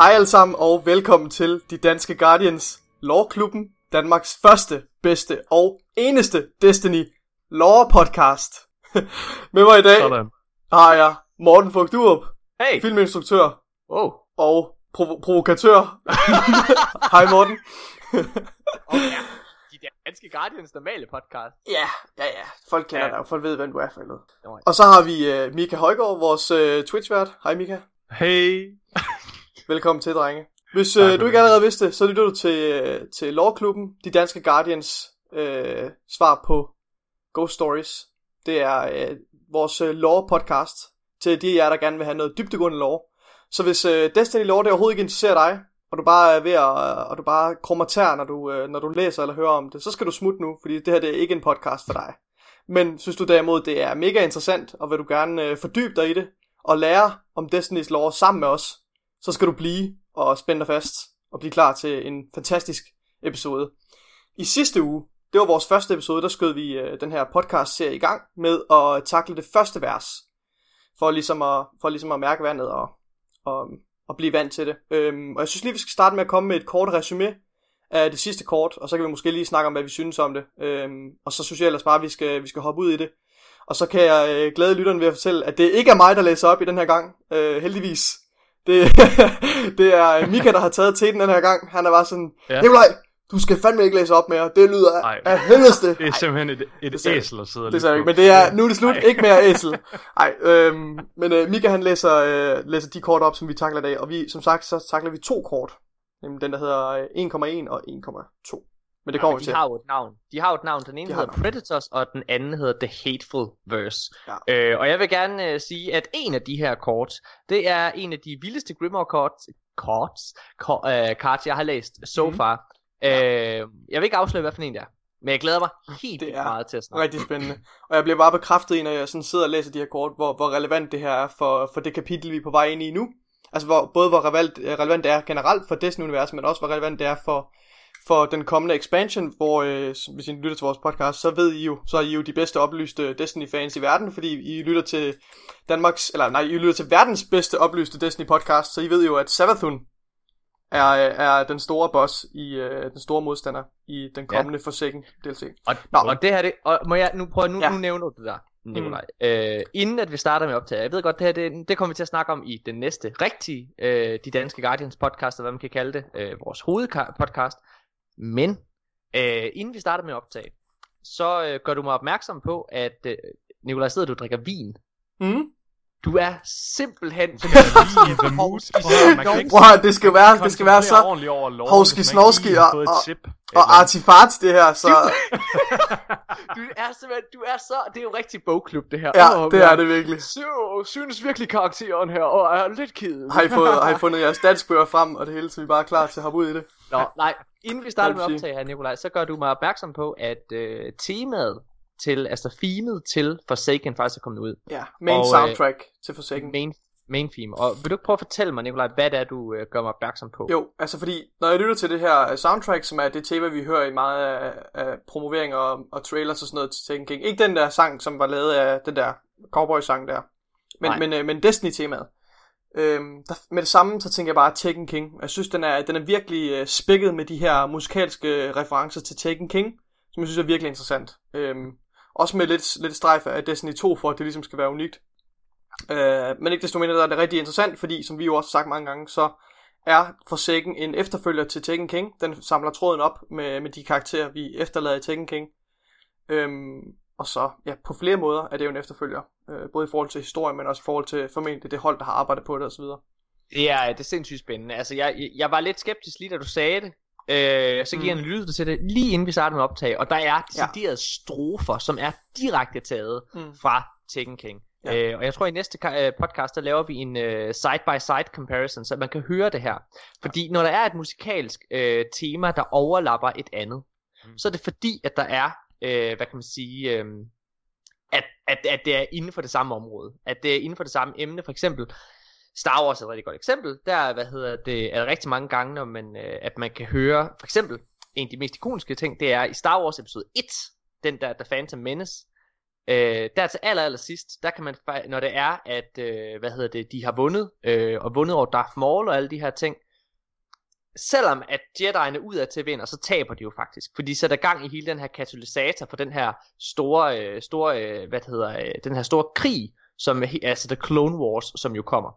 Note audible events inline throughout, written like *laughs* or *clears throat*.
Hej alle sammen og velkommen til De Danske Guardians Lore-klubben, Danmarks første, bedste og eneste Destiny Lore podcast. *laughs* Med mig i dag Sådan. har jeg Morten Fogdurup, Hey! filminstruktør Wow. og provo- provokatør. *laughs* Hej Morten. Ja, de danske Guardians normale podcast. Ja, ja, ja. Folk kender Ja. dig, folk ved, hvem du er for noget. Og så har vi uh, Mika Højgaard, vores uh, Twitch-vært. Hej Mika. Hey. Velkommen til, drenge. Hvis øh, du ikke allerede vidste det, så lytter du til, øh, til Lore-klubben, de danske Guardians øh, svar på Ghost Stories. Det er øh, vores øh, lore-podcast til de af jer, der gerne vil have noget dybdegående lore. Så hvis øh, Destiny Lore det overhovedet ikke interesserer dig, og du bare er ved at, og du bare krummer tær, når du, øh, når du læser eller hører om det, så skal du smutte nu, fordi det her det er ikke en podcast for dig. Men synes du derimod, det er mega interessant, og vil du gerne øh, fordybe dig i det, og lære om Destiny's lore sammen med os, så skal du blive og spænde dig fast og blive klar til en fantastisk episode. I sidste uge, det var vores første episode, der skød vi øh, den her podcast-serie i gang med at takle det første vers, for ligesom at, for ligesom at mærke vandet og, og, og blive vant til det. Øhm, og jeg synes lige, vi skal starte med at komme med et kort resume af det sidste kort, og så kan vi måske lige snakke om, hvad vi synes om det. Øhm, og så synes jeg ellers bare, at vi skal, vi skal hoppe ud i det. Og så kan jeg øh, glæde lytteren ved at fortælle, at det ikke er mig, der læser op i den her gang, øh, heldigvis. Det, *laughs* det er Mika, der har taget til den den her gang. Han er bare sådan, ja. Nikolaj, du skal fandme ikke læse op mere. Det lyder af, Ej. af helvedeste. Det er simpelthen et, et Det æsel at sidde og Det på. ikke, men det er, nu er det slut, Ej. ikke mere *laughs* æsel. Nej, øhm, men øh, Mika han læser, øh, læser de kort op, som vi takler i dag, og vi, som sagt, så takler vi to kort. Nemlig den, der hedder øh, 1,1 og 1,2. Men det kommer vi de til. har jo et navn. De har jo et navn. Den ene De hedder navn. Predators, og den anden hedder The Hateful Verse. Ja. Øh, og jeg vil gerne øh, sige, at en af de her kort, det er en af de vildeste Grimoire cards, cards, ko- øh, cards jeg har læst so Mhm. far. Øh, jeg vil ikke afsløre, hvad for en det er. Men jeg glæder mig helt Det er meget til at snakke. Rigtig spændende. Og jeg bliver bare bekræftet i, når jeg sådan sidder og læser de her kort, hvor, hvor relevant det her er for, for det kapitel, vi er på vej ind i nu. Altså hvor, både hvor relevant, relevant det er generelt for Destiny-universet, men også hvor relevant det er for, for den kommende expansion, hvor øh, hvis I lytter til vores podcast, så ved I jo, så er I jo de bedste oplyste Destiny-fans i verden, fordi I lytter til Danmarks, eller nej, I lytter til verdens bedste oplyste Destiny-podcast, så I ved jo, at Savathun er, er den store boss i øh, den store modstander i den kommende ja. Forsaken DLC. Og, Nå. og det her, det, og må jeg, nu prøve, nu, Ja. ja. nu nævner du det der, Nikolaj. Mm. Øh, inden at vi starter med optaget, jeg ved godt, det her, det, det kommer vi til at snakke om i den næste rigtige, øh, de danske Guardians podcast, eller hvad man kan kalde det, øh, vores hovedpodcast. Men, øh, inden vi starter med optag, så øh, gør du mig opmærksom på, at øh, Nikolaj, sidder du drikker vin. Mm. Du er simpelthen *laughs* Lige i the mood. Prøv det skal være, det skal være så hovski snovski lige har og- og- og artifart det her, så *laughs* du er simpelthen, du er så, det er jo rigtig bogklub det her. ja, Åh, det er det virkelig. Så synes virkelig karakteren her, og er lidt ked. Har I, fået, har I fundet jeres danskbøger frem, og det hele, så vi bare er klar til at hoppe ud i det? Nå, nej, inden vi starter med optag her, Nikolaj, så gør du mig opmærksom på, at øh, temaet til, altså themet til Forsaken faktisk er kommet ud. Ja, main Og, øh, soundtrack til Forsaken. Main, main theme. Og vil du ikke prøve at fortælle mig, Nikolaj, hvad det er, du øh, gør mig opmærksom på? Jo, altså fordi, når jeg lytter til det her øh, soundtrack, som er det tema, vi hører i meget af, af promovering og, og trailers og sådan noget til Taken King. Ikke den der sang, som var lavet af den der cowboy-sang der, men, Nej. men, øh, men Destiny-temaet. Øhm, der, med det samme, så tænker jeg bare Taken King. Jeg synes, den er, den er virkelig øh, spækket med de her musikalske referencer til Taken King, som jeg synes er virkelig interessant. Øhm, også med lidt, lidt strejf af Destiny 2, for at det ligesom skal være unikt. Øh, men ikke desto mindre, der er det rigtig interessant, fordi som vi jo også har sagt mange gange, så er Forsaken en efterfølger til Tekken King. Den samler tråden op med, med de karakterer, vi efterlader i Tekken King. Øhm, og så, ja, på flere måder er det jo en efterfølger. Øh, både i forhold til historien, men også i forhold til formentlig det hold, der har arbejdet på det osv. Det er, det er sindssygt spændende. Altså, jeg, jeg var lidt skeptisk lige da du sagde det. Øh, så giver jeg en lyd til det lige inden vi starter med optag. Og der er deciderede strofer, som er direkte taget Mm. fra Taken King. Ja. Ja. Øh, og jeg tror i næste øh, podcast, der laver vi en øh, side-by-side comparison, så man kan høre det her. Fordi når der er et musikalsk øh, tema, der overlapper et andet, Mm. mm. så er det fordi, at der er, øh, hvad kan man sige, øh, at, at, at det er inden for det samme område. At det er inden for det samme emne. For eksempel, Star Wars er et rigtig godt eksempel. Der hvad hedder det, er der rigtig mange gange, når man, øh, at man kan høre, for eksempel, en af de mest ikoniske ting, det er i Star Wars episode 1, den der The Phantom Menace, Øh, der til aller, aller sidst, der kan man, når det er, at, øh, hvad hedder det, de har vundet, øh, og vundet over Darth Maul og alle de her ting, selvom at Jedi'erne ud af til vinder, så taber de jo faktisk. fordi de sætter gang i hele den her katalysator for den her store, øh, store øh, hvad det hedder, øh, den her store krig, som er altså The Clone Wars, som jo kommer.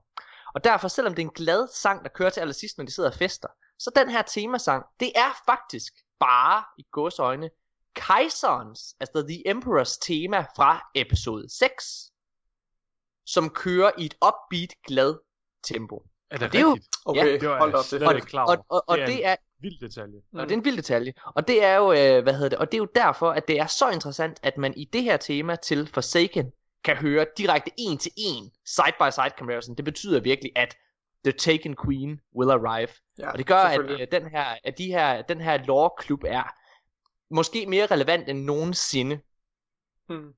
Og derfor, selvom det er en glad sang, der kører til allersidst, når de sidder og fester, så den her temasang, det er faktisk bare i gåsøjne kejserens, altså The Emperors tema fra episode 6, som kører i et upbeat, glad tempo. Er det, det er jo- rigtigt? Okay, Det var hold op. Det er ikke klar. Og, og, og Det er det er, Vild detalje. Mm. og det er en vild detalje. Og det er jo, øh, hvad hedder det, og det er jo derfor, at det er så interessant, at man i det her tema til Forsaken kan høre direkte en til en side by side comparison. Det betyder virkelig, at The Taken Queen will arrive. Ja, Og det gør, at øh, den her, at de her, den her lore-klub er måske mere relevant end nogensinde. Mm.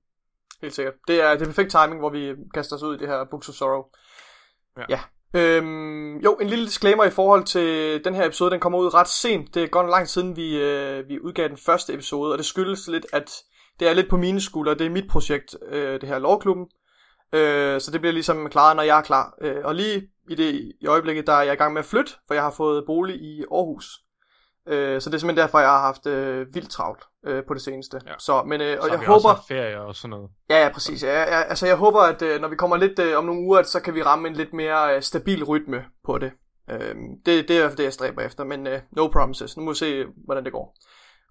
Helt sikkert. Det er, det er perfekt timing, hvor vi kaster os ud i det her Books of Sorrow. Ja. ja. Øhm, jo, en lille disclaimer i forhold til den her episode, den kommer ud ret sent. Det er godt lang siden, vi, øh, vi udgav den første episode, og det skyldes lidt, at det er lidt på mine skuldre. Det er mit projekt, øh, det her lovklubben. Øh, så det bliver ligesom klaret, når jeg er klar. Øh, og lige i det i øjeblikket, der er jeg i gang med at flytte, for jeg har fået bolig i Aarhus. Øh, så det er simpelthen derfor, jeg har haft øh, vildt travlt øh, på det seneste. Ja. Så, men, øh, og Så jeg vi også håber... har ferie og sådan noget. Ja, ja, præcis. Ja, ja, altså, jeg håber, at øh, når vi kommer lidt øh, om nogle uger, at så kan vi ramme en lidt mere øh, stabil rytme på det. Øh, det. Det er det, jeg stræber efter, men øh, no promises. Nu må vi se, hvordan det går.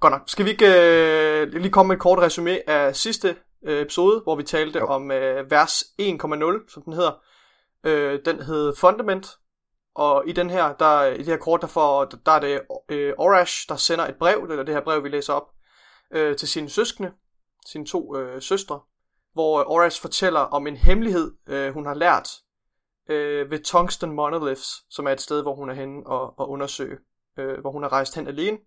Godt nok. Skal vi ikke øh, lige komme med et kort resume af sidste øh, episode, hvor vi talte Jo. om øh, vers 1,0, som den hedder. Øh, den hed Fundament, og i den her, der, i det her kort, der, får, der er det øh, Orash, der sender et brev, eller det her brev, vi læser op, øh, til sine søskende, sine to øh, søstre, hvor øh, Orash fortæller om en hemmelighed, øh, hun har lært øh, ved Tungsten Monoliths, som er et sted, hvor hun er henne og, og undersøge, øh, hvor hun er rejst hen alene.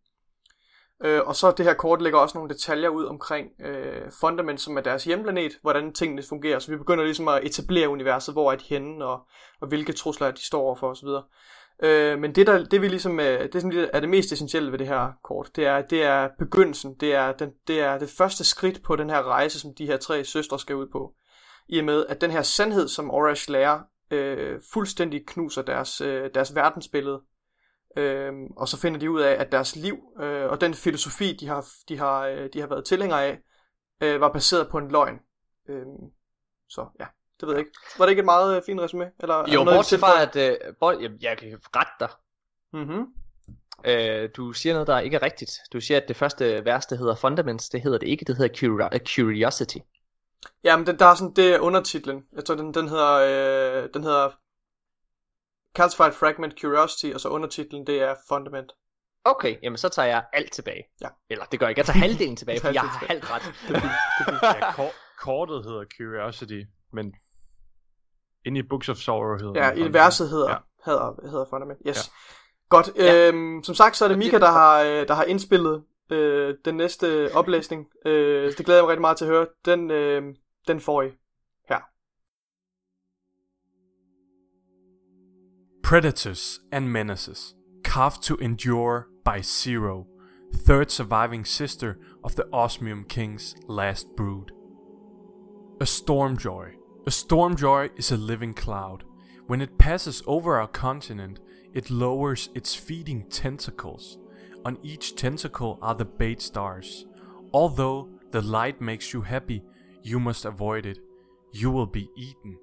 Øh, og så det her kort lægger også nogle detaljer ud omkring øh, Fundament, som er deres hjemplanet, hvordan tingene fungerer. Så vi begynder ligesom at etablere universet, hvor er de henne, og, og hvilke trusler de står overfor osv. Øh, men det, der, det, vi ligesom, øh, det som er det mest essentielle ved det her kort, det er, det er begyndelsen. Det er, den, det er det første skridt på den her rejse, som de her tre søstre skal ud på. I og med, at den her sandhed, som Orash lærer, øh, fuldstændig knuser deres, øh, deres verdensbillede. Øh, og så finder de ud af, at deres liv øh, og den filosofi, de har, de har, øh, de har været tilhængere af, øh, var baseret på en løgn. Øh, så ja, det ved jeg ikke. Var det ikke et meget øh, fint resume? Eller, er Jo, noget, bortset fra, at øh, bort, jeg, jeg kan rette dig. Mm-hmm. Øh, du siger noget, der ikke er rigtigt. Du siger, at det første vers, det hedder Fundaments, det hedder det ikke, det hedder øh, Curiosity. Ja, men den, der er sådan, det er undertitlen. Jeg tror, den, den hedder, øh, den hedder Calcified Fragment Curiosity, og så undertitlen, det er Fundament. Okay, jamen så tager jeg alt tilbage. Ja. Eller det gør jeg ikke, jeg tager *laughs* halvdelen tilbage, for jeg har halvt ret. Er er. Ja, kor- kortet hedder Curiosity, men inde i Books of Sorrow hedder Ja, den i Fundament. verset hedder, Ja. hedder, hedder Fundament. Yes. Ja. Godt. Ja. Øhm, som sagt, så er det Mika, der har, øh, der har indspillet øh, den næste oplæsning. Øh, så det glæder jeg mig rigtig meget til at høre. Den, øh, den får I Predators and menaces, carved to endure by Zero, third surviving sister of the Osmium King's last brood. A Stormjoy. A Stormjoy is a living cloud. When it passes over our continent, it lowers its feeding tentacles. On each tentacle are the bait stars. Although the light makes you happy, you must avoid it. You will be eaten.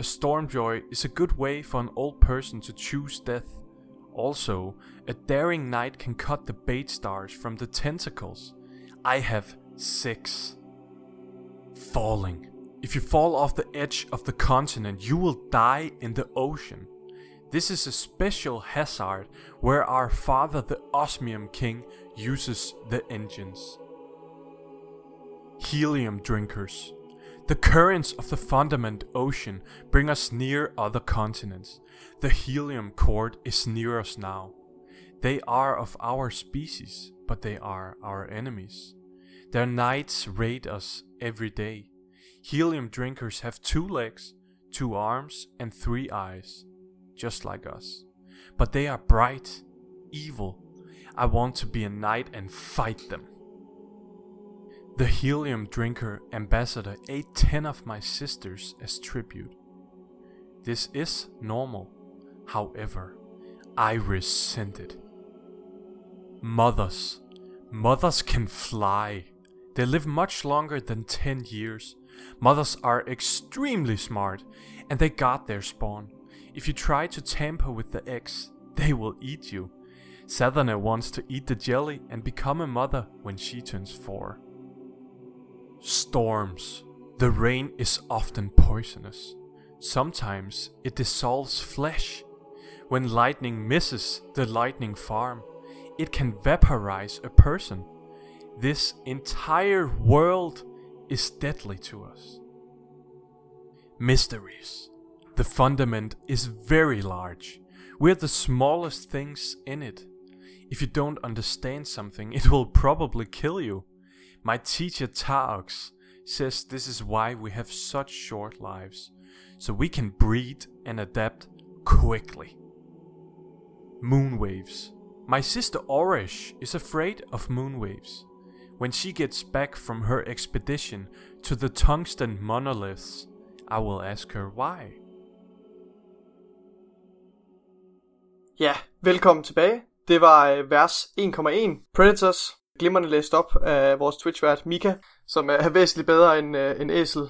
A Stormjoy is a good way for an old person to choose death. Also, a daring knight can cut the bait stars from the tentacles. I have six. Falling. If you fall off the edge of the continent, you will die in the ocean. This is a special hazard where our father, the Osmium King, uses the engines. Helium drinkers. The currents of the Fundament Ocean bring us near other continents. The helium cord is near us now. They are of our species, but they are our enemies. Their knights raid us every day. Helium drinkers have two legs, two arms, and three eyes, just like us. But they are bright, evil. I want to be a knight and fight them. The helium drinker ambassador ate 10 of my sisters as tribute. This is normal. However, I resent it. Mothers. Mothers can fly. They live much longer than 10 years. Mothers are extremely smart and they guard their spawn. If you try to tamper with the eggs, they will eat you. Sathana wants to eat the jelly and become a mother when she turns 4. Storms. The rain is often poisonous. Sometimes it dissolves flesh. When lightning misses the lightning farm, it can vaporize a person. This entire world is deadly to us. Mysteries. The fundament is very large. We're the smallest things in it. If you don't understand something, it will probably kill you. My teacher Taox says this is why we have such short lives, so we can breed and adapt quickly. Moonwaves. My sister Orish is afraid of moonwaves. When she gets back from her expedition to the tungsten monoliths, I will ask her why. Ja, velkommen tilbage. Det var vers 1,1 Predators, glimrende læst op af vores Twitch-vært Mika, som er væsentligt bedre end øh, en æsel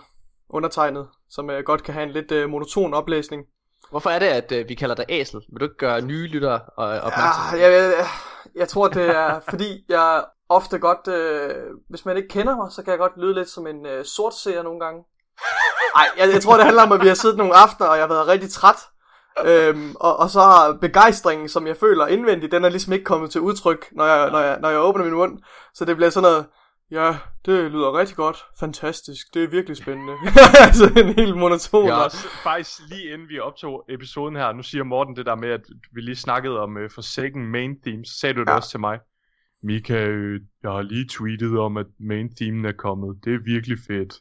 undertegnet, som øh, godt kan have en lidt øh, monoton oplæsning. Hvorfor er det, at øh, vi kalder dig æsel? Vil du ikke gøre nye lyttere øh, opmærksom? Ja, jeg, jeg, jeg tror, det er *laughs* fordi, jeg ofte godt, øh, hvis man ikke kender mig, så kan jeg godt lyde lidt som en øh, sort seer nogle gange. *laughs* Nej, jeg, jeg tror, det handler om, at vi har siddet nogle aftener, og jeg har været rigtig træt. Øhm, og, og så har begejstringen, som jeg føler indvendigt, den er ligesom ikke kommet til udtryk, når jeg, når jeg, når jeg åbner min mund. Så det bliver sådan noget, ja, det lyder rigtig godt, fantastisk, det er virkelig spændende. *laughs* altså en helt monoton. Ja, og- også, faktisk lige inden vi optog episoden her, nu siger Morten det der med, at vi lige snakkede om uh, Forsaken main theme, så sagde du det Ja. også til mig. Mika, jeg har lige tweetet om, at main themen er kommet. Det er virkelig fedt.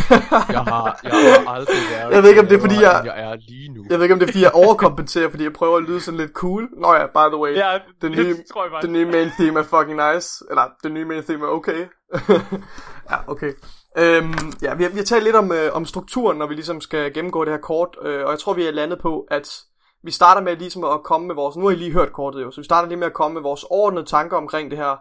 *laughs* Jeg har, jeg har aldrig været Jeg ved ikke, om det er, fordi jeg- jeg er lige nu. Jeg ved ikke, om det er, fordi jeg overkompenserer, fordi jeg prøver at lyde sådan lidt cool. Nå ja, by the way. Ja, Den det nye- tror jeg. Den nye main theme er fucking nice. Eller, den nye main theme er okay. *laughs* ja, okay. Øhm, ja, vi har, vi har talt lidt om, øh, om strukturen, når vi ligesom skal gennemgå det her kort. Øh, og jeg tror, vi er landet på, at vi starter med ligesom at komme med vores... Nu har I lige hørt kortet jo, så vi starter lige med at komme med vores overordnede tanker omkring det her.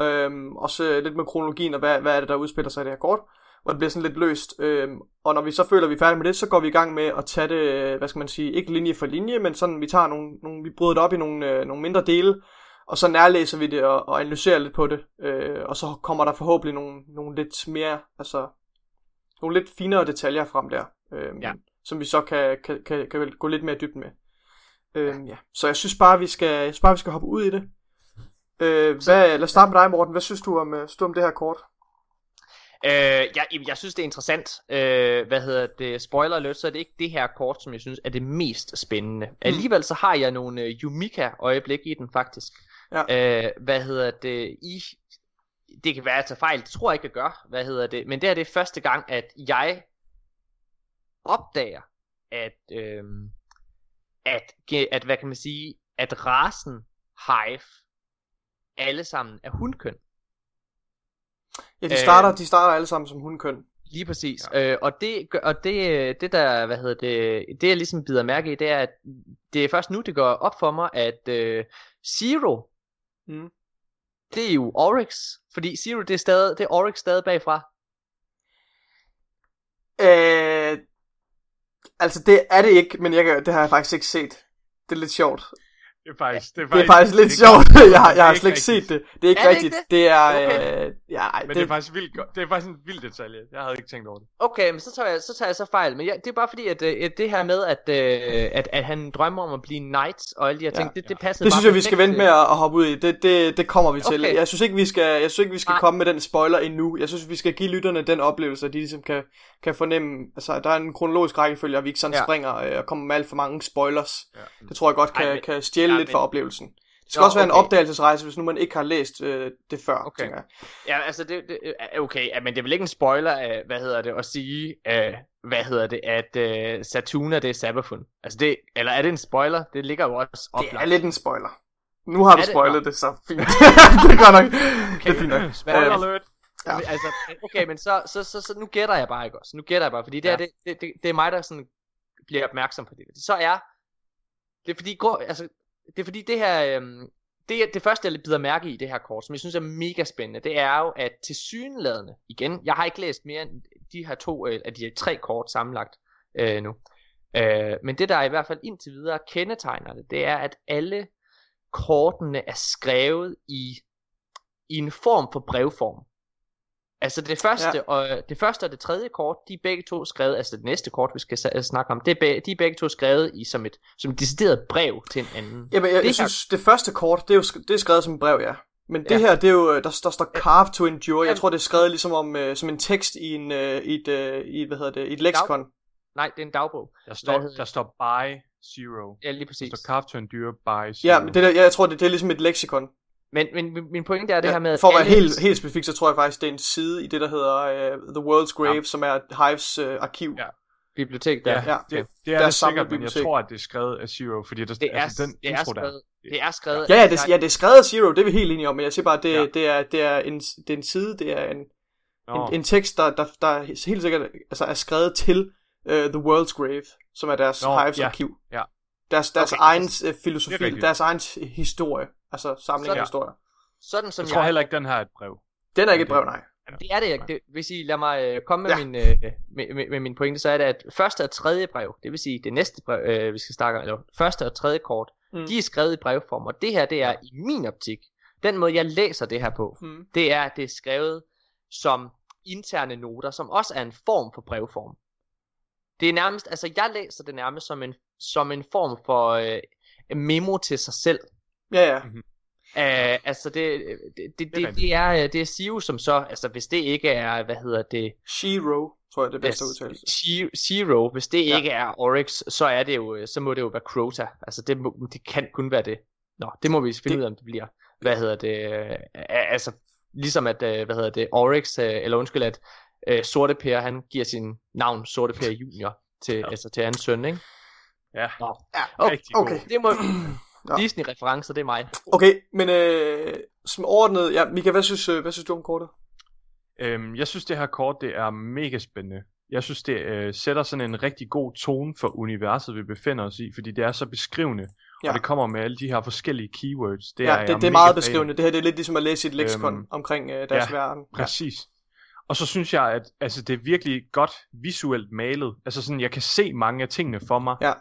Øhm, også øh, lidt med kronologien og hvad, hvad er det, der udspiller sig i det her kort. Hvor det bliver sådan lidt løst. Øhm, og når vi så føler, at vi er færdige med det, så går vi i gang med at tage det, øh, hvad skal man sige, ikke linje for linje, men sådan, vi tager nogle, nogle vi bryder det op i nogle, øh, nogle mindre dele, og så nærlæser vi det og, og analyserer lidt på det. Øh, og så kommer der forhåbentlig nogle, nogle lidt mere, altså, nogle lidt finere detaljer frem der. Øh, Ja. Som vi så kan, kan, kan, kan gå lidt mere dybt med. Øh, ja. Så jeg synes bare, vi skal, jeg synes bare, vi skal hoppe ud i det. Øh, hvad, lad os starte med dig, Morten. Hvad synes du om, øh, synes du om det her kort? Øh, jeg, jeg synes, det er interessant. Øh, hvad hedder det? Spoiler alert, så er det ikke det her kort, som jeg synes er det mest spændende. Mm. Alligevel så har jeg nogle øh, Yumika-øjeblik i den, faktisk. Ja. Øh, hvad hedder det? I, det kan være, at jeg tager fejl. Det tror jeg ikke, jeg gør. Hvad hedder det? Men det er det første gang, at jeg opdager, at, øh, at, at, hvad kan man sige, at rasen Hive alle sammen er hundkøn. Ja, de Øh. starter, de starter alle sammen som hundkøn. Lige præcis. Ja. Øh, og det, og det, det der, hvad hedder det, det jeg ligesom bider mærke i, det er, at det er først nu, det går op for mig, at øh, Zero, Mm. det er jo Oryx. Fordi Zero, det er, stadig, det er Oryx stadig bagfra. Øh, altså, det er det ikke, men jeg, det har jeg faktisk ikke set. Det er lidt sjovt. Det er faktisk, det er Det er faktisk lidt det sjovt. godt. *laughs* jeg, har, jeg har Det slet ikke set det. Det er ikke Er det rigtigt. ikke Det er, Okay. øh, ja, ej, Men det, det er faktisk vildt godt. Det er faktisk en vild detalje. Jeg havde ikke tænkt over det. Okay, men så tager jeg så, tager jeg så fejl. Men jeg, det er bare fordi, at, øh, at det her med, at, øh, at, at han drømmer om at blive knight og alle de her Ja. ting, det, det passer det synes jeg, vi skal vente til- med at, at hoppe ud i. Det, det, det kommer vi til. Okay. Jeg synes ikke, vi skal, jeg synes ikke, vi skal Nej. komme med den spoiler endnu. Jeg synes, vi skal give lytterne den oplevelse, at de ligesom kan, kan fornemme, altså der er en kronologisk rækkefølge, og vi ikke sådan Ja. springer øh, og kommer med alt for mange spoilers. Ja. Det tror jeg godt kan, Ej, men- kan stjæle ja, lidt men- fra oplevelsen. Det skal Nå, også være en okay. opdagelsesrejse, hvis nu man ikke har læst øh, det før, Okay. tænker jeg. Ja, altså det, det er okay, ja, men det er vel ikke en spoiler af, hvad hedder det, at sige, øh, hvad hedder det, at øh, Satuna det er Sabafun. Altså det, eller er det en spoiler? Det ligger jo også oplagt. Det er lidt en spoiler. Nu har du Er det? spoilet Nå. det, så fint. *laughs* det godt nok. Det er fint nok. Spoiler Øh, alert. Ja. Altså, okay, men så, så, så, så nu gætter jeg bare, ikke også? Nu gætter jeg bare, fordi det, Ja. er, det, det, det, det er mig, der sådan bliver opmærksom på det. Så er, det er fordi, går, altså, det er fordi det her, øhm, det, det første jeg bider mærke i det her kort, som jeg synes er mega spændende, det er jo, at til synlædende, igen, jeg har ikke læst mere end de her to, øh, af de her tre kort sammenlagt øh, nu. Øh, men det der i hvert fald indtil videre kendetegner det, det er, at alle kortene er skrevet i, i en form for brevform. Altså det første, ja. og, det første og det tredje kort, de er begge to skrevet, altså det næste kort, vi skal snakke om, det er be, de er begge to skrevet i som et, som et decideret brev til en anden. Jamen, jeg, det jeg her... synes, det første kort, det er jo det er skrevet som et brev, ja. Men det ja. her, det er jo, der, der står carve to endure. Jeg tror, det er skrevet ligesom om, uh, som en tekst i, en, uh, i, et, uh, i, hvad hedder det, i et leksikon. Dag... Nej, det er en dagbog. Der står, der står by zero. Ja, lige præcis. Der står carve to endure by zero. Ja, men det der, jeg tror, det, det er ligesom et leksikon. Men, men min pointe er det ja, her med... For at være alle... helt, helt specifik, så tror jeg faktisk, det er en side i det, der hedder uh, The World's Grave, ja. som er Hives uh, arkiv. Ja. Bibliotek der. Ja, ja. Det, det er det sikkert, men jeg tror, at det er skrevet af Zero, fordi der, det er, altså, den det er skrevet, der. Det er skrevet... Ja, ja, det, ja, det er skrevet af Zero, det er vi helt enige om, men jeg siger bare, at det, ja. det, er, det, er, en, det er en side, det er en, en, en tekst, der, der, der helt sikkert altså, er skrevet til uh, The World's Grave, som er deres Nå, Hives ja. arkiv. Ja. Deres, deres okay. egen uh, filosofi, deres egen historie, altså samling af historier. Sådan som jeg tror jeg... heller ikke, den her er et brev. Den er ikke et brev, nej. Det er det ikke. Det, hvis I lader mig øh, komme med, ja. min, øh, med, med, med min pointe, så er det, at første og tredje brev, det vil sige det næste brev, øh, vi skal snakke om, eller første og tredje kort, mm. de er skrevet i brevform, og det her, det er i min optik, den måde jeg læser det her på, mm. det er, at det er skrevet som interne noter, som også er en form for brevform. Det er nærmest, altså jeg læser det nærmest som en, som en form for øh, memo til sig selv. Ja, ja. Mm-hmm. Uh, altså det, det, det, det, det, er, det er Sio som så, altså hvis det ikke er, hvad hedder det? Shiro, tror jeg det bedste udtalelse. Shiro, hvis det ja. ikke er Oryx, så er det jo, så må det jo være Crota. Altså det, det kan kun være det. Nå, det må vi finde det... ud af, om det bliver. Hvad hedder det? Altså, ligesom at, øh, hvad hedder det, Oryx, øh, eller undskyld, at uh, Sorte Per, han giver sin navn Sorte Per Junior til, ja. altså, til hans søn, ikke? Ja, Nå. ja okay. okay. Det må, Disney-referencer, det er mig. Okay, men øh, som ordnet, ja, Mika, hvad synes, øh, hvad synes du om kortet? Øhm, jeg synes, det her kort, det er mega spændende. Jeg synes, det øh, sætter sådan en rigtig god tone for universet, vi befinder os i, fordi det er så beskrivende, ja. og det kommer med alle de her forskellige keywords. Det ja, er det, det er meget beskrivende. Det her det er lidt ligesom at læse et leksikon øhm, omkring øh, deres ja, verden. Ja, præcis. Og så synes jeg, at altså, det er virkelig godt visuelt malet. Altså sådan, jeg kan se mange af tingene for mig. Ja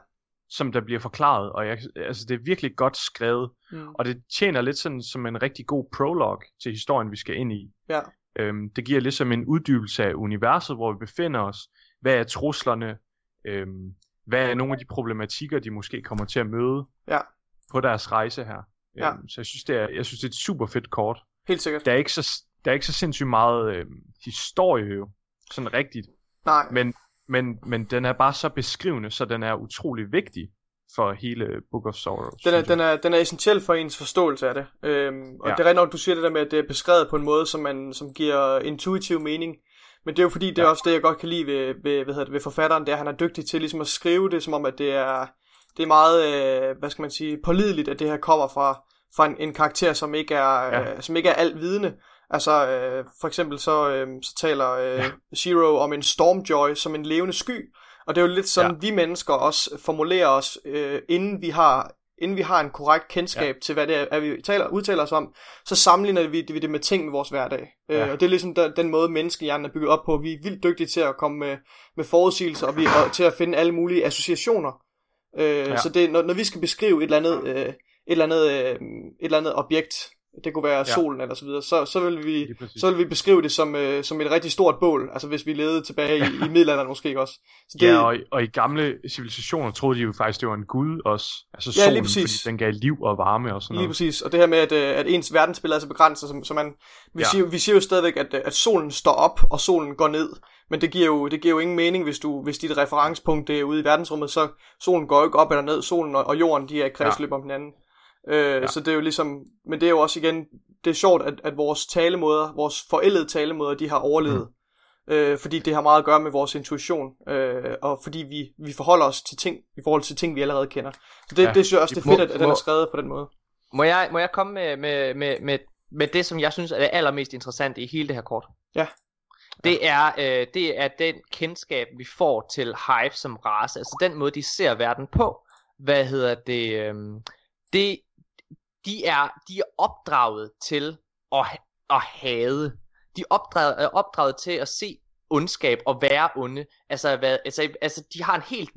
som der bliver forklaret, og jeg, altså det er virkelig godt skrevet, mm. og det tjener lidt sådan som en rigtig god prolog til historien, vi skal ind i. Ja. Øhm, det giver ligesom en uddybelse af universet, hvor vi befinder os. Hvad er truslerne? Øhm, hvad er nogle af de problematikker, de måske kommer til at møde ja. på deres rejse her? Ja. Øhm, så jeg synes, det er, jeg synes, det er et super fedt kort. Helt sikkert. Der er ikke så, der er ikke så sindssygt meget øhm, historie jo, sådan rigtigt. Nej. Men, men, men den er bare så beskrivende, så den er utrolig vigtig for hele Book of Sorrows. Den er, den er, den er essentiel for ens forståelse af det. Øhm, og ja. det er rigtig nok, du siger det der med, at det er beskrevet på en måde, som, man, som giver intuitiv mening. Men det er jo fordi, det er ja. også det, jeg godt kan lide ved, ved, hvad hedder det, ved forfatteren, det er, at han er dygtig til ligesom at skrive det, som om, at det er, det er meget, øh, hvad skal man sige, pålideligt, at det her kommer fra, fra en, en karakter, som ikke er, ja. øh, som ikke er alt vidende. Altså, øh, for eksempel så, øh, så taler øh, ja. Zero om en Stormjoy som en levende sky, og det er jo lidt sådan, ja. vi mennesker også formulerer os, øh, inden vi har inden vi har en korrekt kendskab ja. til, hvad det er, at vi taler, udtaler os om, så sammenligner vi det, vi det med ting med vores hverdag. Øh, ja. Øh, og det er ligesom den, den måde, menneskehjernen er bygget op på. Vi er vildt dygtige til at komme med, med forudsigelser, og, vi, og til at finde alle mulige associationer. Øh, ja. Så det, når, når vi skal beskrive et eller andet, øh, et eller andet, øh, et eller andet objekt, det kunne være ja. solen eller så videre, så, så, vil vi, så vil vi beskrive det som, øh, som et rigtig stort bål, altså hvis vi levede tilbage i, i middelalderen måske også. Så det, ja, og, og i gamle civilisationer troede de jo faktisk, det var en gud også, altså ja, solen, fordi den gav liv og varme og sådan noget. Lige præcis, og det her med, at, øh, at ens verdensbillede er så begrænset, så, så man, vi, ja. siger, vi siger jo stadigvæk, at, at solen står op, og solen går ned, men det giver jo, det giver jo ingen mening, hvis, du, hvis dit referencepunkt er ude i verdensrummet, så solen går jo ikke op eller ned, solen og, og jorden, de er i kredsløb ja. om hinanden. Øh, ja. Så det er jo ligesom, men det er jo også igen, det er sjovt, at, at vores talemåder, vores forældede talemåder, de har overlevet. Mm. Øh, fordi det har meget at gøre med vores intuition, øh, og fordi vi, vi forholder os til ting, i forhold til ting, vi allerede kender. Så det, ja. det synes jeg også, det er fedt, at, at den er skrevet på den måde. Må jeg, må jeg komme med, med, med, med, med det, som jeg synes er det allermest interessante i hele det her kort? Ja. Det er, øh, det er den kendskab, vi får til Hive som race, altså den måde, de ser verden på. Hvad hedder det? Øh, det, de er, de er opdraget til at, at hade. De er opdraget, er opdraget til at se ondskab og være onde. Altså, hvad, altså, altså de har en helt...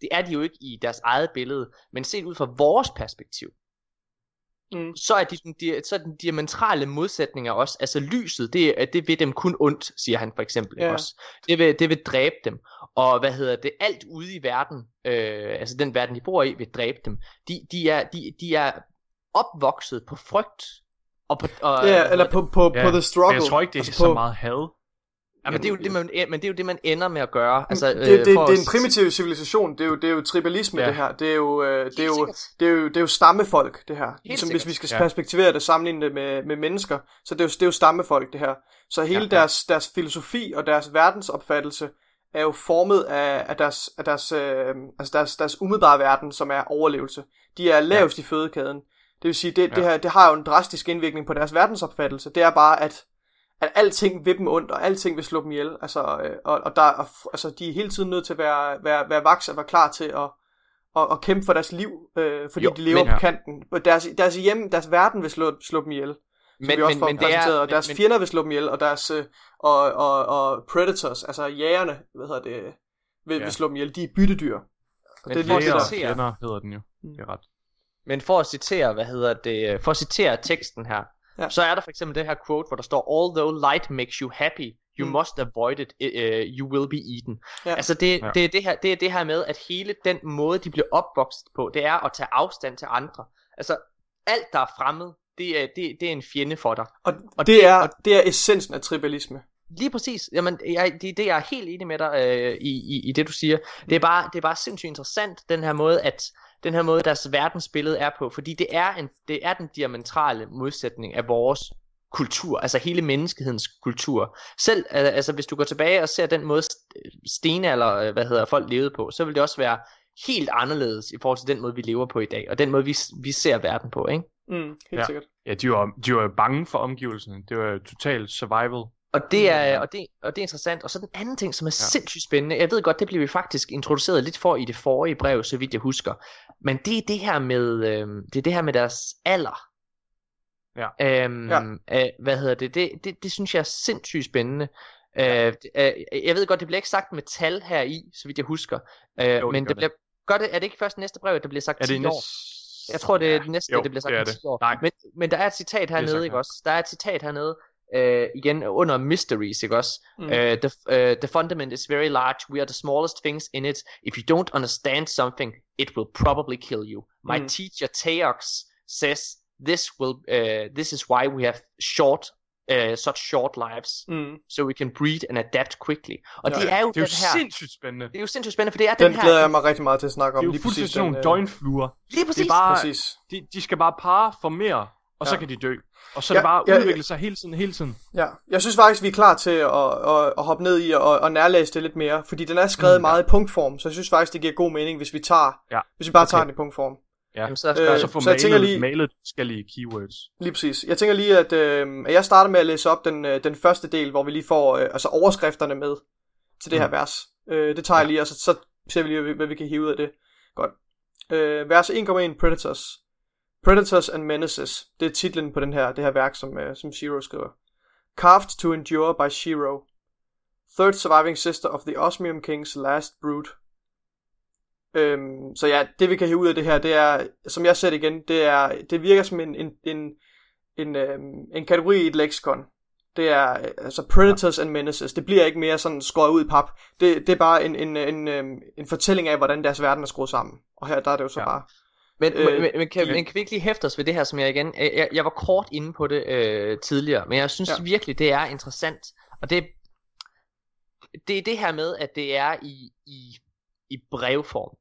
Det er de jo ikke i deres eget billede, men set ud fra vores perspektiv, mm. så, er de, de, så er den diametrale modsætninger også. Altså lyset, det, det vil dem kun ondt, siger han for eksempel. Ja. Også. Det, vil, det vil dræbe dem. Og hvad hedder det, alt ude i verden, øh, altså den verden, de bor i, vil dræbe dem. De, de, er, de, de er opvokset på frygt. Og på, og, ja, eller på, på, ja. på the struggle. Men jeg tror ikke, det er altså så på... meget had. Ja, men det er jo det, man, men det er jo det, man ender med at gøre. Altså, det, det, øh, det, er en primitiv civilisation. Det er jo, det er jo tribalisme, ja. det her. Det er jo, øh, det, er jo, det, er jo, det er jo stammefolk, det her. Helt Som, hvis vi skal ja. perspektivere det sammenligne det med, med mennesker, så det er, jo, det er jo stammefolk, det her. Så hele ja, ja. Deres, deres filosofi og deres verdensopfattelse er jo formet af, af, deres, af deres, øh, altså deres, deres umiddelbare verden, som er overlevelse. De er lavest ja. i fødekæden. Det vil sige, det, ja. det, her, det har jo en drastisk indvirkning på deres verdensopfattelse. Det er bare, at at alting vil dem ondt, og alting vil slå dem ihjel. Altså, øh, og, og, der, og, altså, de er hele tiden nødt til at være, være, være vaks og være klar til at, at, at kæmpe for deres liv, øh, fordi jo, de lever men, på kanten. Deres, deres hjem, deres verden vil slå, slå dem ihjel. Men, vi også men, men det er, og deres men, fjender vil slå dem ihjel, og deres øh, og, og, og predators, altså jægerne, hvad hedder det, vil, ja. vil slå dem ihjel. De er byttedyr. Men det er lige det, fjender hedder den jo. Mm. Det er ret. Men for at citere, hvad hedder det, for at citere teksten her, Ja. Så er der for eksempel det her quote, hvor der står, Although light makes you happy, you mm. must avoid it, uh, you will be eaten. Ja. Altså det, ja. det, er det, her, det er det her med, at hele den måde, de bliver opvokset på, det er at tage afstand til andre. Altså alt, der er fremmed, det er, det, det er en fjende for dig. Og, og det, er, og, det er essensen af tribalisme. Lige præcis. Jamen, jeg, det, det er jeg helt enig med dig øh, i, i, i det, du siger. Det er, bare, det er bare sindssygt interessant, den her måde, at den her måde, deres verdensbillede er på, fordi det er, en, det er den diametrale modsætning af vores kultur, altså hele menneskehedens kultur. Selv, altså hvis du går tilbage og ser den måde stenalder, øh, hvad hedder folk levede på, så vil det også være helt anderledes i forhold til den måde, vi lever på i dag, og den måde, vi, vi ser verden på, ikke? Mm, helt ja. sikkert. Ja, de var, de var bange for omgivelserne. Det var total survival og det, er, og, det, og det er interessant. Og så den anden ting, som er ja. sindssygt spændende. Jeg ved godt, det bliver vi faktisk introduceret lidt for i det forrige brev, så vidt jeg husker. Men det er det her med, øh, det er det her med deres alder. Ja. Øhm, ja. Øh, hvad hedder det? Det, det? det synes jeg er sindssygt spændende. Ja. Øh, øh, jeg ved godt, det bliver ikke sagt med tal her i, så vidt jeg husker. Øh, jo, men det, det bliver, gør det, er det ikke først næste brev, der bliver sagt er det 10 år? Jeg tror, det er det næste, jo, det bliver sagt det, det. 10 år. Nej. Men, men der er et citat hernede, ikke også? Der er et citat hernede, uh, igen under mysteries, ikke også? Mm. Uh, the, uh, the fundament is very large. We are the smallest things in it. If you don't understand something, it will probably kill you. My mm. teacher Teox says this will uh, this is why we have short uh, such short lives, mm. so we can breed and adapt quickly. Og ja, det er jo det er jo her, sindssygt spændende. Det er jo sindssygt spændende, for det er den, den her... Den glæder jeg mig rigtig meget til at snakke om. Det er jo fuldstændig sådan nogle døgnfluer. Lige præcis. Det er bare, præcis. De, de skal bare parre for og ja. så kan de dø. Og så ja, det bare ja, udvikle sig hele tiden, hele tiden. Ja, jeg synes faktisk, vi er klar til at, at, at hoppe ned i og, og nærlæse det lidt mere, fordi den er skrevet mm, ja. meget i punktform, så jeg synes faktisk, det giver god mening, hvis vi tager, ja. hvis vi bare okay. tager den i punktform. Ja, Jamen, så, øh, så får så malet, lige, malet forskellige keywords. Lige præcis. Jeg tænker lige, at, øh, at jeg starter med at læse op den, øh, den første del, hvor vi lige får øh, altså overskrifterne med til det mm. her vers. Øh, det tager ja. jeg lige, og så, så ser vi lige, hvad vi kan hive ud af det. Godt. Øh, vers 1,1 Predators. Predators and Menaces, det er titlen på den her, det her værk, som, uh, som Shiro skriver. Carved to Endure by Shiro. Third surviving sister of the Osmium King's last brood. Øhm, så ja, det vi kan hive ud af det her, det er, som jeg ser det igen, det, er, det virker som en, en, en, en, øhm, en kategori i et leksikon. Det er altså Predators and Menaces. Det bliver ikke mere sådan skåret ud i pap. Det, det er bare en, en, en, en, en fortælling af, hvordan deres verden er skruet sammen. Og her der er det jo så ja. bare men, øh, men, men, kan, men kan vi ikke lige hæfte os ved det her, som jeg igen... Jeg, jeg var kort inde på det øh, tidligere, men jeg synes ja. virkelig, det er interessant. Og det, det er det her med, at det er i, i, i brevform.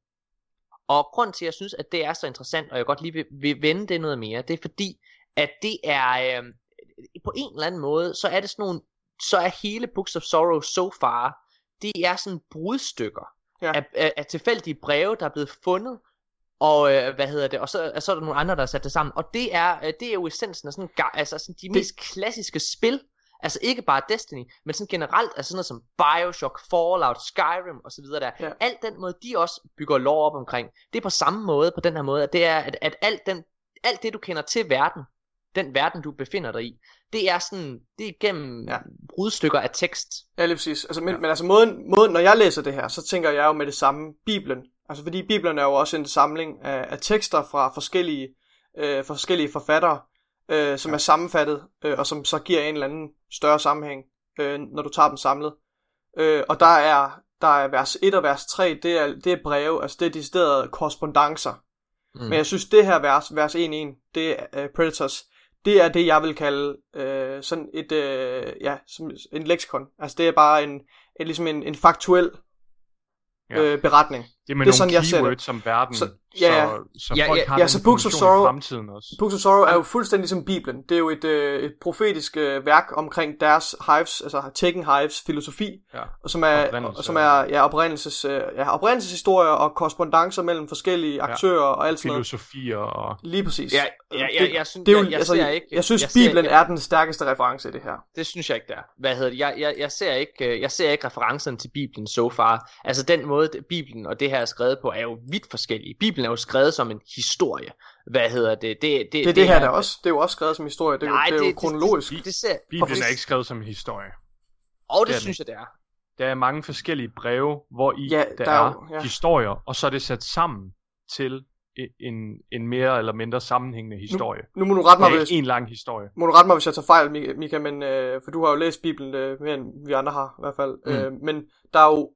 Og grund til, at jeg synes, at det er så interessant, og jeg godt lige vil, vil vende det noget mere, det er fordi, at det er... Øh, på en eller anden måde, så er det sådan nogle... Så er hele Books of Sorrow so far, det er sådan brudstykker ja. af, af, af tilfældige breve, der er blevet fundet, og øh, hvad hedder det? Og så, så er der nogle andre, der har sat det sammen. Og det er, øh, det er jo essensen af sådan, altså sådan de det... mest klassiske spil. Altså ikke bare Destiny, men sådan generelt, altså sådan noget som Bioshock, Fallout, Skyrim osv. der. Ja. Alt den måde, de også bygger lore op omkring, det er på samme måde, på den her måde, at det er, at, at alt, den, alt det, du kender til verden, den verden, du befinder dig i, det er sådan, det er gennem Ja. ja. brudstykker af tekst. Ja, lige præcis. Altså, men, ja. men altså måden, måden, når jeg læser det her, så tænker jeg jo med det samme Bibelen. Altså fordi Bibelen er jo også en samling af, af tekster fra forskellige, øh, forskellige forfattere, øh, som ja. er sammenfattet, øh, og som så giver en eller anden større sammenhæng, øh, når du tager dem samlet. Øh, og der er, der er vers 1 og vers 3, det er, det er breve, altså det er deciderede korrespondancer. Mm. Men jeg synes, det her vers, vers 1.1, det er uh, Predators, det er det, jeg vil kalde øh, sådan et, øh, ja, som en leksikon. Altså det er bare en, en ligesom en, en faktuel Ja. øh, beretning. Det er med Det er nogle sådan, jeg ser det. keywords som verden, så, ja, ja. så, så Ja, folk ja, har ja, den så Books of Sorrow- i fremtiden også. Books of Sorrow er jo fuldstændig som Bibelen. Det er jo et, øh, et profetisk øh, værk omkring deres hives, altså Taken Hives filosofi, Ja. og som er, og som er ja, oprindelses, øh, ja, oprindelseshistorier og korrespondancer mellem forskellige aktører og alt sådan noget. Filosofier og... Lige præcis. Ja, ja, ja, det, jeg synes- det er jo, jeg- jeg altså, ser ikke- jeg synes, jeg Bibelen ikke- er den stærkeste reference i det her. Det synes jeg ikke, der. er. Hvad hedder det? Jeg, jeg, jeg, ser ikke, øh, jeg ser ikke referencerne til Bibelen so far. Altså den måde, Bibelen og det her er skrevet på, er jo vidt forskellige. Bibelen er jo skrevet som en historie. Hvad hedder det? Det, det, Det er det her der også. Det er jo også skrevet som historie. Det er, Nej, jo, det er jo det- kronologisk. Det, det ser... Bibelen for- er ikke skrevet som en historie. Og det, det er synes jeg, det er. Der er mange forskellige breve, hvor i Ja, der, der er er, jo- ja. historier, og så er det sat sammen til en, en mere eller mindre sammenhængende historie. Nu må du rette mig, Det er hvis, en lang historie. må du rette mig, hvis jeg tager fejl, Mika, Mika men, øh, for du har jo læst Bibelen øh, mere end vi andre har, i hvert fald. Mm. Øh, men der er jo,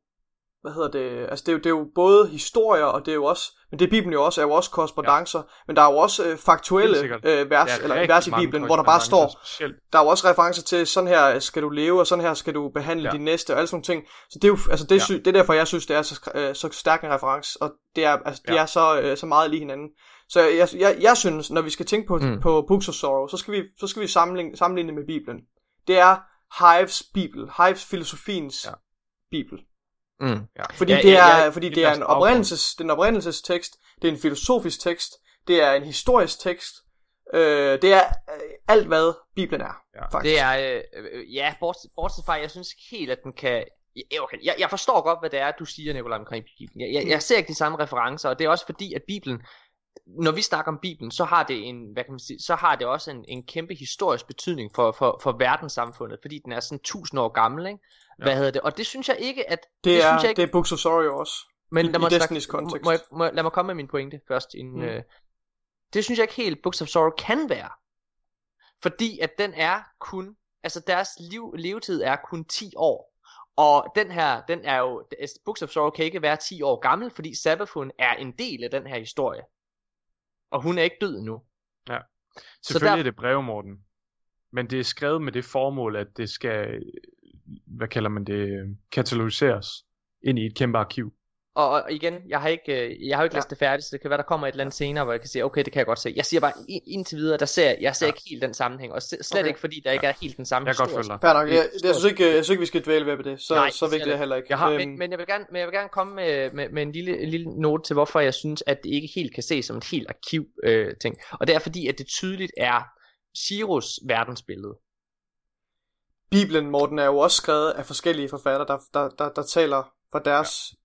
hvad hedder det, altså det er, jo, det er jo både historier, og det er jo også, men det Bibelen jo også, er jo også korrespondancer, ja. men der er jo også øh, faktuelle øh, vers, Der er eller vers i Bibelen, hvor der bare står, Specielt, der er jo også referencer til, sådan her skal du leve, og sådan her skal du behandle ja. Din næste, og alle sådan nogle ting. Så det er jo, altså det, ja. Ja. det er derfor, jeg synes, det er så, øh, så stærk en reference, og det er, altså, Ja. er så, øh, så meget lige hinanden. Så jeg, jeg, jeg synes, når vi skal tænke på, mm. På Books of Sorrow, så skal vi, så skal vi sammenligne, sammenligne det med Bibelen. Det er Hives Bibel, Hives filosofiens. Ja. Bibel. Mm. ja. Fordi Ja, det ja, er, ja, fordi det det er en oprindelses, det er en oprindelsestekst, det er en filosofisk tekst, det er en historisk tekst, øh, det er øh, alt hvad Bibelen er, Ja. faktisk. Det er, øh, øh, ja, bortset, bortset fra, jeg synes ikke helt, at den kan... Ja, okay. jeg, jeg forstår godt, hvad det er, du siger, Nicolaj, omkring Bibelen. Jeg, jeg, jeg ser ikke de samme referencer, og det er også fordi, at Bibelen, når vi snakker om Bibelen, så har det en, hvad kan man sige, så har det også en, en kæmpe historisk betydning for, for, for verdenssamfundet, fordi den er sådan tusind år gammel, ikke? Hvad Ja. hedder det? Og det synes jeg ikke, at... Det, er, synes jeg ikke, det er Books of Sorrow også. men lad i mig Destinys kontekst. Må, jeg, må, lad mig komme med min pointe først. Inden, Mm. øh, det synes jeg ikke helt, Books of Sorrow kan være. Fordi at den er kun, altså deres liv, levetid er kun 10 år. Og den her, den er jo, Books of Sorrow kan ikke være 10 år gammel, fordi Sabafun er en del af den her historie. Og hun er ikke død endnu. Selvfølgelig der- er det brev, Morten. Men det er skrevet med det formål, at det skal, hvad kalder man det, øh, katalogiseres ind i et kæmpe arkiv. Og, og igen, jeg har ikke, øh, jeg har jo ikke Ja. læst det færdigt, så det kan være, der kommer et eller andet senere, hvor jeg kan sige, okay, det kan jeg godt se. Jeg siger bare, indtil videre, der ser, jeg ser Ja. ikke helt den sammenhæng, og slet Okay. ikke fordi, der ikke er helt den samme Jeg kan godt historie. følge dig. Fair nok. Jeg, jeg, synes ikke, jeg synes ikke, vi skal dvæle ved det. Så, Nej, så det vigtigt er heller ikke. Jeg har- Øhm, Men, men, jeg vil gerne, men jeg vil gerne komme med, med, med en lille, lille note til, hvorfor jeg synes, at det ikke helt kan ses som et helt arkiv øh, ting. Og det er fordi, at det tydeligt er Shiros verdensbillede. Bibelen, Morten, er jo også skrevet af forskellige forfattere, der, der, der, der taler fra deres, ja.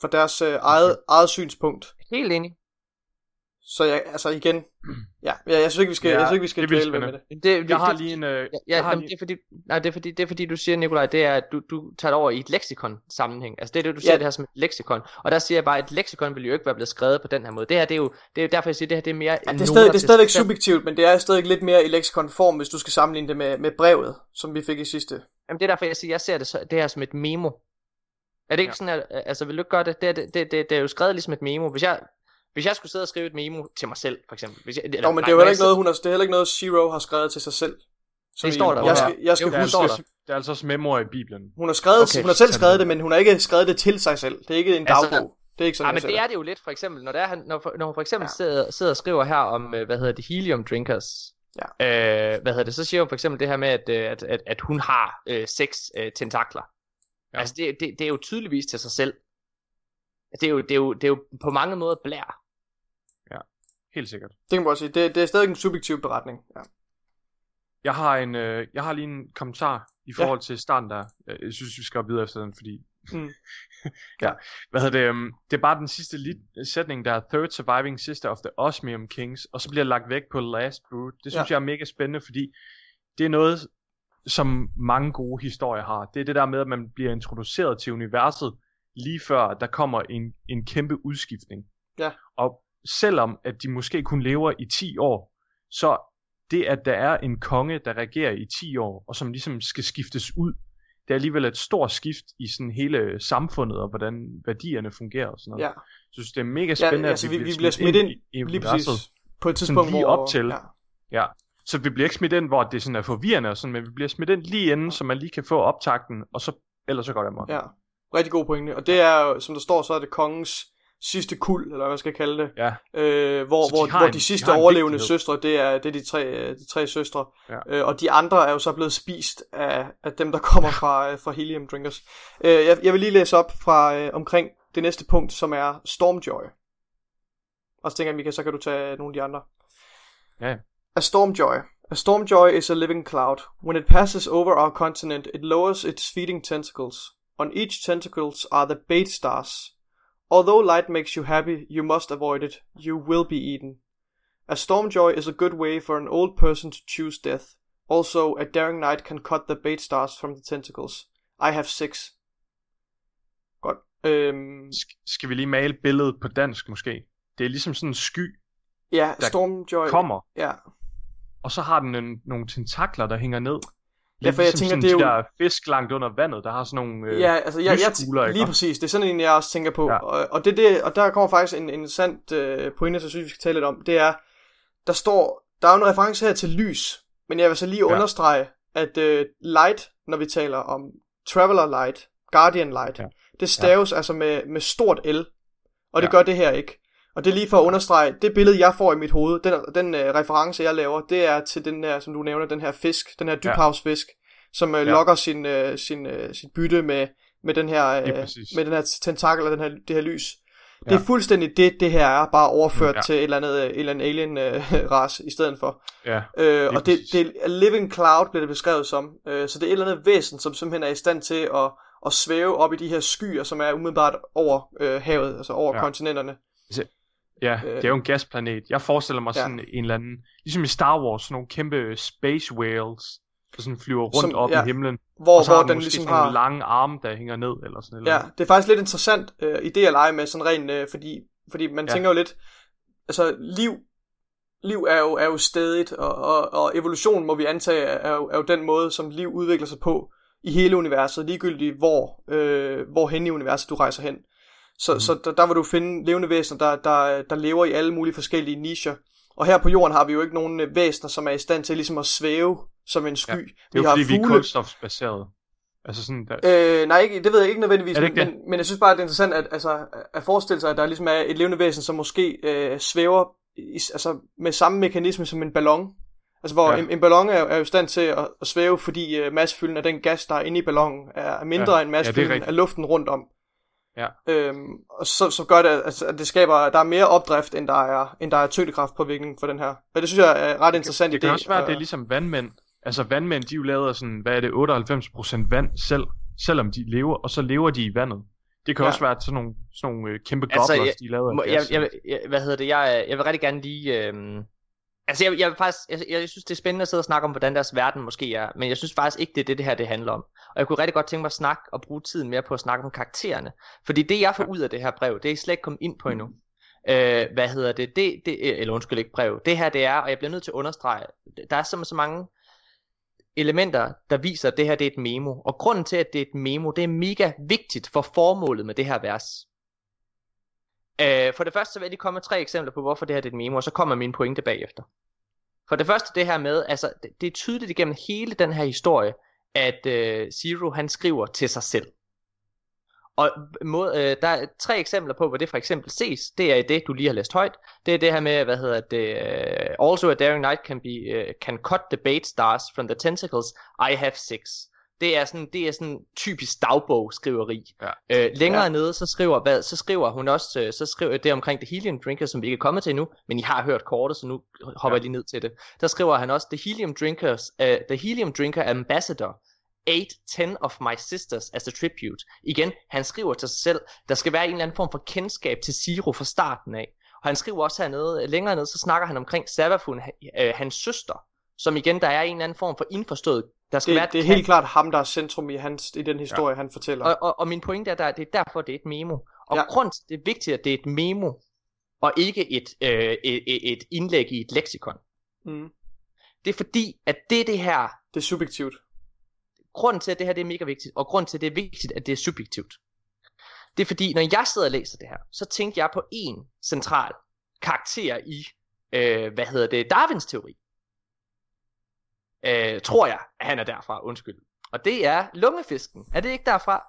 Fra deres øh, eget, eget synspunkt. Helt enig. Så jeg, altså igen, ja, jeg, jeg synes ikke, vi skal, Ja, jeg synes ikke, vi skal dvæle ved med det. Det, det, Jeg har lige en... Øh, Ja, jeg ja har jamen, lige, det, er fordi, nej, det, er fordi, det er fordi, du siger, Nikolaj, det er, at du, du tager det over i et leksikon sammenhæng. Altså det er det, du ser Ja. det her som et leksikon. Og der siger jeg bare, at et leksikon vil jo ikke være blevet skrevet på den her måde. Det her, det er jo, det er derfor, jeg siger, det her det er mere Ja, det, er stadig, det er stadigvæk subjektivt, men det er stadig lidt mere i lexikonform, hvis du skal sammenligne det med, med brevet, som vi fik i sidste. Jamen det er derfor, jeg siger, jeg ser det, så, det her som et memo. Er det ikke Ja. sådan, at, altså vil du ikke gøre det? Det, er- det, det, det, det er jo skrevet ligesom et memo. Hvis jeg, hvis jeg skulle sidde og skrive et memo til mig selv, for eksempel. Hvis jeg, eller, Nå, men nej, det er jo heller jeg ikke noget, hun har, det er heller ikke noget, Zero har skrevet til sig selv. Som Det står der jeg skal, jeg skal Jo, det huske, altså, der. der er altså også memoer i Bibelen. hun har, skrevet, Okay, hun har selv sådan. skrevet det, men hun har ikke skrevet det til sig selv. Det er ikke en Altså, dagbog. Det er ikke sådan, Ja, men det er det jo lidt, for eksempel, når, der er, han- når, for- når hun for eksempel Ja. ja. sidder, sidder og skriver her om, øh, hvad hedder det, helium drinkers. Ja. Øh, hvad hedder det, så siger hun for eksempel det her med, at, øh, at, at, at hun har øh, seks øh, tentakler. Ja. Ja. Altså, det, det, det er jo tydeligvis til sig selv. Det er jo, det er jo, det er jo på mange måder blær. Helt sikkert. Det kan man godt sige. Det, det er stadig en subjektiv beretning. Ja. Jeg har en, øh, jeg har lige en kommentar i forhold ja. til starten der. Jeg synes, vi skal videre efter den, fordi... Mm. *laughs* ja, hvad hedder det? Um, det er bare den sidste lit- sætning, der er Third Surviving Sister of the Osmium Kings, og så bliver lagt væk på Last Brood. Det synes ja. jeg er mega spændende, fordi det er noget, som mange gode historier har. Det er det der med, at man bliver introduceret til universet, lige før der kommer en, en kæmpe udskiftning. Ja. Og selvom at de måske kun lever i 10 år, så det at der er en konge, der regerer i 10 år, og som ligesom skal skiftes ud, det er alligevel et stort skift i sådan hele samfundet, og hvordan værdierne fungerer og sådan noget. Ja. Så synes, det er mega spændende, ja, altså, at vi, vi, bliver smidt ind, ind i, i lige præcis på et tidspunkt, lige hvor, op til. Ja. ja. Så vi bliver ikke smidt ind, hvor det sådan er forvirrende, og sådan, men vi bliver smidt ind lige inden, så man lige kan få optakten, og så, ellers så går det amok. Ja, rigtig god pointe. Og det er som der står, så er det kongens sidste kul, eller hvad skal jeg kalde det. Ja. Øh, hvor, hvor, de hvor de sidste de overlevende vigtighed. søstre, det er, det er de tre, de tre søstre. Ja. Øh, og de andre er jo så blevet spist af, af dem, der kommer fra, fra Helium Drinkers. Øh, jeg, jeg vil lige læse op fra øh, omkring det næste punkt, som er Stormjoy. Og så tænker jeg, Mika, så kan du tage nogle af de andre. Ja. A Stormjoy. A Stormjoy is a living cloud. When it passes over our continent, it lowers its feeding tentacles. On each tentacles are the bait stars, Although light makes you happy, you must avoid it. You will be eaten. A stormjoy is a good way for an old person to choose death. Also, a daring knight can cut the bait stars from the tentacles. I have six. Godt. Øhm... Skal vi lige male billedet på dansk måske? Det er ligesom sådan en sky, ja, der Stormjoy. kommer. Ja. Og så har den en, nogle tentakler, der hænger ned. Ja, for jeg ligesom tænker, det er jo... de der fisk langt under vandet, der har sådan nogle øh, Ja, altså jeg, jeg lyskugler, lige præcis, det er sådan en, jeg også tænker på. Ja. Og, og, det, det, og der kommer faktisk en, en interessant øh, pointe, så synes vi skal tale lidt om. Det er, der står, der er jo en reference her til lys, men jeg vil så lige ja. understrege, at øh, light, når vi taler om Traveler Light, Guardian Light, ja. det staves ja. altså med, med stort L, og det ja. gør det her ikke. Og det er lige for at understrege, det billede jeg får i mit hoved, den, den uh, reference jeg laver, det er til den her, som du nævner, den her fisk, den her dybhavsfisk, som uh, ja. lokker sin, uh, sin, uh, sit bytte med, med den her, uh, med den her tentakel og den her, det her lys. Ja. Det er fuldstændig det, det her er, bare overført ja. til et eller andet, et eller andet alien uh, *laughs* race i stedet for. Ja, uh, og det, det er living cloud, bliver det beskrevet som. Uh, så det er et eller andet væsen, som simpelthen er i stand til at, at svæve op i de her skyer, som er umiddelbart over uh, havet, altså over ja. kontinenterne. Ja, øh, det er jo en gasplanet. Jeg forestiller mig ja. sådan en eller anden, ligesom i Star Wars, sådan nogle kæmpe space whales, der sådan flyver rundt Som, op ja, i himlen. Hvor, og så hvor har den ligesom sådan har... nogle lange arme, der hænger ned, eller sådan noget. Ja, det er faktisk lidt interessant øh, idé at lege med, sådan rent, øh, fordi, fordi man ja. tænker jo lidt, altså liv, liv er jo, er jo stedigt, og, og, og evolution må vi antage er jo, er jo den måde, som liv udvikler sig på i hele universet, ligegyldigt hvor, øh, hvor hen i universet du rejser hen. Så, mm. så der, der vil du finde levende væsener, der, der, der lever i alle mulige forskellige nicher. Og her på jorden har vi jo ikke nogen øh, væsener, som er i stand til ligesom at svæve som en sky. Ja, det er jo vi fordi, fugle. vi er kulstofsbaseret. Altså sådan der... øh, nej, ikke, det ved jeg ikke nødvendigvis, ikke men, men jeg synes bare, at det er interessant at, altså, at forestille sig, at der ligesom er et levende væsen, som måske øh, svæver i, altså, med samme mekanisme som en ballon. Altså hvor ja. en, en ballon er, er jo i stand til at, at svæve, fordi øh, massefylden af den gas, der er inde i ballonen, er mindre ja. end massefylden ja, af luften rundt om. Ja. Øhm, og så, så gør det, altså, at det skaber, der er mere opdrift, end der er, end der er tyngdekraftpåvirkning for den her. Og det synes jeg er ret interessant det, det idé. Det kan også være, at det er ligesom vandmænd. Altså vandmænd, de jo laver sådan, hvad er det, 98% vand selv, selvom de lever, og så lever de i vandet. Det kan ja. også være sådan nogle, sådan nogle øh, kæmpe altså, gobblers, jeg, de laver. Jeg, jeg, jeg, hvad hedder det, jeg, jeg vil rigtig gerne lige... Øh Altså, jeg, jeg, vil faktisk, jeg, jeg synes, det er spændende at sidde og snakke om, hvordan deres verden måske er, men jeg synes faktisk ikke, det er det, det her det handler om. Og jeg kunne rigtig godt tænke mig at snakke og bruge tiden mere på at snakke om karaktererne. Fordi det, jeg får ud af det her brev, det er I slet ikke kommet ind på endnu. Øh, hvad hedder det? det, det eller undskyld ikke brev. Det her, det er, og jeg bliver nødt til at understrege, der er simpelthen så mange elementer, der viser, at det her det er et memo. Og grunden til, at det er et memo, det er mega vigtigt for formålet med det her vers. Øh, for det første så vil jeg lige komme med tre eksempler på, hvorfor det her det er et memo, og så kommer min pointe bagefter. For det første det her med, altså det, det er tydeligt igennem hele den her historie, at øh, Zero han skriver til sig selv. Og mod, øh, der er tre eksempler på, hvor det for eksempel ses. Det er det, du lige har læst højt. Det er det her med, hvad hedder det, uh, also a daring knight can, be, uh, can cut the bait stars from the tentacles. I have six. Det er sådan, det er sådan typisk dagbog-skriveri. Ja. Øh, længere Ja. nede, så skriver, hvad, så skriver hun også, øh, så skriver det omkring The Helium Drinker, som vi ikke er kommet til endnu, men I har hørt kortet, så nu hopper Ja. jeg lige ned til det. Der skriver han også, The Helium Drinkers, uh, The Helium Drinker Ambassador, 8, 10 of my sisters as a tribute. Igen, han skriver til sig selv, der skal være en eller anden form for kendskab til Zero fra starten af. Og han skriver også hernede, længere nede, så snakker han omkring Savafun, øh, hans søster, som igen, der er en eller anden form for indforstået. Der skal Det, være et det er helt klart ham, der er centrum i, hans, i den historie, ja. han fortæller. og, og, og min pointe er, at det er derfor, det er et memo. Og Ja. grund til, det er vigtigt, at det er et memo, og ikke et, øh, et, et, et indlæg i et leksikon. Mm. Det er fordi, at det det her, Det er subjektivt. grund til, at det her det er mega vigtigt, og grund til, at det er vigtigt, at det er subjektivt. Det er fordi, når jeg sidder og læser det her, så tænker jeg på en central karakter i, øh, hvad hedder det, Darwins teori. Øh, tror jeg, at han er derfra, undskyld. Og det er lungefisken. Er det ikke derfra?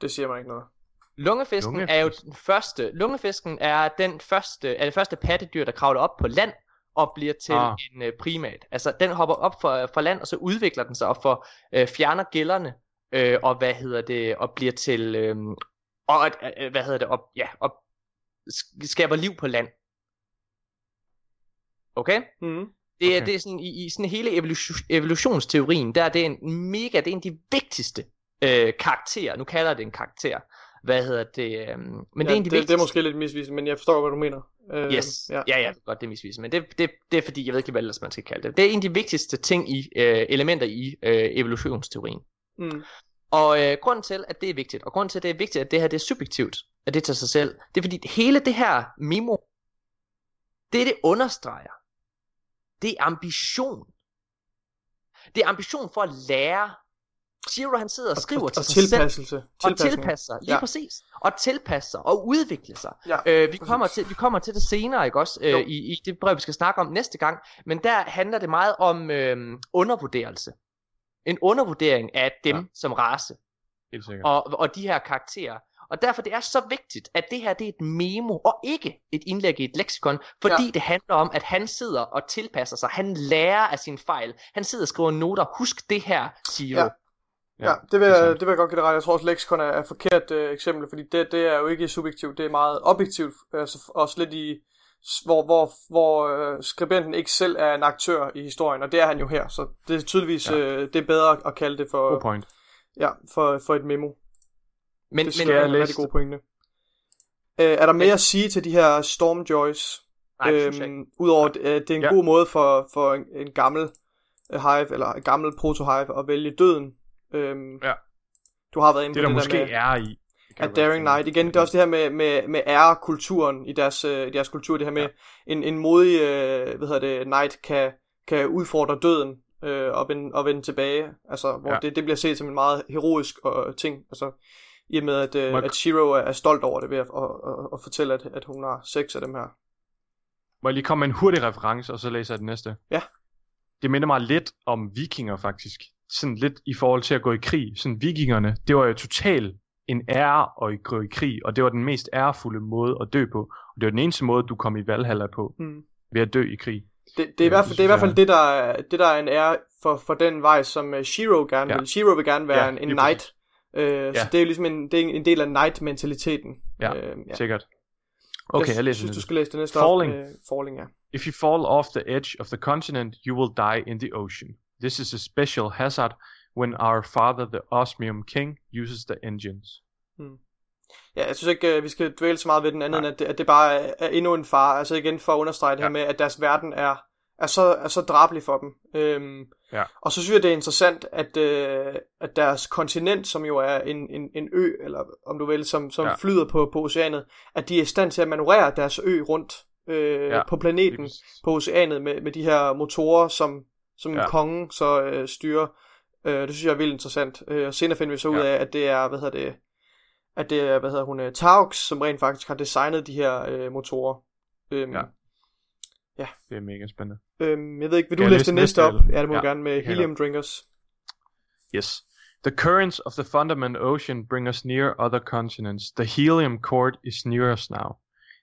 Det siger mig ikke noget. Lungefisken, Lungefisken er jo den første. Lungefisken er den første, er det første pattedyr, der kravler op på land og bliver til Ah. en øh, primat. Altså den hopper op fra, fra land, og så udvikler den sig og får, øh, fjerner gælderne øh, og hvad hedder det, og bliver til øh, og øh, hvad hedder det, og, ja, og sk- skaber liv på land. Okay? Mm. Det er, Okay. det er sådan, i, i sådan hele evolution, evolutionsteorien, der er det en mega, det er en af de vigtigste øh, karakterer. Nu kalder jeg det en karakter. Hvad hedder det? Øh, men ja, det er en af de det, det er vigtigste. måske lidt misvisende, men jeg forstår, hvad du mener. Øh, Yes, Ja. ja, ja, godt, det er misvisende, men det, det, det er fordi, jeg ved ikke, hvad ellers man skal kalde det. Det er en af de vigtigste ting i, øh, elementer i øh, evolutionsteorien. Mm. Og øh, grunden til, at det er vigtigt, og grunden til, at det er vigtigt, at det her det er subjektivt, at det tager sig selv, det er fordi, hele det her memo, det det understreger, det er ambition. Det er ambition for at lære. Zero han sidder og skriver og, til og sig selv. tilpasselse. Og Tilpasning. tilpasse sig, lige Ja. præcis. Og tilpasse sig, og udvikle sig. Ja, Øh, vi, præcis. kommer til, vi kommer til det senere, ikke også? Øh, i, I det brev, vi skal snakke om næste gang. Men der handler det meget om øh, undervurderelse. En undervurdering af dem Ja. ja. som race. Helt sikkert. Og, og de her karakterer. Og derfor det er så vigtigt, at det her det er et memo, og ikke et indlæg i et leksikon, fordi Ja. det handler om, at han sidder og tilpasser sig. Han lærer af sine fejl. Han sidder og skriver noter. Husk det her, Zero. Ja. Ja. Ja, det vil, det jeg, det vil jeg godt give dig ret. Jeg tror også, leksikon er, er et forkert øh, eksempel, fordi det, det er jo ikke subjektivt, det er meget objektivt. Altså også lidt i, hvor, hvor, hvor øh, skribenten ikke selv er en aktør i historien, og det er han jo her. Så det er tydeligvis Ja. øh, det er bedre at kalde det for, point. ja, for, for et memo. Men, Det men, skal jeg jeg læse- god pointe. Øh, er der mere Men- at sige til de her Stormjoys? nej. Øhm, Udover, øh, det er en Ja. god måde for, for en, en gammel øh, hive, eller en gammel proto-hive, at vælge døden. Øhm, Ja. Du har været inde Det på der det måske der med, er i. at Daring Knight, igen, det er også det her med, med, med ære-kulturen i deres, øh, i deres kultur, det her med, Ja. en, en modig, øh, hvad hedder det, knight kan, kan udfordre døden, øh, og, vende, og vende tilbage, altså, hvor Ja. det, det bliver set som en meget heroisk øh, ting, altså, i og med, at, øh, jeg- at Shiro er, er stolt over det ved at, at, at, at fortælle, at, at hun har seks af dem her. Må jeg lige komme med en hurtig reference, og så læser jeg det næste? Ja. Det minder mig lidt om vikinger, faktisk. Sådan lidt i forhold til at gå i krig. Sådan vikingerne, det var jo totalt en ære at gå i krig, og det var den mest ærefulde måde at dø på. Og det var den eneste måde, du kom i Valhalla på, Hmm. ved at dø i krig. Det, det, er i Ja, hvert det fald, det er i hvert fald det, der er, det, der er en ære for, for den vej, som uh, Shiro gerne Ja. vil. Shiro vil gerne være Ja, en, en knight, øh, Ja. så det er jo ligesom en, det er en del af knight-mentaliteten. Ja, øh, ja. Sikkert. Okay, jeg læser synes, du skal læse det næste Falling. op. Øh, falling, ja. If you fall off the edge of the continent, you will die in the ocean. This is a special hazard when our father, the Osmium King, uses the engines. Ja, jeg synes ikke, øh, vi skal dvæle så meget ved den anden, Nej. end at det, at det bare er, endnu en far. Altså igen for at understrege det Ja. her med, at deres verden er, er, så, er så drabelig for dem. Øhm, Ja. Og så synes jeg, det er interessant, at, øh, at deres kontinent, som jo er en, en, en ø, eller om du vil, som, som Ja. flyder på, på oceanet, at de er i stand til at manøvrere deres ø rundt øh, Ja, på planeten, på oceanet, med, med de her motorer, som, som Ja. kongen så øh, styrer. Øh, det synes jeg er vildt interessant. Øh, og senere finder vi så ud Ja. af, at det er, hvad hedder det, at det er, hvad hedder hun, øh, Taux, som rent faktisk har designet de her øh, motorer. Øhm, Ja. ja. Det er mega spændende. Øhm, jeg ved ikke, vil du læse det næste op? Ja, det må Ja, gerne med Helium Drinkers. Yes. The currents of the fundament ocean bring us near other continents. The helium court is near us now.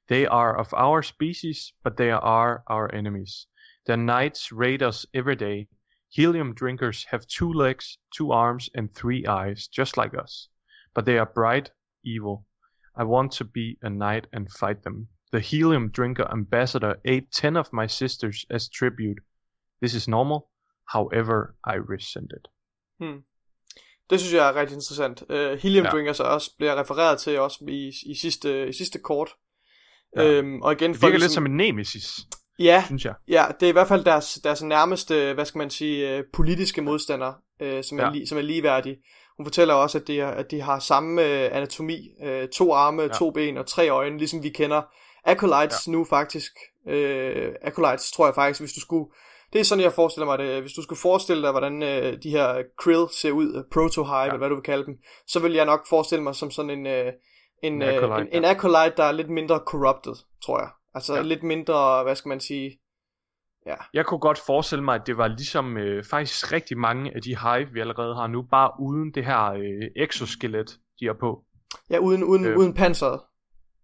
They are of our species, but they are our enemies. Their knights raid us every day. Helium drinkers have two legs, two arms, and three eyes, just like us. But they are bright, evil. I want to be a knight and fight them. The helium drinker ambassador ate 10 of my sisters as tribute. This is normal, however I resent it. Hmm. Det synes jeg er rigtig interessant. Uh, helium ja. drinkers også bliver refereret til også i, i, sidste, i sidste kort. Ja. Øhm, og igen, det virker lidt som en nemesis. Ja, synes jeg. ja, det er i hvert fald deres, deres nærmeste, hvad skal man sige, øh, politiske modstander, øh, som, er ja. li, som er ligeværdige. Hun fortæller også, at de, at de har samme øh, anatomi, øh, to arme, ja. to ben og tre øjne, ligesom vi kender Acolytes ja. nu faktisk. Øh, Acolytes tror jeg faktisk, hvis du skulle, det er sådan, jeg forestiller mig det, hvis du skulle forestille dig, hvordan øh, de her krill ser ud, proto-hive, ja. eller hvad du vil kalde dem, så vil jeg nok forestille mig som sådan en, øh, en, en, acolyte, øh, en, ja. en acolyte, der er lidt mindre corrupted, tror jeg. Altså ja. lidt mindre, hvad skal man sige, ja. Jeg kunne godt forestille mig, at det var ligesom øh, faktisk rigtig mange af de hive, vi allerede har nu, bare uden det her øh, exoskelet, de er på. Ja, uden, uden, øh, uden panseret.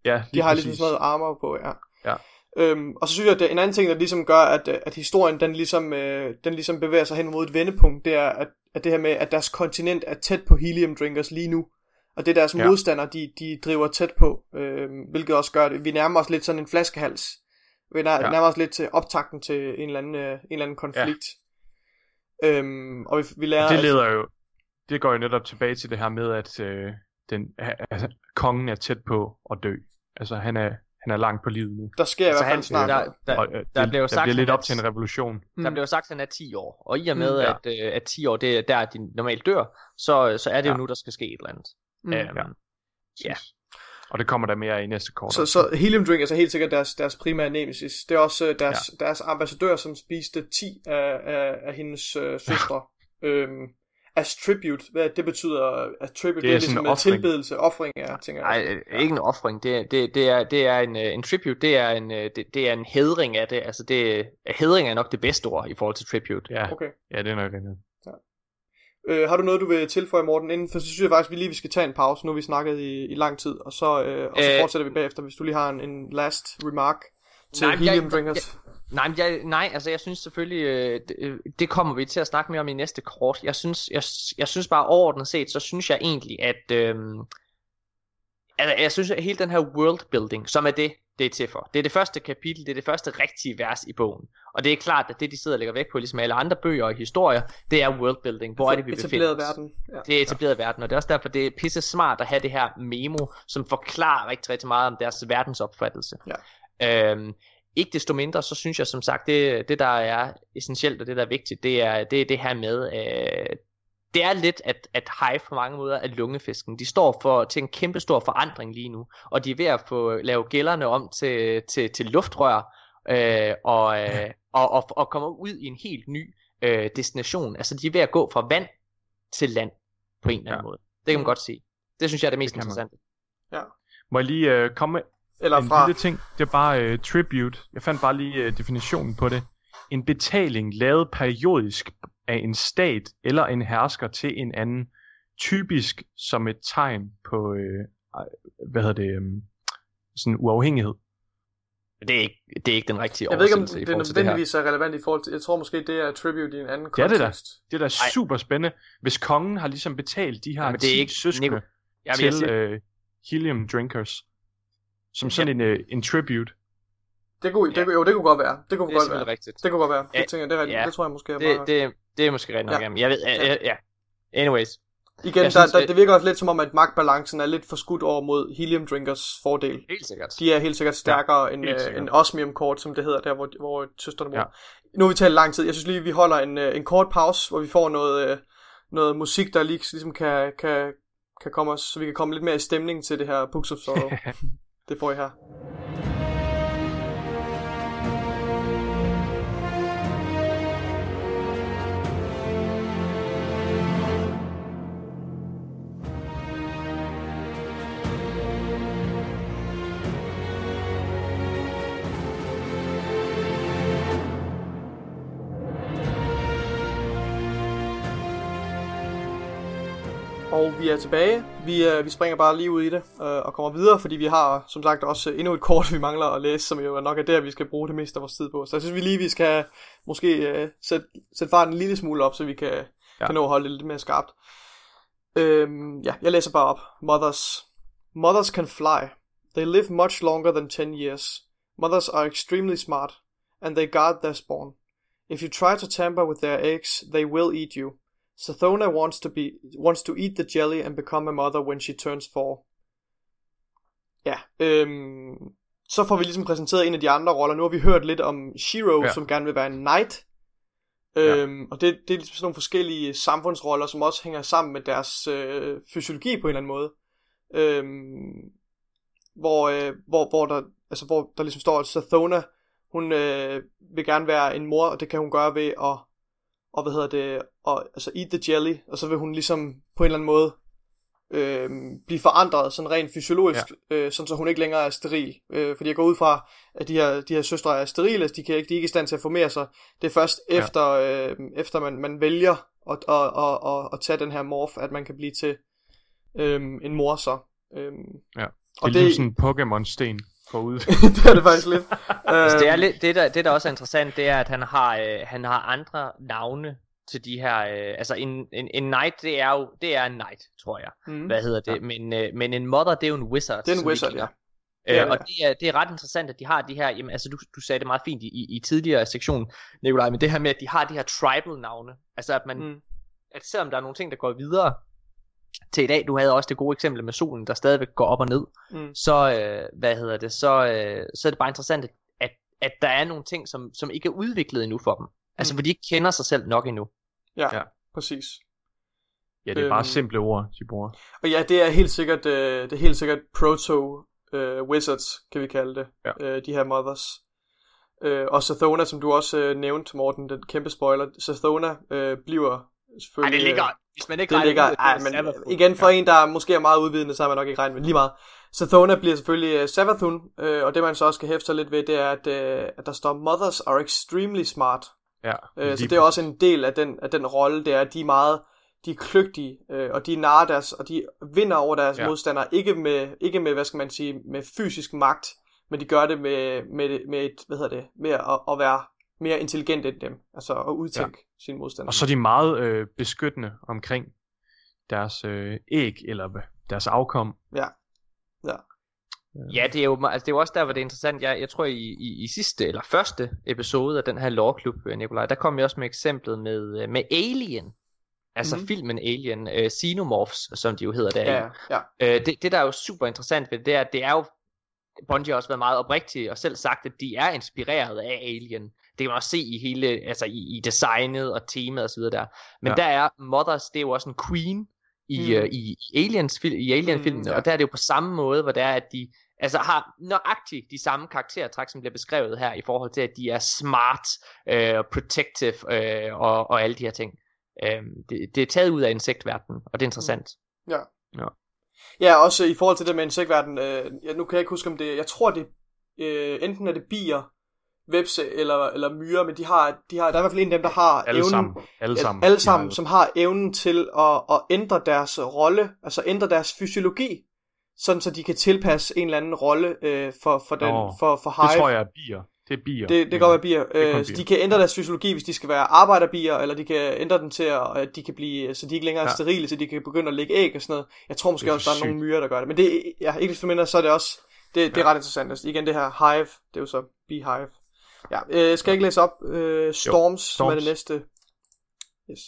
Ja, De har ligesom sådan noget armor på, ja. ja. Øhm, og så synes jeg, at en anden ting, der ligesom gør, at, at historien den ligesom, øh, den ligesom bevæger sig hen mod et vendepunkt, det er, at, at det her med, at deres kontinent er tæt på helium drinkers lige nu. Og det er deres ja. modstandere, de, de driver tæt på, øh, hvilket også gør det. Vi nærmer os lidt sådan en flaskehals. Vi nærmer, ja. nærmer os lidt til optakten til en eller anden, øh, en eller anden konflikt. Ja. Øhm, og vi, vi lærer... Det leder jo, det går jo netop tilbage til det her med, at øh, den, altså, kongen er tæt på at dø. Altså han er, han er langt på livet nu. Der sker i hvert fald snart. Der, der, og, øh, der, det, bliver, sagt, der bliver lidt op til en revolution. Der bliver jo sagt, at han er 10 år. Og i og med, mm, ja. at, øh, at 10 år, det er der, de normalt dør, så, så er det ja. jo nu, der skal ske et eller andet. Mm. Øhm, ja. ja. Og det kommer der mere i næste kort. Så, så Helium Drink er så helt sikkert deres, deres primære nemesis. Det er også øh, deres, ja. deres ambassadør, som spiste 10 af, af, af hendes øh, søstre. *laughs* øhm, as tribute, hvad det betyder, as tribute, det er, det er ligesom en tilbedelse, offring, ja, tænker jeg. Nej, ja. ikke en offring, det, det, det, er, det er en, øh, en tribute, det er en, øh, det, det er en hedring af det, altså det, hedring er nok det bedste ord i forhold til tribute. Ja, okay. ja det er nok det. Ja. Øh, har du noget, du vil tilføje, Morten, inden? For så synes jeg faktisk, vi lige vi skal tage en pause. Nu har vi snakket i, i lang tid, og så, øh, og så øh, fortsætter vi bagefter, hvis du lige har en, en last remark til nej, Helium jeg, Drinkers. Jeg, Nej, jeg, nej, altså jeg synes selvfølgelig, øh, det, øh, det kommer vi til at snakke mere om i næste kort. Jeg synes, jeg, jeg synes bare overordnet set, så synes jeg egentlig, at øh, altså, jeg synes, at hele den her world building, som er det, det er til for. Det er det første kapitel, det er det første rigtige vers i bogen. Og det er klart, at det de sidder og lægger væk på, ligesom alle andre bøger og historier, det er world building. Hvor er det, vi befinder os? verden. Ja. Det er etableret ja. verden, og det er også derfor, det er pisse smart at have det her memo, som forklarer rigtig, rigtig meget om deres verdensopfattelse. Ja. Øhm, ikke desto mindre, så synes jeg som sagt, det, det der er essentielt og det der er vigtigt, det er det, er det her med, øh, det er lidt, at, at Hive på mange måder er lungefisken. De står for til en kæmpe stor forandring lige nu, og de er ved at få lave gælderne om til, til, til luftrør, øh, og, øh, og, og, og komme ud i en helt ny øh, destination. Altså de er ved at gå fra vand til land på en eller anden ja. måde. Det kan man godt sige. Det synes jeg er det mest det interessante. Ja. Må jeg lige øh, komme eller en fra... lille ting, det er bare uh, tribute. Jeg fandt bare lige uh, definitionen på det. En betaling lavet periodisk af en stat eller en hersker til en anden, typisk som et tegn på, uh, hvad hedder det, um, sådan uafhængighed. Det er, ikke, det er ikke den rigtige Jeg ved ikke, om det, det nødvendigvis er relevant i forhold til... Jeg tror måske, det er tribute i en anden kontekst. Ja, det er da. Det er da super spændende. Hvis kongen har ligesom betalt de her Jamen, det er ikke, søskende Nico, til sige... uh, helium drinkers, som sådan ja. en, uh, en tribute. Det kunne, det, ja. jo, det kunne godt være. Det kunne det godt være. Rigtigt. Det kunne godt være. Det, tænker, det, er rigtigt. Ja. det tror jeg måske er det, det, det er måske rigtigt nok. Ja. Jeg ved, ja. ja. Anyways. Igen, der, synes, der, det virker også lidt som om, at magtbalancen er lidt for skudt over mod Helium Drinkers fordel. Helt sikkert. De er helt sikkert stærkere ja, end, uh, end Osmium Court, som det hedder, der hvor, hvor søsterne bor. Ja. Nu har vi talt lang tid. Jeg synes lige, vi holder en, uh, en kort pause, hvor vi får noget, uh, noget musik, der lige, ligesom kan, kan, kan komme os, så vi kan komme lidt mere i stemning til det her Books of Sorrow. *laughs* Det får I her. Vi er tilbage. Vi, uh, vi springer bare lige ud i det uh, og kommer videre, fordi vi har som sagt også endnu et kort, vi mangler at læse, som jo nok er der, vi skal bruge det meste af vores tid på. Så jeg synes vi lige, vi skal måske uh, sætte, sætte farten en lille smule op, så vi kan, ja. kan nå at holde det lidt mere skarpt. Uh, ja, jeg læser bare op. Mothers. Mothers can fly. They live much longer than 10 years. Mothers are extremely smart, and they guard their spawn. If you try to tamper with their eggs, they will eat you. Sathona wants to be wants to eat the jelly and become a mother when she turns four. Ja, øhm, så får vi ligesom præsenteret en af de andre roller. Nu har vi hørt lidt om Shiro, ja. som gerne vil være en knight. Øhm, ja. Og det, det er ligesom sådan nogle forskellige samfundsroller, som også hænger sammen med deres øh, fysiologi på en eller anden måde. Øhm, hvor, øh, hvor, hvor, der, altså, hvor der ligesom står, at Sathona, hun øh, vil gerne være en mor, og det kan hun gøre ved at og hvad hedder det, og, altså eat the jelly, og så vil hun ligesom på en eller anden måde øh, blive forandret sådan rent fysiologisk, ja. øh, sådan så hun ikke længere er steril. Øh, fordi jeg går ud fra, at de her, de her søstre er sterile, altså de, kan ikke, de er ikke i stand til at formere sig. Det er først ja. efter, øh, efter man, man vælger at, at, at, at, at tage den her morf, at man kan blive til øh, en mor så. Øh, ja. Det er ligesom sådan en Pokémon-sten går ud. *laughs* det er det faktisk lidt. altså, det, er lidt det, der, det, der også er interessant, det er, at han har, øh, han har andre navne til de her, øh, altså en, en, en knight, det er jo, det er en knight, tror jeg. Mm. Hvad hedder det? Ja. Men, øh, men en mother, det er jo en wizard. Det er en wizard, ja. Øh, ja, ja. Og det er, det er ret interessant, at de har de her, jamen altså du, du sagde det meget fint i, i, tidligere sektion, Nikolaj, men det her med, at de har de her tribal navne, altså at man, mm. at selvom der er nogle ting, der går videre til i dag, du havde også det gode eksempel med solen, der stadigvæk går op og ned, mm. så, øh, hvad hedder det, så, øh, så er det bare interessant, at, at der er nogle ting, som, som ikke er udviklet endnu for dem. Altså, mm. for de ikke kender sig selv nok endnu. Ja, ja. præcis. Ja, det er bare øhm, simple ord, de bruger. Og ja, det er helt sikkert, øh, det er helt sikkert proto øh, wizards, kan vi kalde det. Ja. Øh, de her mothers. Øh, og Sathona, som du også øh, nævnte, Morten, den kæmpe spoiler. Sathona øh, bliver selvfølgelig... Ej, det ligger, hvis man ikke det ligger, ud, ej, men igen for ja. en, der måske er meget udvidende, så har man nok ikke regnet med lige meget. Sathona bliver selvfølgelig uh, Savathun, uh, og det man så også skal hæfte sig lidt ved, det er, at, uh, at der står Mothers are extremely smart. Ja, uh, så det er også en del af den, af den rolle, det er, at de er meget de er kløgtige, øh, og de narer deres, og de vinder over deres ja. modstandere, ikke med, ikke med, hvad skal man sige, med fysisk magt, men de gør det med, med, med et, hvad hedder det, med at, at være mere intelligent end dem, altså at udtænke ja. sine modstandere. Og så er de meget øh, beskyttende omkring deres øh, æg, eller deres afkom. Ja. Ja, det er jo, altså det er jo også der, hvor det er interessant. Jeg, jeg tror i, i, i sidste eller første episode af den her lore øh, Nikolaj, der kom jeg også med eksemplet med, øh, med Alien. Altså mm-hmm. filmen Alien, uh, Xenomorphs, som de jo hedder der. Ja, ja. Uh, det, det, der er jo super interessant ved det, det er, at det er jo, Bungie har også været meget oprigtig og selv sagt, at de er inspireret af Alien. Det kan man også se i hele, altså i, i designet og temaet osv. der. Men ja. der er Mothers, det er jo også en queen i, mm. uh, i, i Aliens, i Alien-filmen, mm, ja. og der er det jo på samme måde, hvor det er, at de altså har nøjagtigt de samme karaktertræk, som bliver beskrevet her, i forhold til, at de er smart, uh, protective uh, og, og alle de her ting. Uh, det, det er taget ud af insektverdenen, og det er interessant. Mm. Ja. ja. Ja, også i forhold til det med insektverdenen, øh, nu kan jeg ikke huske om det, jeg tror det, øh, enten er det bier, vepse eller, eller myrer, men de har, de har, der er i hvert fald en af dem, der har alle evnen, sammen. Alle sammen, alle sammen som har evnen til at, at ændre deres rolle, altså ændre deres fysiologi, sådan så de kan tilpasse en eller anden rolle øh, for, for, den, Nå, for, for hive. Det tror jeg er bier. Det er bier. Det, det kan godt være bier. Øh. Så de kan ændre deres fysiologi, hvis de skal være arbejderbier, eller de kan ændre den til, at de kan blive, så de ikke længere er ja. sterile, så de kan begynde at lægge æg og sådan noget. Jeg tror måske også, der er nogle myrer, der gør det. Men det, ja, ikke desto mindre, så er det også, det, det er ret interessant. Altså, igen, det her hive, det er jo så beehive. Ja, øh, skal jeg ikke læse op? Øh, storms, jo, storms, som er det næste. Yes.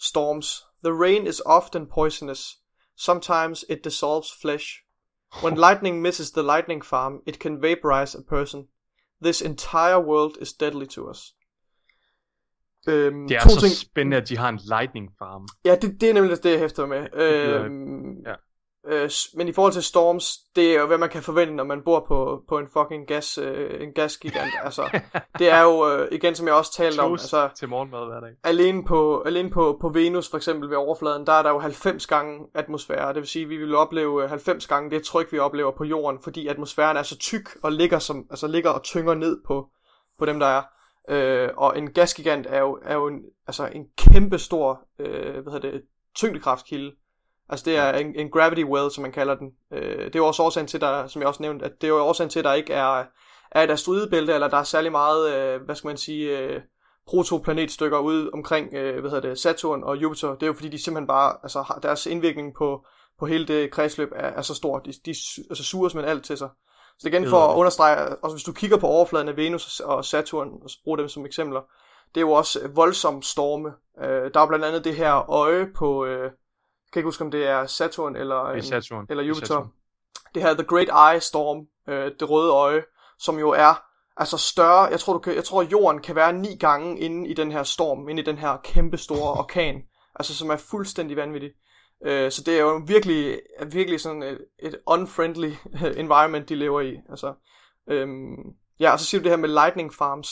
Storms. The rain is often poisonous. Sometimes it dissolves flesh. When lightning misses the lightning farm, it can vaporize a person. This entire world is deadly to us. Øhm, det er så ting... spændende, at de har en lightning farm. Ja, det, det er nemlig det, jeg hæfter med. Øhm. Øh, men i forhold til storms, det er jo hvad man kan forvente, når man bor på, på en fucking gas, øh, en gasgigant. *laughs* altså, det er jo, øh, igen som jeg også talte om, altså, til morgenmad hver dag. Alene, på, alene på, på Venus for eksempel ved overfladen, der er der jo 90 gange atmosfære. Det vil sige, at vi vil opleve 90 gange det tryk, vi oplever på jorden, fordi atmosfæren er så tyk og ligger, som, altså, ligger og tynger ned på, på dem, der er. Øh, og en gasgigant er jo, er jo en, altså en kæmpe stor øh, hvad hedder det, tyngdekraftkilde Altså det er en, en gravity well, som man kalder den. Øh, det er jo også årsagen til, der, som jeg også nævnte, at det er jo årsagen til, at der ikke er, er et asteroidebælte, eller der er særlig meget, øh, hvad skal man sige, øh, protoplanetstykker ude omkring, øh, hvad hedder det, Saturn og Jupiter. Det er jo fordi, de simpelthen bare, altså har deres indvirkning på, på hele det kredsløb er, er så stor. De, de altså, suger simpelthen alt til sig. Så igen for at understrege, også hvis du kigger på overfladen af Venus og Saturn, og bruger dem som eksempler, det er jo også voldsomme storme. Øh, der er blandt andet det her øje på, øh, kan ikke huske om det er Saturn eller, en, Saturn. eller Jupiter. Saturn. Det her The Great Eye Storm, øh, det røde øje, som jo er altså større, jeg tror, du kan, jeg tror jorden kan være ni gange inde i den her storm, inde i den her kæmpe store orkan, altså som er fuldstændig vanvittig. Øh, så det er jo virkelig, virkelig sådan et, et unfriendly *laughs* environment, de lever i. Altså, øhm, ja, og så siger du det her med lightning farms.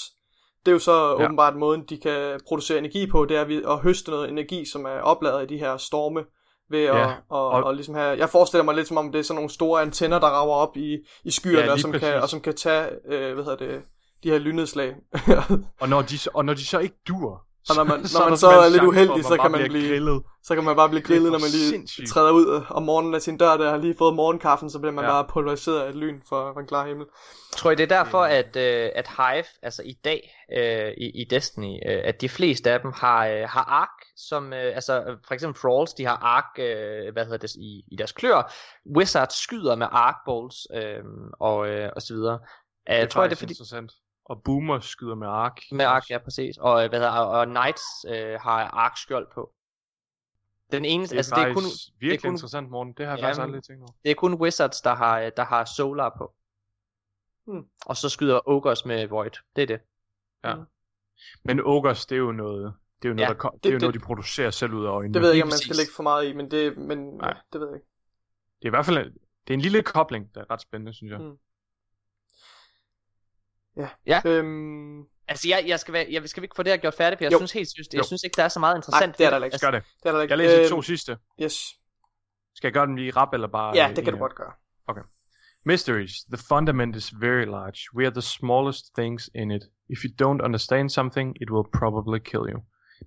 Det er jo så ja. åbenbart måden, de kan producere energi på, det er at høste noget energi, som er opladet i de her storme, ved ja. at, og, og, og ligesom have, jeg forestiller mig lidt som om det er sådan nogle store antenner, der rager op i, i skyerne, ja, og, som kan, og som kan tage, øh, hvad hedder det, de her lynnedslag. *laughs* og, når de, og når de så ikke dur, og når man, *laughs* når man så er lidt uheldig, så kan man blive grillet. Så kan man bare blive grillet, når man lige sindssygt. træder ud om morgenen af sin dør, der har lige fået morgenkaffen, så bliver man ja. bare pulveriseret af et lyn for, for en klar himmel. Tror I det er derfor, at, uh, at Hive, altså i dag uh, i, i Destiny, uh, at de fleste af dem har, uh, har ark, som, uh, altså for eksempel Thralls, de har ark, uh, hvad hedder det, i, i deres klør. Wizards skyder med ark balls, uh, og, uh, og så videre. Uh, det er tror jeg, det er fordi... interessant. Og Boomer skyder med ark. Med ark, ja, præcis. Og, hvad hedder, og Knights øh, har ark skjold på. Den eneste, det er altså, det er kun, virkelig det er kun, interessant, Morten. Det har jeg jamen, faktisk aldrig tænkt over. Det er kun Wizards, der har, der har Solar på. Hmm. Og så skyder Ogres med Void. Det er det. Ja. Hmm. Men Ogres, det er jo noget, det er jo noget, ja, der, det, det er jo det, noget, de producerer selv ud af øjnene. Det ved jeg ikke, om man skal lægge for meget i, men det, men, Nej. Ja, det ved jeg ikke. Det er i hvert fald det er en lille kobling, der er ret spændende, synes jeg. Hmm. Ja. ja. Øhm... Altså, jeg, jeg skal, være, jeg skal vi ikke få det her gjort færdigt, for jeg jo. synes helt seriøst, jeg synes ikke, der er så meget interessant. Nej, det er der ikke. Altså, gør det. det, er der ikke. Jeg læser øhm... de to sidste. Yes. Skal jeg gøre dem lige rap, eller bare... Ja, det kan du godt gøre. Okay. Mysteries. The fundament is very large. We are the smallest things in it. If you don't understand something, it will probably kill you.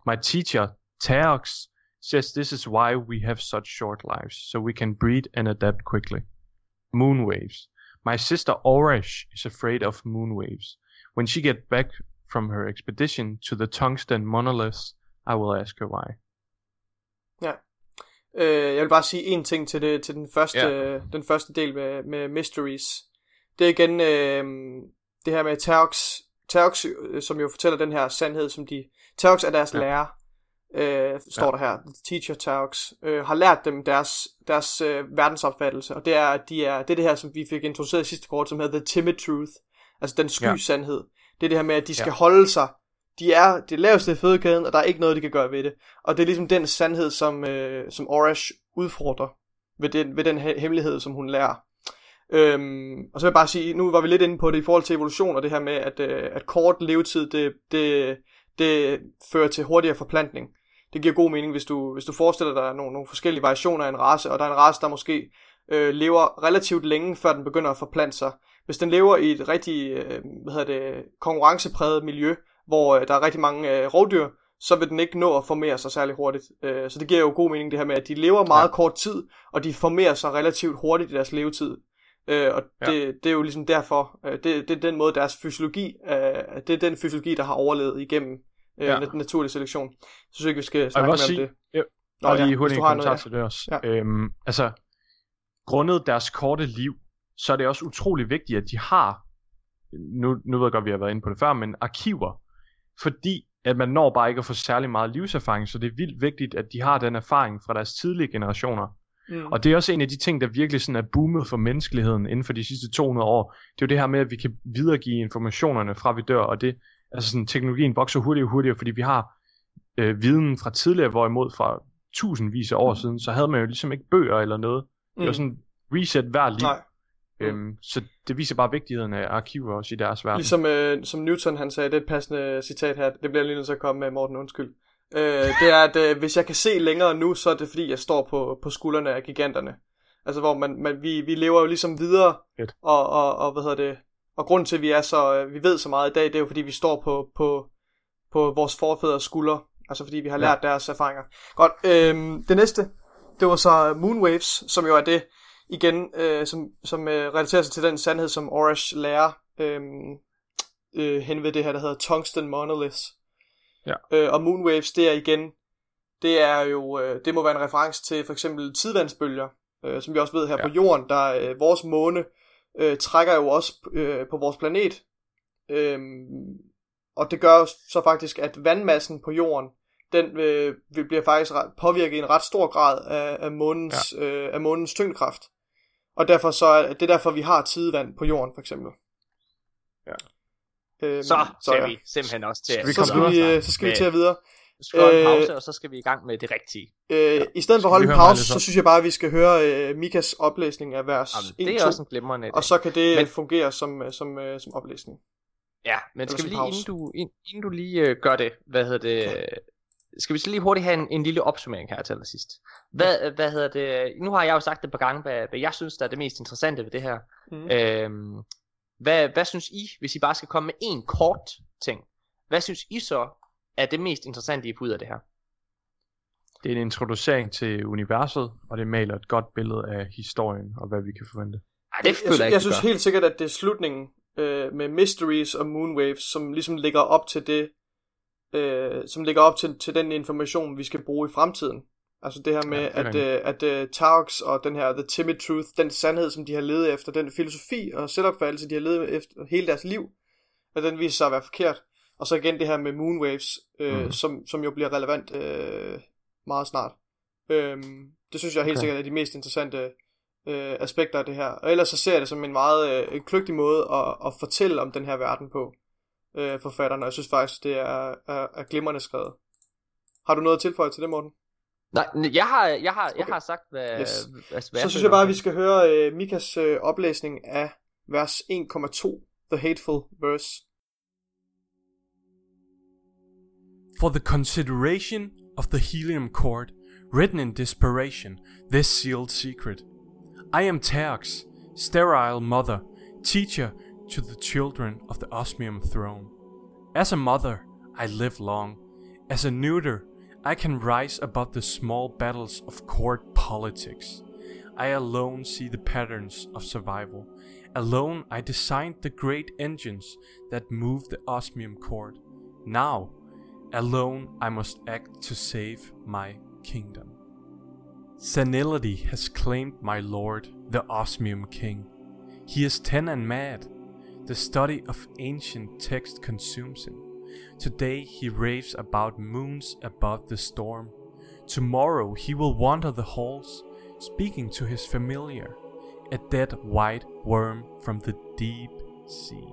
My teacher, Teox, says this is why we have such short lives, so we can breed and adapt quickly. Moon waves. My sister Oresh is afraid of moon waves. When she gets back from her expedition to the tungsten monoliths, I will ask her why. Ja. Øh, jeg vil bare sige en ting til, det, til den, første, ja. den første del med, med Mysteries. Det er igen øh, det her med Terx, Terx, øh, som jo fortæller den her sandhed, som de... Terx er deres ja. lærer, øh, står ja. der her, The Teacher Talks, øh, har lært dem deres, deres øh, verdensopfattelse, og det er, at de er, det er det her, som vi fik introduceret i sidste kort, som hedder The Timid Truth, altså den sky ja. sandhed. Det er det her med, at de skal ja. holde sig, de er det laveste i fødekæden, og der er ikke noget, de kan gøre ved det. Og det er ligesom den sandhed, som, øh, som Orash udfordrer ved den, ved den hemmelighed, som hun lærer. Øhm, og så vil jeg bare sige, nu var vi lidt inde på det i forhold til evolution, og det her med, at, øh, at kort levetid, det, det, det fører til hurtigere forplantning det giver god mening, hvis du, hvis du forestiller dig nogle, nogle forskellige variationer af en race, og der er en race, der måske øh, lever relativt længe, før den begynder at forplante sig. Hvis den lever i et rigtig øh, hvad hedder det, konkurrencepræget miljø, hvor øh, der er rigtig mange øh, rovdyr, så vil den ikke nå at formere sig særlig hurtigt. Øh, så det giver jo god mening det her med, at de lever meget ja. kort tid, og de formerer sig relativt hurtigt i deres levetid. Øh, og ja. det, det er jo ligesom derfor, øh, det, det er den måde deres fysiologi, øh, det er den fysiologi, der har overlevet igennem øh, ja. naturlig selektion. Så synes jeg ikke, vi skal snakke mere sige, om det. Jeg, Nå, og lige ja, hurtigt en kommentar noget, ja. til det også. Ja. Øhm, altså, grundet deres korte liv, så er det også utrolig vigtigt, at de har, nu, nu ved jeg godt, at vi har været inde på det før, men arkiver. Fordi at man når bare ikke at få særlig meget livserfaring, så det er vildt vigtigt, at de har den erfaring fra deres tidlige generationer. Mm. Og det er også en af de ting, der virkelig sådan er boomet for menneskeligheden inden for de sidste 200 år. Det er jo det her med, at vi kan videregive informationerne fra vi dør, og det altså sådan, teknologien vokser hurtigere og hurtigere, fordi vi har øh, viden fra tidligere, hvorimod fra tusindvis af år mm. siden, så havde man jo ligesom ikke bøger eller noget. Det var mm. sådan reset hver liv. Nej. Øhm, så det viser bare vigtigheden af arkiver også i deres verden. Ligesom øh, som Newton han sagde, det er et passende citat her, det bliver lige nødt til at komme med Morten, undskyld. Øh, det er, at øh, hvis jeg kan se længere nu, så er det fordi, jeg står på, på skuldrene af giganterne. Altså hvor man, man, vi, vi lever jo ligesom videre, og, og, og hvad hedder det, og grunden til, at vi, er så, øh, vi ved så meget i dag, det er jo fordi, vi står på, på, på vores forfædres skuldre. Altså fordi vi har lært ja. deres erfaringer. Godt, øhm, det næste, Det var så Moonwaves, som jo er det, igen, øh, som, som øh, relaterer sig til den sandhed, som Orange lærer øh, øh, hen ved det her, der hedder Tungsten Monoliths. Ja. Øh, og Moonwaves, det er igen, det er jo, øh, det må være en reference til for eksempel tidvandsbølger, øh, som vi også ved her ja. på jorden, der øh, vores måne øh, trækker jo også øh, på vores planet. Øh, og det gør jo så faktisk, at vandmassen på jorden, den øh, bliver faktisk påvirket i en ret stor grad af, af, månens, ja. øh, af månens tyngdekraft. Og derfor så er det er derfor, vi har tidevand på jorden, for eksempel. Ja. Øhm, så skal ja. vi simpelthen også til at... Så skal vi, øh, så skal vi til at videre. Vi skal en pause, øh, og så skal vi i gang med det rigtige. Øh, ja. I stedet for at holde en pause, så synes jeg bare, at vi skal høre uh, Mikas oplæsning af vers Jamen, 1, det er også en glimrende Og så kan det men... fungere som, som, som, som oplæsning. Ja, men skal vi lige, inden du, inden du lige uh, gør det, hvad hedder det, ja. skal vi så lige hurtigt have en, en lille opsummering her til sidst. Hvad, ja. hvad hedder det, nu har jeg jo sagt det et par gange, hvad, hvad jeg synes, der er det mest interessante ved det her. Mm. Øhm, hvad, hvad synes I, hvis I bare skal komme med en kort ting, hvad synes I så er det mest interessante, I får ud af det her? Det er en introducering til universet, og det maler et godt billede af historien og hvad vi kan forvente. Ej, det jeg, jeg, jeg, jeg synes helt sikkert, at det er slutningen øh, med Mysteries og Moonwaves, som ligesom ligger op til det, øh, som ligger op til, til den information, vi skal bruge i fremtiden. Altså det her med, ja, at, øh, at, uh, Tarks og den her The Timid Truth, den sandhed, som de har levet efter, den filosofi og selvopfattelse, de har levet efter hele deres liv, at den viser sig at være forkert. Og så igen det her med Moonwaves, øh, mm. som, som jo bliver relevant øh, meget snart. Øhm, det synes jeg helt okay. sikkert er de mest interessante øh, aspekter af det her. Og ellers så ser jeg det som en meget øh, kløgtig måde at, at fortælle om den her verden på øh, forfatterne. Og jeg synes faktisk, det er, er, er glimrende skrevet. Har du noget at tilføje til det, Morten? Nej, jeg har, jeg har, okay. jeg har sagt, hvad, yes. hvad, hvad Så synes jeg bare, at vi skal høre uh, Mikas uh, oplæsning af vers 1,2, The Hateful Verse. For the consideration of the helium cord, written in desperation, this sealed secret. I am Teox, sterile mother, teacher to the children of the osmium throne. As a mother, I live long. As a neuter, I can rise above the small battles of court politics. I alone see the patterns of survival. Alone I designed the great engines that move the osmium cord. Now, alone I must act to save my kingdom. Senility has claimed my lord, the osmium king. He is ten and mad. The study of ancient text consumes him. Today he raves about moons above the storm. Tomorrow he will wander the halls, speaking to his familiar, a dead white worm from the deep sea.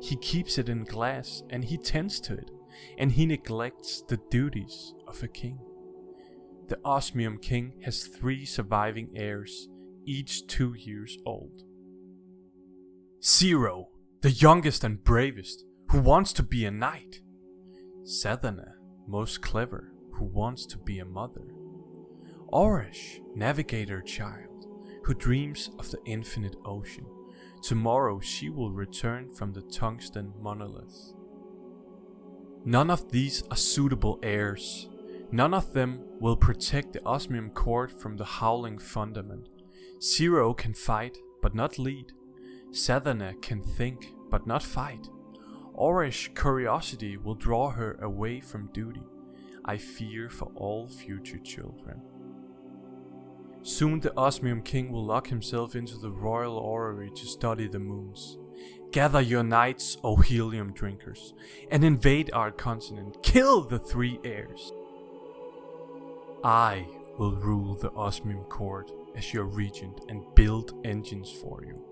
He keeps it in glass and he tends to it, and he neglects the duties of a king. The Osmium King has three surviving heirs, each two years old. Zero, the youngest and bravest, who wants to be a knight. Sadhana, most clever, who wants to be a mother. Orish, navigator child, who dreams of the infinite ocean. Tomorrow she will return from the tungsten monolith. None of these are suitable heirs. None of them will protect the osmium cord from the howling fundament. Zero can fight, but not lead. Sadhana can think, but not fight. Orish curiosity will draw her away from duty. I fear for all future children. Soon the Osmium King will lock himself into the royal orrery to study the moons. Gather your knights, O helium drinkers, and invade our continent. Kill the three heirs. I will rule the Osmium Court as your regent and build engines for you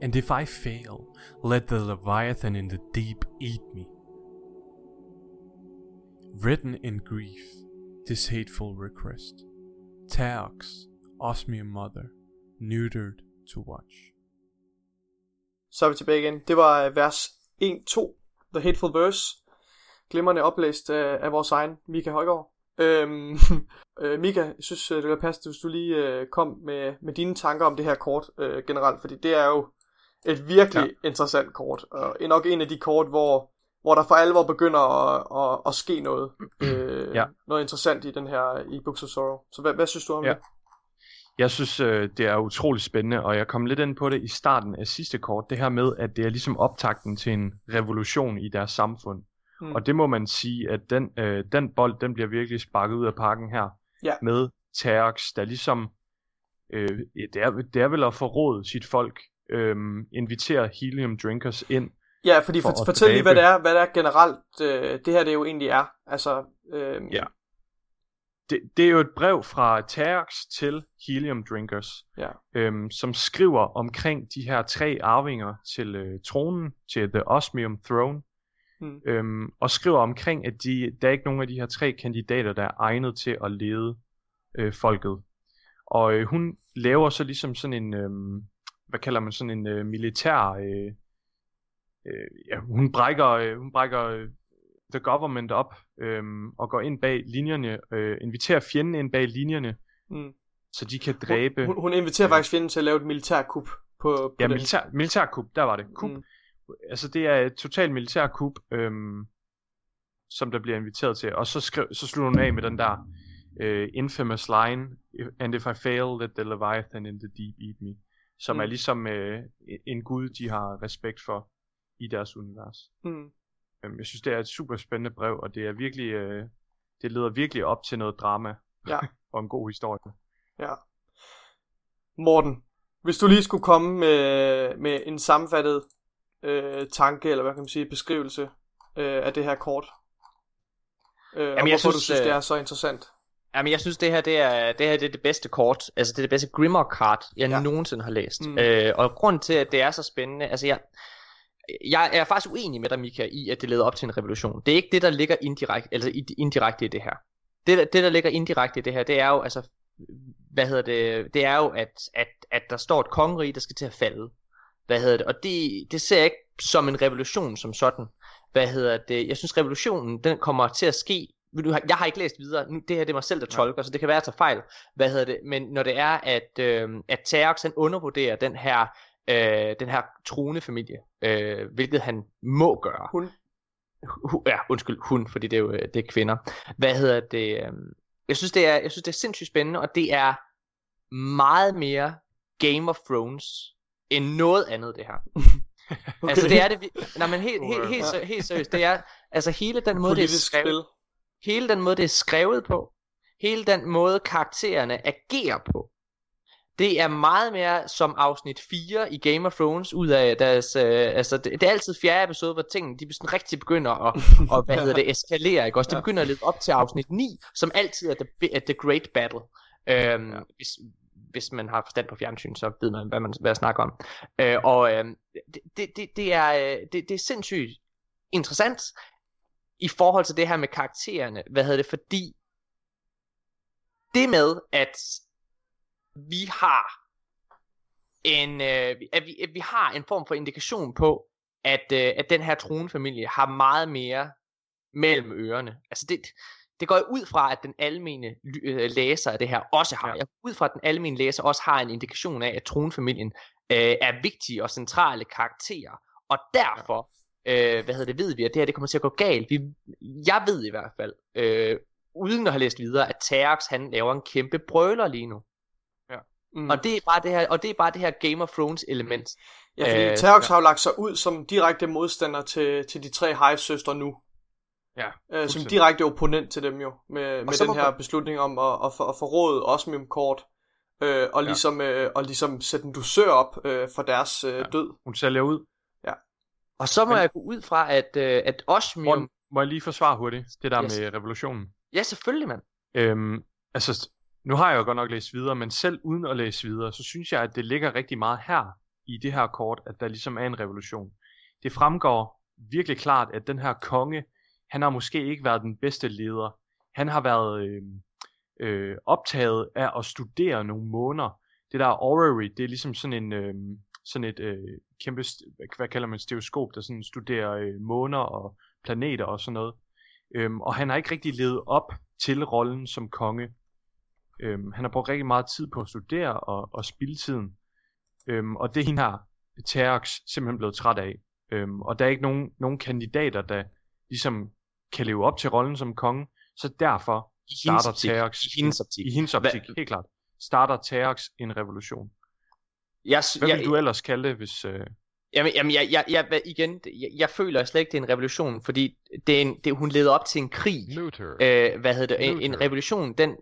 and if I fail, let the Leviathan in the deep eat me. Written in grief, this hateful request. Taox, Osmium Mother, neutered to watch. Så er vi tilbage igen. Det var øh, vers 1-2, The Hateful Verse. Glimrende oplæst af, af vores egen Mika Højgaard. Øhm, *laughs* øh, Mika, jeg synes, øh, det ville passe, hvis du lige øh, kom med, med dine tanker om det her kort øh, generelt, fordi det er jo et virkelig ja. interessant kort. Og nok en af de kort, hvor, hvor der for alvor begynder at, at, at ske noget. *clears throat* Øh, ja. Noget interessant i den her i Books of Sorrow. Så hvad, hvad synes du om ja. det? Jeg synes, øh, det er utrolig spændende, og jeg kom lidt ind på det i starten af sidste kort, det her med, at det er ligesom optakten til en revolution i deres samfund. Mm. Og det må man sige, at den, øh, den bold, den bliver virkelig sparket ud af parken her, ja. med Terx, der ligesom, øh, det, er, det er vel at forråde sit folk, øh, invitere helium drinkers ind. Ja, fordi for, for fortæl lige, hvad det er, hvad det er generelt, øh, det her det jo egentlig er. Altså, øh, ja det, det er jo et brev fra Terx til Helium Drinkers, ja. øhm, som skriver omkring de her tre arvinger til øh, tronen, til The Osmium Throne, hmm. øhm, og skriver omkring, at de, der er ikke nogen af de her tre kandidater, der er egnet til at lede øh, folket. Og øh, hun laver så ligesom sådan en, øh, hvad kalder man sådan en øh, militær, øh, øh, ja, hun brækker, øh, hun brækker øh, the government op øhm, og går ind bag linjerne, øh, inviterer fjenden ind bag linjerne, mm. så de kan dræbe... Hun, hun inviterer øh, faktisk fjenden til at lave et militærkup på, på Ja, militær, militærkup, der var det. Kup. Mm. Altså det er et totalt militærkup, øhm, som der bliver inviteret til. Og så, skrev, så slutter hun af med den der øh, infamous line, and if I fail, let the Leviathan in the deep eat me. Som mm. er ligesom øh, en gud, de har respekt for i deres univers. Mm. Øhm, jeg synes, det er et super spændende brev, og det er virkelig, øh, det leder virkelig op til noget drama ja. *laughs* og en god historie. Ja. Morten, hvis du lige skulle komme med, med en sammenfattet øh, tanke, eller hvad kan man sige, beskrivelse øh, af det her kort. Øh, Jamen, og jeg synes, du synes, det er så interessant. Jamen, jeg synes, det her, det er, det her det er det bedste kort. Altså, det er det bedste Grimmer-kart, jeg ja. nogensinde har læst. Mm. Øh, og grund til, at det er så spændende, altså, jeg, jeg er faktisk uenig med dig, Mika, i, at det leder op til en revolution. Det er ikke det, der ligger indirekte, altså indirekte i det her. Det, det, der ligger indirekte i det her, det er jo, altså, hvad hedder det, det er jo, at, at, at der står et kongerige, der skal til at falde. Hvad hedder det, og det, det ser jeg ikke som en revolution som sådan. Hvad hedder det, jeg synes revolutionen, den kommer til at ske jeg har ikke læst videre, det her det er mig selv, der tolker, så det kan være, at jeg tager fejl, hvad hedder det, men når det er, at, øh, at Terx han undervurderer den her øh, den her truende familie, øh, hvilket han må gøre. Hun? Hu, ja, undskyld, hun, fordi det er jo øh, det er kvinder. Hvad hedder det? Øh, jeg synes, det er, jeg synes, det er sindssygt spændende, og det er meget mere Game of Thrones end noget andet, det her. *laughs* okay. Altså, det er det, vi, nej, men helt, helt, helt, helt, helt seriøst, det er, altså hele den måde, Politisk det er skrevet, spil. hele den måde, det er skrevet på, hele den måde, karaktererne agerer på, det er meget mere som afsnit 4 i Game of Thrones ud af deres, øh, altså det, det, er altid fjerde episode, hvor tingene de sådan rigtig begynder at, *laughs* og, hvad hedder det, eskalere, ikke også? Det begynder at lede op til afsnit 9, som altid er the, the great battle. Øhm, ja. hvis, hvis man har forstand på fjernsyn, så ved man, hvad man hvad jeg snakker om. Øh, og øh, det, det, det, det, er, øh, det, det er sindssygt interessant i forhold til det her med karaktererne. Hvad hedder det? Fordi det med, at vi har en, øh, at, vi, at vi har en form for indikation på, at, øh, at den her tronfamilie har meget mere mellem ørerne. Altså det, det går ud fra, at den almene øh, læser af det her også har. Jeg ud fra, at den almene læser også har en indikation af, at tronfamilien øh, er vigtige og centrale karakterer. Og derfor, øh, hvad hedder det, ved vi, at det her det kommer til at gå galt. Vi, jeg ved i hvert fald, øh, uden at have læst videre, at Terx han laver en kæmpe brøler lige nu. Mm. Og det er bare det her, og det er bare det her Game of Thrones element. Ja, fordi øh, Terrox ja. har jo lagt sig ud som direkte modstander til, til de tre Hive-søstre nu. Ja, øh, som direkte opponent til dem jo, med, med den her beslutning om at, at, for, at forråde Osmium kort, øh, og, ligesom, ja. øh, og ligesom sætte en dusør op øh, for deres øh, ja. død. Hun sælger ud. Ja. Og så må Men, jeg gå ud fra, at, øh, at Osmium... Må, må jeg lige forsvare hurtigt, det der yes. med revolutionen? Ja, selvfølgelig, mand. Øhm, altså, nu har jeg jo godt nok læst videre, men selv uden at læse videre, så synes jeg, at det ligger rigtig meget her i det her kort, at der ligesom er en revolution. Det fremgår virkelig klart, at den her konge, han har måske ikke været den bedste leder. Han har været øh, øh, optaget af at studere nogle måneder. Det der orrery, det er ligesom sådan en øh, sådan et øh, kæmpe, hvad kalder man, stereoskop, der sådan studerer øh, måner og planeter og sådan noget. Øhm, og han har ikke rigtig levet op til rollen som konge. Øhm, han har brugt rigtig meget tid på at studere og, og spilde tiden. Øhm, og det er hende her, Terx, simpelthen blevet træt af. Øhm, og der er ikke nogen, nogen kandidater, der ligesom kan leve op til rollen som konge. Så derfor I starter Terx i hendes optik, i hendes optik helt klart. starter Terox en revolution. Jeg, Hvad jeg, vil du ellers kalde det, hvis... Øh... Jamen, jamen jeg, jeg, jeg, igen, jeg, jeg føler slet ikke, det er en revolution, fordi det er en, det, hun leder op til en krig. Luther. Øh, hvad hedder det? En, en revolution, den,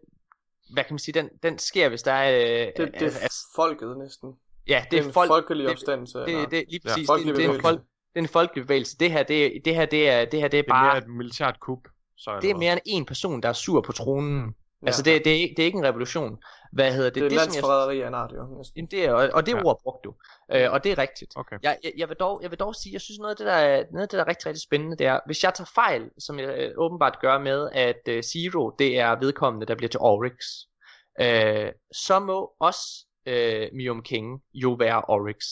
hvad kan man sige, den, den sker, hvis der er... Øh, Det, det er altså, folket næsten. ja, Det er en folk, folkelig det- opstandelse. det, eller- det, lige Ja, præcis, folkelig det, det, er en folk, det er en folkelig bevægelse. Det her, det, det her, det er, det her, det er det er mere bare, et militært kup. Så det er mere end en person, der er sur på tronen. Ja. Altså, det, det, er, ikke- det er ikke en revolution. Hvad hedder det? det er det, som jeg, landsforræderi af en art, jo. Jamen, det er, og, og det Ja. ord brugte du. Øh, og det er rigtigt. Okay. Jeg, jeg, jeg, vil dog, jeg vil dog sige, jeg synes noget af det, der er, noget af det, der er rigtig, rigtig spændende, det er, hvis jeg tager fejl, som jeg øh, åbenbart gør med, at øh, Zero, det er vedkommende, der bliver til Oryx, øh, så må også øh, Mium King jo være Oryx.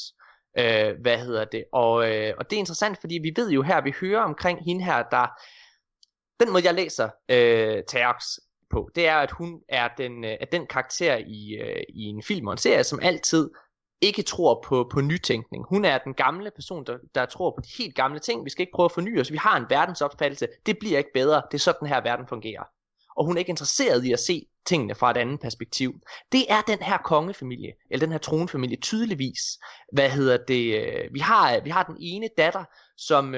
Øh, hvad hedder det? Og, øh, og det er interessant, fordi vi ved jo her, vi hører omkring hende her, der... Den måde, jeg læser øh, Terox på, det er, at hun er den, øh, er den karakter i, øh, i en film og en serie, som altid ikke tror på, på nytænkning. Hun er den gamle person, der, der tror på de helt gamle ting. Vi skal ikke prøve at forny os. Vi har en verdensopfattelse. Det bliver ikke bedre. Det er sådan her verden fungerer. Og hun er ikke interesseret i at se tingene fra et andet perspektiv. Det er den her kongefamilie, eller den her tronfamilie tydeligvis. Hvad hedder det? Øh, vi har, vi har den ene datter, som,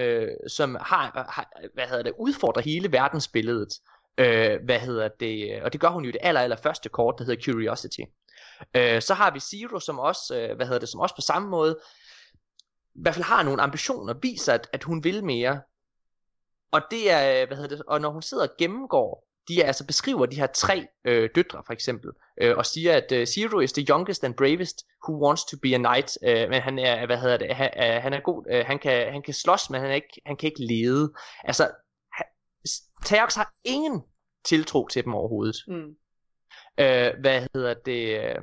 som har, har, hvad hedder det, udfordrer hele verdensbilledet. Øh, hvad hedder det? Øh, og det gør hun jo i det aller, aller første kort, der hedder Curiosity. Øh, så har vi Zero, som også, øh, hvad hedder det, som også på samme måde, i hvert fald har nogle ambitioner, viser, at, at hun vil mere. Og det er, øh, hvad hedder det, og når hun sidder og gennemgår, de er, altså beskriver de her tre øh, døtre for eksempel, øh, og siger, at øh, Zero is the youngest and bravest who wants to be a knight, øh, men han er, hvad hedder det, han, øh, han er god, øh, han, kan, han kan slås, men han, er ikke, han kan ikke lede. Altså, Teox har ingen tiltro til dem overhovedet. Mm. Øh, hvad hedder det? Øh,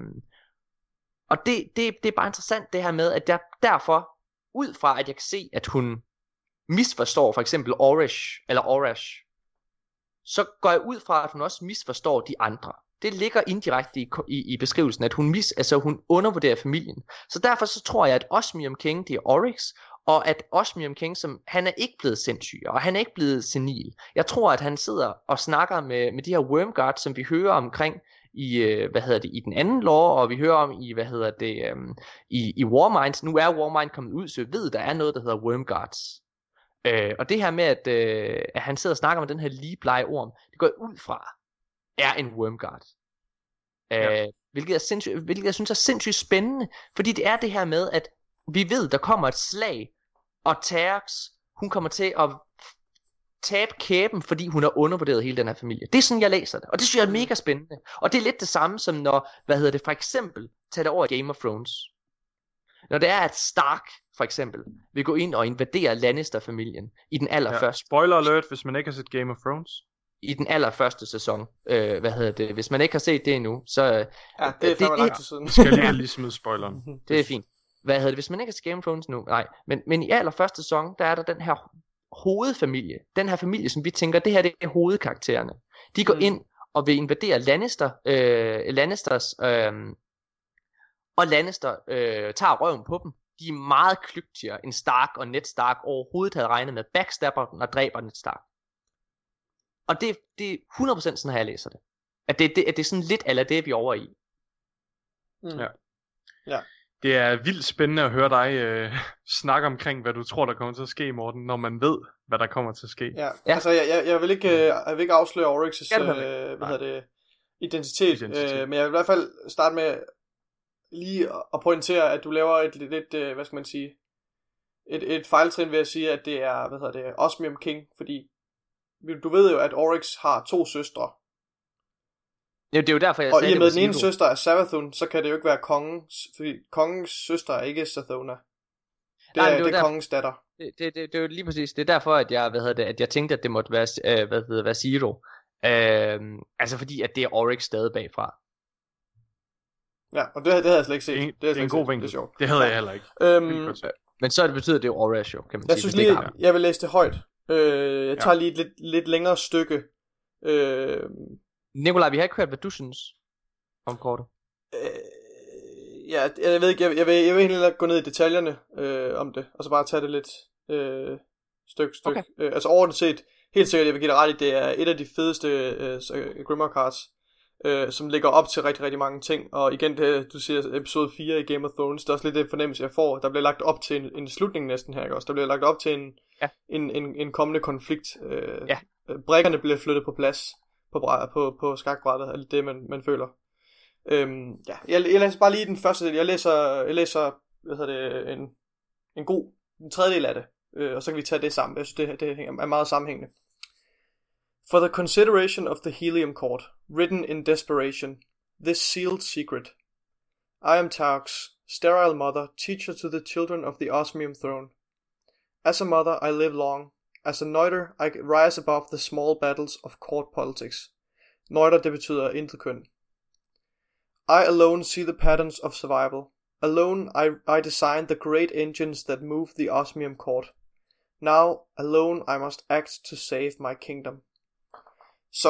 og det, det, det er bare interessant det her med, at jeg derfor, ud fra at jeg kan se, at hun misforstår for eksempel Orish, eller Orash, så går jeg ud fra, at hun også misforstår de andre. Det ligger indirekte i, i, i beskrivelsen, at hun, mis, altså hun undervurderer familien. Så derfor så tror jeg, at Osmium King, det er Oryx, og at Osmium King, som, han er ikke blevet sindssyg, og han er ikke blevet senil. Jeg tror, at han sidder og snakker med, med de her Wormguards, som vi hører omkring i, øh, hvad hedder det, i den anden lore, og vi hører om i, hvad hedder det, øhm, i, i Warmind. Nu er Warmind kommet ud, så jeg ved, der er noget, der hedder Wormguards. Øh, og det her med, at, øh, at han sidder og snakker med den her ligeblege orm, det går ud fra, er en Wormguard. Øh, Ja. hvilket, er sindssygt, hvilket jeg synes er sindssygt spændende, fordi det er det her med, at vi ved, der kommer et slag, og Terx, hun kommer til at tabe kæben, fordi hun har undervurderet hele den her familie. Det er sådan, jeg læser det. Og det synes jeg er mega spændende. Og det er lidt det samme som når, hvad hedder det, for eksempel, tag det over i Game of Thrones. Når det er, at Stark, for eksempel, vil gå ind og invadere Lannister-familien i den allerførste, Ja. Spoiler alert, hvis man ikke har set Game of Thrones. i den allerførste sæson. Øh, hvad hedder det? Hvis man ikke har set det endnu, så Ja, det er Det- fandme lang tid siden. Skal lige, lige smide spoileren. *laughs* det er fint. Hvad hedder det? Hvis man ikke har Game of Thrones nu, nej. Men, men i allerførste sæson, der er der den her hovedfamilie. Den her familie, som vi tænker, det her det er hovedkaraktererne. De går Mm. ind og vil invadere Lannister, øh, Lannisters, øh, og Lannister øh, tager røven på dem. De er meget klygtigere end Stark og Ned Stark overhovedet havde regnet med. Backstabber den og dræber Ned Stark. Og det, det er 100% sådan her, jeg læser det. At det, det, at det er sådan lidt eller det, vi er over i. Mm. Ja. Det er vildt spændende at høre dig øh, *laughs* snakke omkring, hvad du tror, der kommer til at ske, Morten, når man ved, hvad der kommer til at ske. Ja, Ja. altså jeg, jeg, jeg vil ikke, øh, jeg vil ikke afsløre Oryx's Ja, øh, hvad hedder det, identitet, Identitet. Øh, men jeg vil i hvert fald starte med lige at- pointere, at du laver et lidt, lidt øh, hvad skal man sige, et, et fejltrin ved at sige, at det er, hvad hedder det, Osmium King, fordi du ved jo, at Oryx har to søstre, Ja, det er jo derfor, jeg og sagde i og det med den ene søster er Savathun, så kan det jo ikke være kongens, fordi kongens søster er ikke Sathona. Det Nej, er, det det er derfor- kongens datter. Det, det, det, det er jo lige præcis, det er derfor, at jeg, hvad hedder det, at jeg tænkte, at det måtte være, øh, hvad hedder, være Zero. Øhm, altså fordi, at det er Oryx stadig bagfra. Ja, og det, det havde jeg slet ikke set. Det er, det, det er en god vinkel. Det er sjovt. Det havde jeg heller ikke. Øhm, set. Men så betyder det jo Oryx jo, kan man Jeg sige. synes det lige, jeg vil læse det højt. Øh, jeg Ja. tager lige et lidt, lidt længere stykke. Øh, Nikolaj, vi har ikke hørt, hvad du synes om kortet. øh, ja, jeg ved ikke, jeg, jeg, vil, jeg vil egentlig gå ned i detaljerne øh, om det, og så bare tage det lidt øh, stykke, stykke. Okay. Øh, altså overordnet set, helt sikkert, jeg vil give dig ret i, det er et af de fedeste øh, så- Grimoire cards. øh, som ligger op til rigtig, rigtig mange ting. Og igen, det, du siger episode 4 i Game of Thrones, det er også lidt det fornemmelse, jeg får. Der bliver lagt op til en, en slutning næsten her, ikke også? Der bliver lagt op til en, ja. en, en, en kommende konflikt. Øh, ja. Brækkerne bliver flyttet på plads på, på, på skakbrættet, eller det, man, man føler. Øhm, ja, jeg, jeg læser bare lige den første del. Jeg læser, jeg læser hvad hedder det, en, en god en tredjedel af det, øh, og så kan vi tage det sammen. Jeg synes, det, det er meget sammenhængende. For the consideration of the Helium Court, written in desperation, this sealed secret. I am Taux, sterile mother, teacher to the children of the Osmium throne. As a mother, I live long. Altså, As a neuter, I rise above the small battles of court politics. Neuter, det betyder intet køn. I alone see the patterns of survival. Alone, I, I design the great engines that move the Osmium court. Now, alone, I must act to save my kingdom. Så,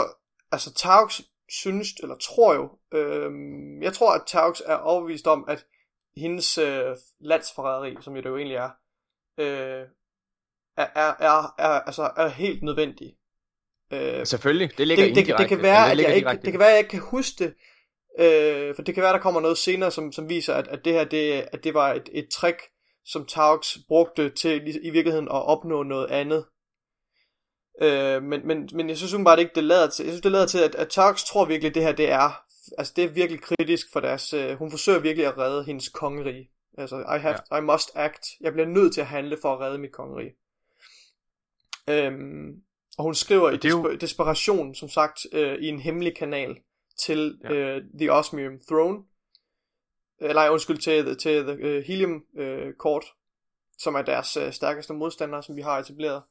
altså, Taux synes, eller tror jo, øh, jeg tror, at Taux er overbevist om, at hendes øh, landsforræderi, som det jo egentlig er, øh, er, er, er, er, altså, er helt nødvendig. Øh, Selvfølgelig, det ligger det, det, det, kan være, at jeg ikke, det kan være, at jeg ikke kan huske det, øh, for det kan være, at der kommer noget senere, som, som viser, at, at det her, det, at det var et, et trick, som Taux brugte til i virkeligheden at opnå noget andet. Øh, men, men, men jeg synes bare ikke, det lader til, jeg synes, det lader til, at, at Tarks tror virkelig, at det her, det er, altså det er virkelig kritisk for deres, øh, hun forsøger virkelig at redde hendes kongerige. Altså, I, have, ja. I must act. Jeg bliver nødt til at handle for at redde mit kongerige. Øhm, og hun skriver i desper- jo... desperation, som sagt, øh, i en hemmelig kanal til ja. øh, The Osmium Throne. Eller nej, undskyld, til, til The uh, Helium uh, Court, som er deres uh, stærkeste modstander, som vi har etableret.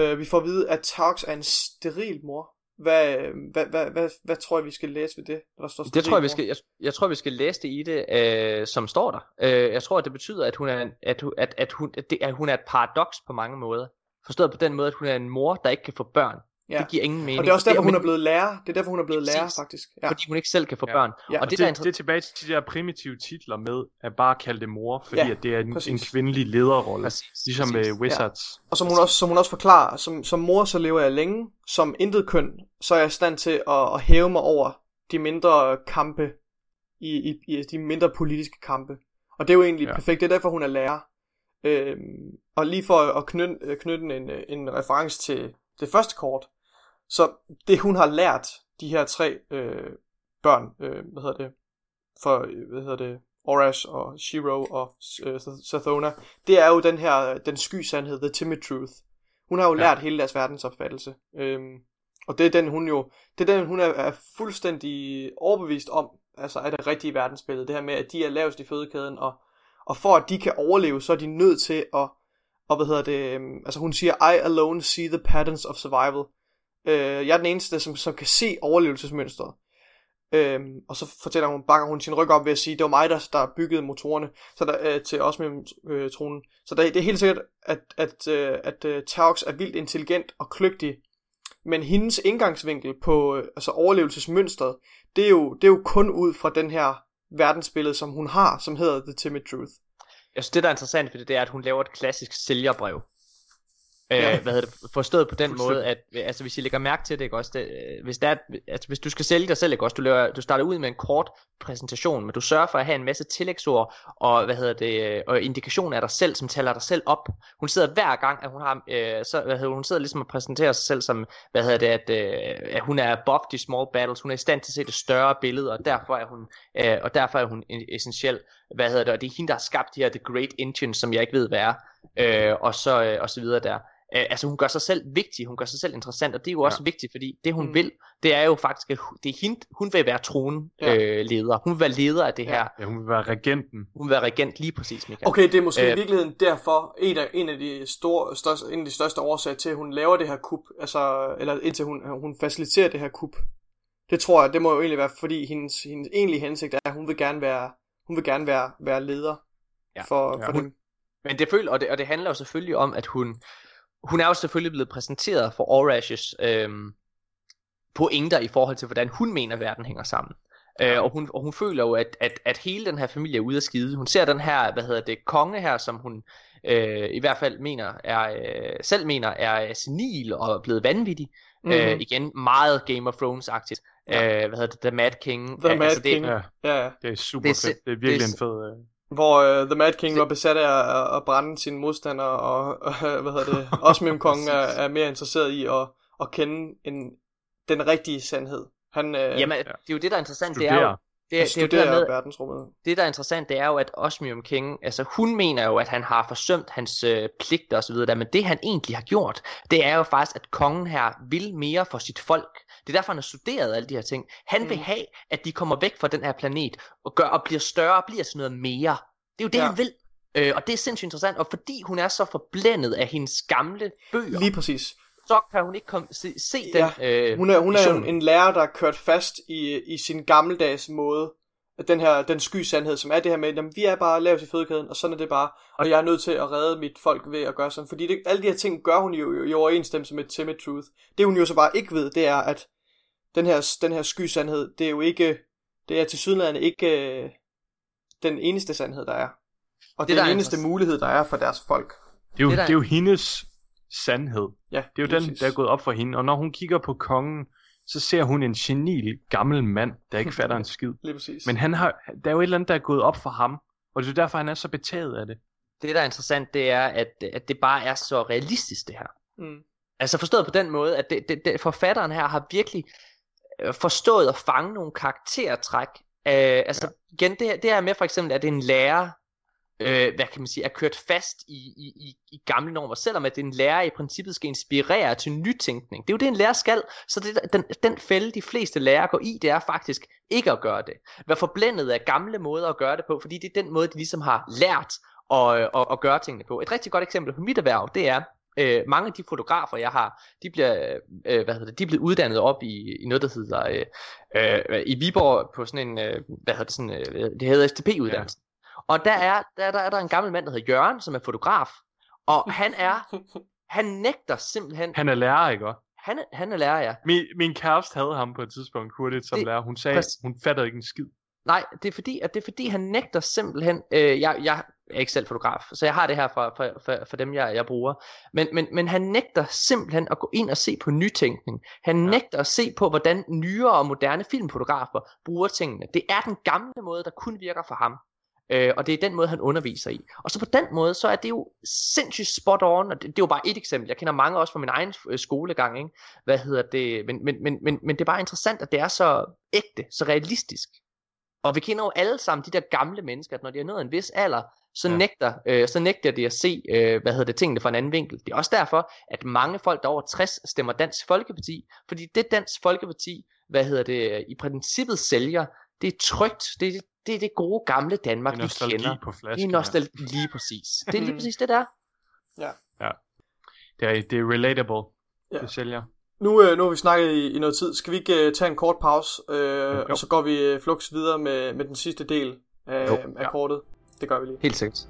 Uh, vi får at vide, at Tarks er en steril mor. Hvad, hvad, hvad, hvad, hvad tror jeg, vi skal læse ved det? Der står det tror jeg, vi skal, jeg, jeg tror, vi skal læse det i det, øh, som står der. Øh, jeg tror, at det betyder, at hun er, at, at, at, hun, at, det, at hun er et paradoks på mange måder. Forstået på den måde, at hun er en mor, der ikke kan få børn. Ja. Det giver ingen mening. Og det er også derfor, hun er blevet lærer. Det er derfor, hun er blevet lærer, faktisk. Ja. Fordi hun ikke selv kan få ja. børn. Ja. Og, og det, det, der det er tilbage til de der primitive titler med at bare kalde det mor, fordi ja, at det er en, en kvindelig lederrolle. Præcis. Ligesom med uh, Wizards. Ja. Og som hun, også, som hun også forklarer, som, som mor så lever jeg længe. Som intet køn, så er jeg i stand til at, at hæve mig over de mindre kampe, i, i, i de mindre politiske kampe. Og det er jo egentlig ja. perfekt. Det er derfor, hun er lærer. Øhm, og lige for at knytte, knytte en, en reference til det første kort, så det hun har lært de her tre øh, børn, øh, hvad hedder det, for, hvad hedder det, Orash og Shiro og øh, Sathona, det er jo den her, den sky sandhed, the timid truth. Hun har jo ja. lært hele deres verdensopfattelse. Øhm, og det er den, hun jo, det er den, hun er, er fuldstændig overbevist om, altså er det rigtige verdensbillede. Det her med, at de er lavest i fødekæden, og, og for at de kan overleve, så er de nødt til at, og hvad hedder det, øhm, altså hun siger, I alone see the patterns of survival. Øh, jeg er den eneste, som, som kan se overlevelsesmønstret. Øhm, og så fortæller hun, bakker hun sin ryg op ved at sige, det var mig, der, der byggede motorerne så der, øh, til Osmium-tronen. Øh, så der, det er helt sikkert, at, at, øh, at øh, Taux er vildt intelligent og kløgtig, men hendes indgangsvinkel på øh, altså overlevelsesmønstret, det er, jo, det er jo kun ud fra den her verdensbillede, som hun har, som hedder The Timid Truth. Jeg synes, det der er interessant ved det, det er, at hun laver et klassisk sælgerbrev. Ja. Øh, hvad hedder det, forstået på den måde, at altså, hvis I lægger mærke til det, ikke også, det, øh, hvis, det er, altså, hvis du skal sælge dig selv, ikke også, du, laver, du starter ud med en kort præsentation, men du sørger for at have en masse tillægsord og, hvad hedder det, og indikationer af dig selv, som taler dig selv op. Hun sidder hver gang, at hun har, øh, så, hvad hedder, hun sidder ligesom og præsenterer sig selv som, hvad hedder det, at, øh, at hun er above the small battles, hun er i stand til at se det større billede, og derfor er hun, øh, og derfor er hun essentiel, hvad hedder det, og det er hende, der har skabt de her The Great Engine, som jeg ikke ved, hvad er, øh, og, så, øh, og så videre der. Øh, altså hun gør sig selv vigtig, hun gør sig selv interessant, og det er jo også ja. vigtigt, fordi det hun mm. vil, det er jo faktisk, at det er hende, hun vil være tronen ja. øh, leder. Hun vil være leder af det her. Ja, hun vil være regenten. Hun vil være regent lige præcis, Michael. Okay, det er måske øh, i virkeligheden derfor en af, en af de store, største, en af de største årsager til, at hun laver det her kup, altså, eller indtil hun, hun faciliterer det her kup. Det tror jeg, det må jo egentlig være, fordi hendes, hendes egentlige hensigt er, at hun vil gerne være, hun vil gerne være, være leder ja. for, ja. for hun, dem. Men det føler, og det, og det handler jo selvfølgelig om, at hun, hun er jo selvfølgelig blevet præsenteret for Orashes øhm, pointer i forhold til, hvordan hun mener, verden hænger sammen. Øh, og, hun, og hun føler jo, at, at, at hele den her familie er ude af skide. Hun ser den her, hvad hedder det, konge her, som hun øh, i hvert fald mener er, øh, selv mener er senil og blevet vanvittig. Mm-hmm. Øh, igen, meget Game of Thrones-agtigt. Ja. Øh, hvad hedder det? The Mad King. The Mad altså, King. Ja, ja, det er super det er, fedt. Det er virkelig det er, en fed... Uh... Hvor uh, The Mad King var besat af at, at brænde sine modstandere, og *laughs* uh, hvad hedder det? *laughs* Osmium Kong er, er mere interesseret i at, at kende en, den rigtige sandhed. Han, uh, Jamen, det er jo det, der er interessant. Det er jo, det, det, det, er det, verdensrummet. det, der er interessant, det er jo, at Osmium King, altså hun mener jo, at han har forsømt hans øh, pligter osv., men det han egentlig har gjort, det er jo faktisk, at kongen her vil mere for sit folk. Det er derfor, han har studeret alle de her ting. Han mm. vil have, at de kommer væk fra den her planet, og, gør, og bliver større og bliver sådan noget mere. Det er jo det, ja. han vil. Øh, og det er sindssygt interessant, og fordi hun er så forblændet af hendes gamle bøger. Lige præcis så kan hun ikke komme, se, se den ja, øh, Hun er, hun er en, en lærer, der er kørt fast i, i sin gammeldags måde. Den her, den sky sandhed, som er det her med, at vi er bare lavet i fødekæden, og sådan er det bare. Og jeg er nødt til at redde mit folk ved at gøre sådan. Fordi det, alle de her ting gør hun jo i overensstemmelse med Timid Truth. Det hun jo så bare ikke ved, det er, at den her, den her sky sandhed, det er jo ikke, det er til sydlandet ikke øh, den eneste sandhed, der er. Og det, det er den eneste mulighed, der er for deres folk. Det er jo, det, det er jo hendes sandhed. Ja, det er jo den, der er gået op for hende. Og når hun kigger på kongen, så ser hun en genil gammel mand, der ikke fatter en skid. *laughs* Lige præcis. Men han har, der er jo et eller andet, der er gået op for ham. Og det er derfor, han er så betaget af det. Det, der er interessant, det er, at, at det bare er så realistisk, det her. Mm. Altså forstået på den måde, at det, det, det, forfatteren her har virkelig forstået at fange nogle karaktertræk. Uh, altså ja. igen, det, det er med for eksempel, at det en lærer, øh, hvad kan man sige, er kørt fast i, i, i, i gamle normer, selvom at en lærer i princippet skal inspirere til nytænkning. Det er jo det, en lærer skal, så det, den, den fælde, de fleste lærere går i, det er faktisk ikke at gøre det. Vær forblændet af gamle måder at gøre det på, fordi det er den måde, de ligesom har lært at, at, at gøre tingene på. Et rigtig godt eksempel på mit erhverv, det er, Øh, mange af de fotografer, jeg har, de bliver, øh, hvad hedder det, de er blevet uddannet op i, i noget, der hedder, øh, øh, i Viborg på sådan en, øh, hvad hedder det, sådan, øh, det hedder STP-uddannelse. Og der er, der, der er der en gammel mand, der hedder Jørgen, som er fotograf. Og han er, *laughs* han nægter simpelthen... Han er lærer, ikke Han er, han er lærer, ja. Min, min kæreste havde ham på et tidspunkt hurtigt som det, lærer. Hun sagde, præcis. hun fattede ikke en skid. Nej, det er fordi, at det er fordi, han nægter simpelthen... Øh, jeg, jeg er ikke selv fotograf, så jeg har det her fra, fra, fra, fra dem, jeg, jeg bruger. Men, men, men han nægter simpelthen at gå ind og se på nytænkning. Han ja. nægter at se på, hvordan nyere og moderne filmfotografer bruger tingene. Det er den gamle måde, der kun virker for ham. Øh, og det er den måde, han underviser i. Og så på den måde, så er det jo sindssygt spot on, og det, det er jo bare et eksempel. Jeg kender mange også fra min egen øh, skolegang, ikke? Hvad hedder det? Men, men, men, men, men det er bare interessant, at det er så ægte, så realistisk. Og vi kender jo alle sammen de der gamle mennesker, at når de har nået en vis alder, så, ja. nægter, øh, så nægter de at se, øh, hvad hedder det, tingene fra en anden vinkel. Det er også derfor, at mange folk, der over 60, stemmer Dansk Folkeparti, fordi det Dansk Folkeparti, hvad hedder det, i princippet sælger, det er trygt, det er det er det gode gamle Danmark, vi kender. På flasken, det er nostalgi ja. lige præcis. Det er lige præcis det der. Ja. ja. Det er, det er relatable. Ja. Det sælger. Nu, øh, nu har vi snakket i, i noget tid. Skal vi ikke uh, tage en kort pause, øh, og så går vi flux videre med, med den sidste del af, jo. af kortet. Det gør vi lige. Helt sikkert.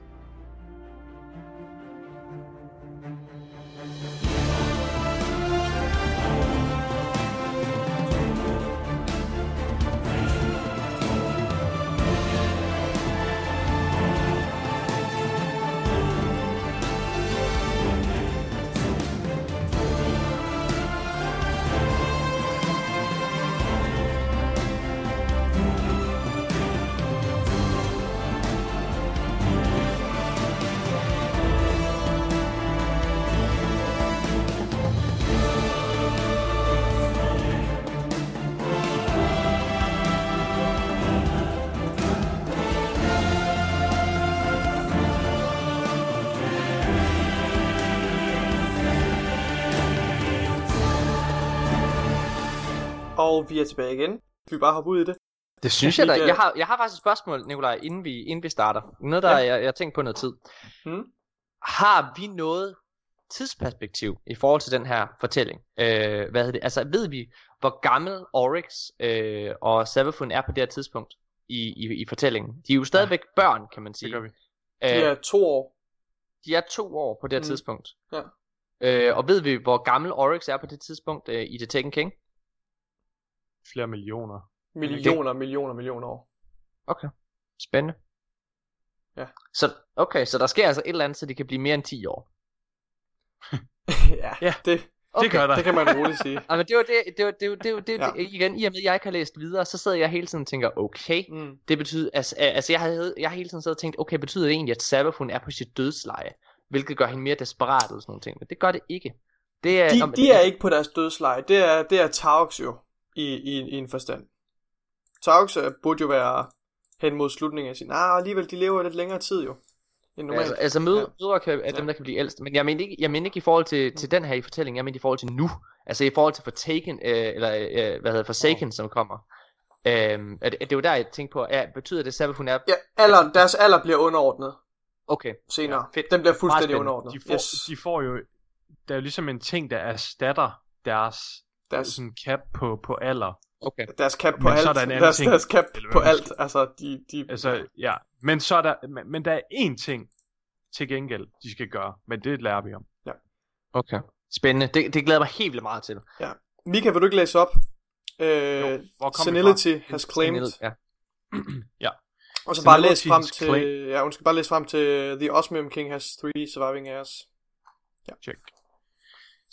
Og vi er tilbage igen. Skal vi bare hoppe ud i det? Det synes jeg da. Jeg har, jeg har faktisk et spørgsmål, Nikolaj, inden vi, inden vi starter. Noget, der ja. jeg, jeg har tænkt på noget tid. Hmm? Har vi noget tidsperspektiv i forhold til den her fortælling? Øh, hvad hedder det? Altså, ved vi, hvor gammel Oryx øh, og Savafun er på det her tidspunkt i, i, i fortællingen? De er jo stadigvæk ja. børn, kan man sige. Det gør vi. De er to år. De er to år på det her mm. tidspunkt. Ja. Øh, og ved vi, hvor gammel Oryx er på det tidspunkt øh, i The Taken King? Flere millioner. Millioner, millioner, millioner år. Okay, spændende. Ja. Så, okay, så der sker altså et eller andet, så det kan blive mere end 10 år. *laughs* ja, Ja. det, Det gør der. det kan man roligt sige. *laughs* Ja, men det var det, det, var, det, var, det, var, det, Ja. det, igen, i og med, at jeg ikke har læst videre, så sidder jeg hele tiden og tænker, okay, Mm. det betyder, altså, altså jeg, havde, jeg har hele tiden siddet og tænkt, okay, betyder det egentlig, at Sabbath, hun er på sit dødsleje, hvilket gør hende mere desperat eller sådan nogle ting, men det gør det ikke. Det er, De, om- de er ikke på deres dødsleje. Det er, det er Taux jo, i, i, i en forstand. Taux burde jo være hen mod slutningen af sin... Ah, alligevel, de lever lidt længere tid jo. End normalt. Altså, altså mødre, Ja. mødre kan, er Ja. dem, der kan blive ældst. Men jeg mener ikke, jeg mener ikke i forhold til, til den her i fortællingen, jeg mener i forhold til nu. Altså i forhold til Fortaken, øh, eller øh, hvad hedder Forsaken, oh. som kommer. Øhm, er det, det var der, jeg tænkte på, ja, betyder det Sabbath, hun er... Ja, alderen, deres alder bliver underordnet Okay, senere. Ja, fedt. Den bliver fuldstændig underordnet. De får, yes. de får jo, der er jo ligesom en ting, der erstatter deres, deres, sådan cap på, på alder. okay. deres cap på Men alt. så er der en anden deres, ting. deres cap på alt. Altså, de, de, Altså, ja. Men så er der, men, men der er én ting til gengæld, de skal gøre. Men det lærer vi om. Okay. Spændende. Det, det glæder mig helt vildt meget til. Mika, vil du ikke læse op? Øh, vi senility has claimed. Ja. *clears throat* Og så bare læs frem til... claimed. Ja, hun skal bare læse frem til The Osmium King has three surviving heirs. Check.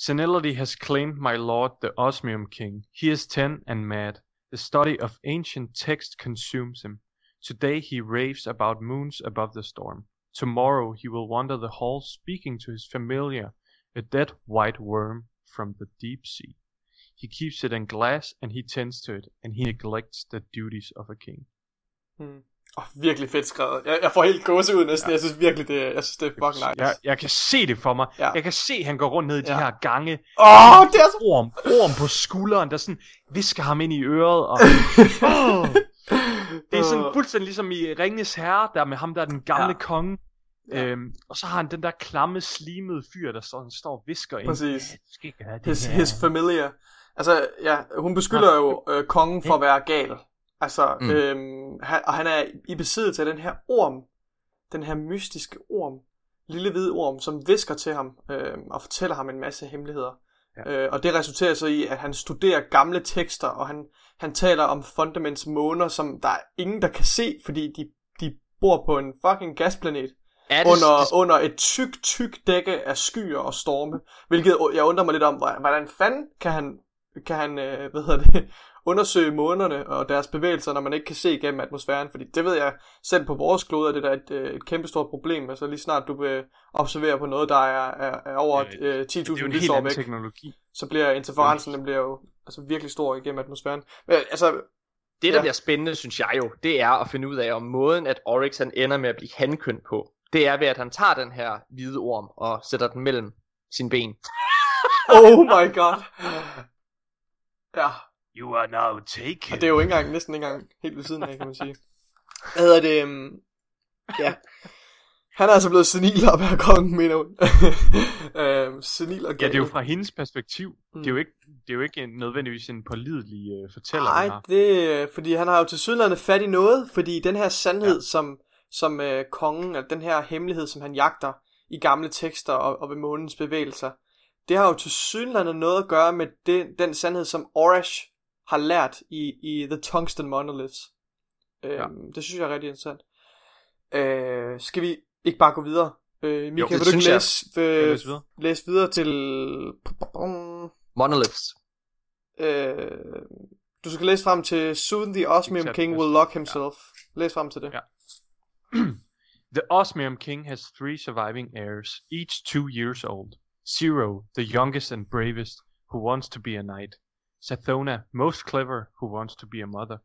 Senility has claimed my lord the Osmium King. He is ten and mad. The study of ancient text consumes him. Today he raves about moons above the storm. Tomorrow he will wander the halls speaking to his familiar, a dead white worm from the deep sea. He keeps it in glass and he tends to it, and he neglects the duties of a king. Hmm. Oh, virkelig fedt skrevet. Jeg, jeg får helt gåse ud næsten. Ja. Jeg synes virkelig, det, jeg synes, det er fucking nice. Jeg, jeg kan se det for mig. Ja. Jeg kan se, at han går rundt ned i de Ja. her gange, Åh, oh, det er så... orm, orm på skulderen, der sådan visker ham ind i øret, og *laughs* det er sådan fuldstændig ligesom i Ringens Herre, der med ham, der er den gamle Ja. ja. konge, Ja. øhm, og så har han den der klamme, slimede fyr, der står, han står og visker ind. Præcis. "Ja, Du skal ikke gøre det His, her." his familiar. Altså, ja, hun beskylder jo øh, kongen for at være gal. Altså, mm. Øhm, han, og han er i besiddelse af den her orm. Den her mystiske orm. Lille hvide orm, som visker til ham øhm, og fortæller ham en masse hemmeligheder. Ja. Øh, og det resulterer så i, at han studerer gamle tekster, og han, han taler om Fundaments måner, som der er ingen, der kan se, fordi de, de bor på en fucking gasplanet det, under, det, under et tyk, tyk dække af skyer og storme. Hvilket jeg undrer mig lidt om, hvordan hvordan fanden kan han, kan han øh, hvad hedder det, undersøge månerne og deres bevægelser, når man ikke kan se igennem atmosfæren. Fordi det ved jeg selv på vores klode, er det der et, øh, et kæmpestort problem. Altså lige snart du vil observere på noget, der er, er, er over Ja, øh, det er jo 10.000 en helt lysår væk, teknologi. så bliver interferensen den bliver jo altså, virkelig stor igennem atmosfæren. Men altså, det, der ja. bliver spændende, synes jeg jo, det er at finde ud af, om måden, at Oryx han ender med at blive hankøn på, det er ved, at han tager den her hvide orm og sætter den mellem sine ben. *laughs* oh my god. Ja, You are now taken. Og det er jo ikke engang, næsten ikke engang helt ved siden af, kan man sige. Hvad hedder det? Um, ja. Han er altså blevet senil op her kongen, mener hun. *laughs* øhm, senil og Ja, det er jo fra hendes perspektiv. Mm. Det, er jo ikke, det er jo ikke en- nødvendigvis en pålidelig uh, fortæller, Nej, det er, fordi han har jo til sydlandet fat i noget, fordi den her sandhed, ja. som, som øh, kongen, eller den her hemmelighed, som han jagter i gamle tekster og, og ved månens bevægelser, det har jo til sydlandet noget at gøre med det, den sandhed, som Orash har lært i, i The Tungsten Monoliths. Øhm, Ja. Det synes jeg er rigtig interessant. Øh, skal vi ikke bare gå videre? Øh, Mika, det vil du ikke jeg. læse, øh, læse videre? læse videre til... Monoliths. Øh, du skal læse frem til Soon the Osmium Exakt, King will lock himself. Læs frem til det. Ja. *clears throat* The Osmium King has three surviving heirs, each two years old. Zero, the youngest and bravest, who wants to be a knight. Sathona, most clever, who wants to be a mother.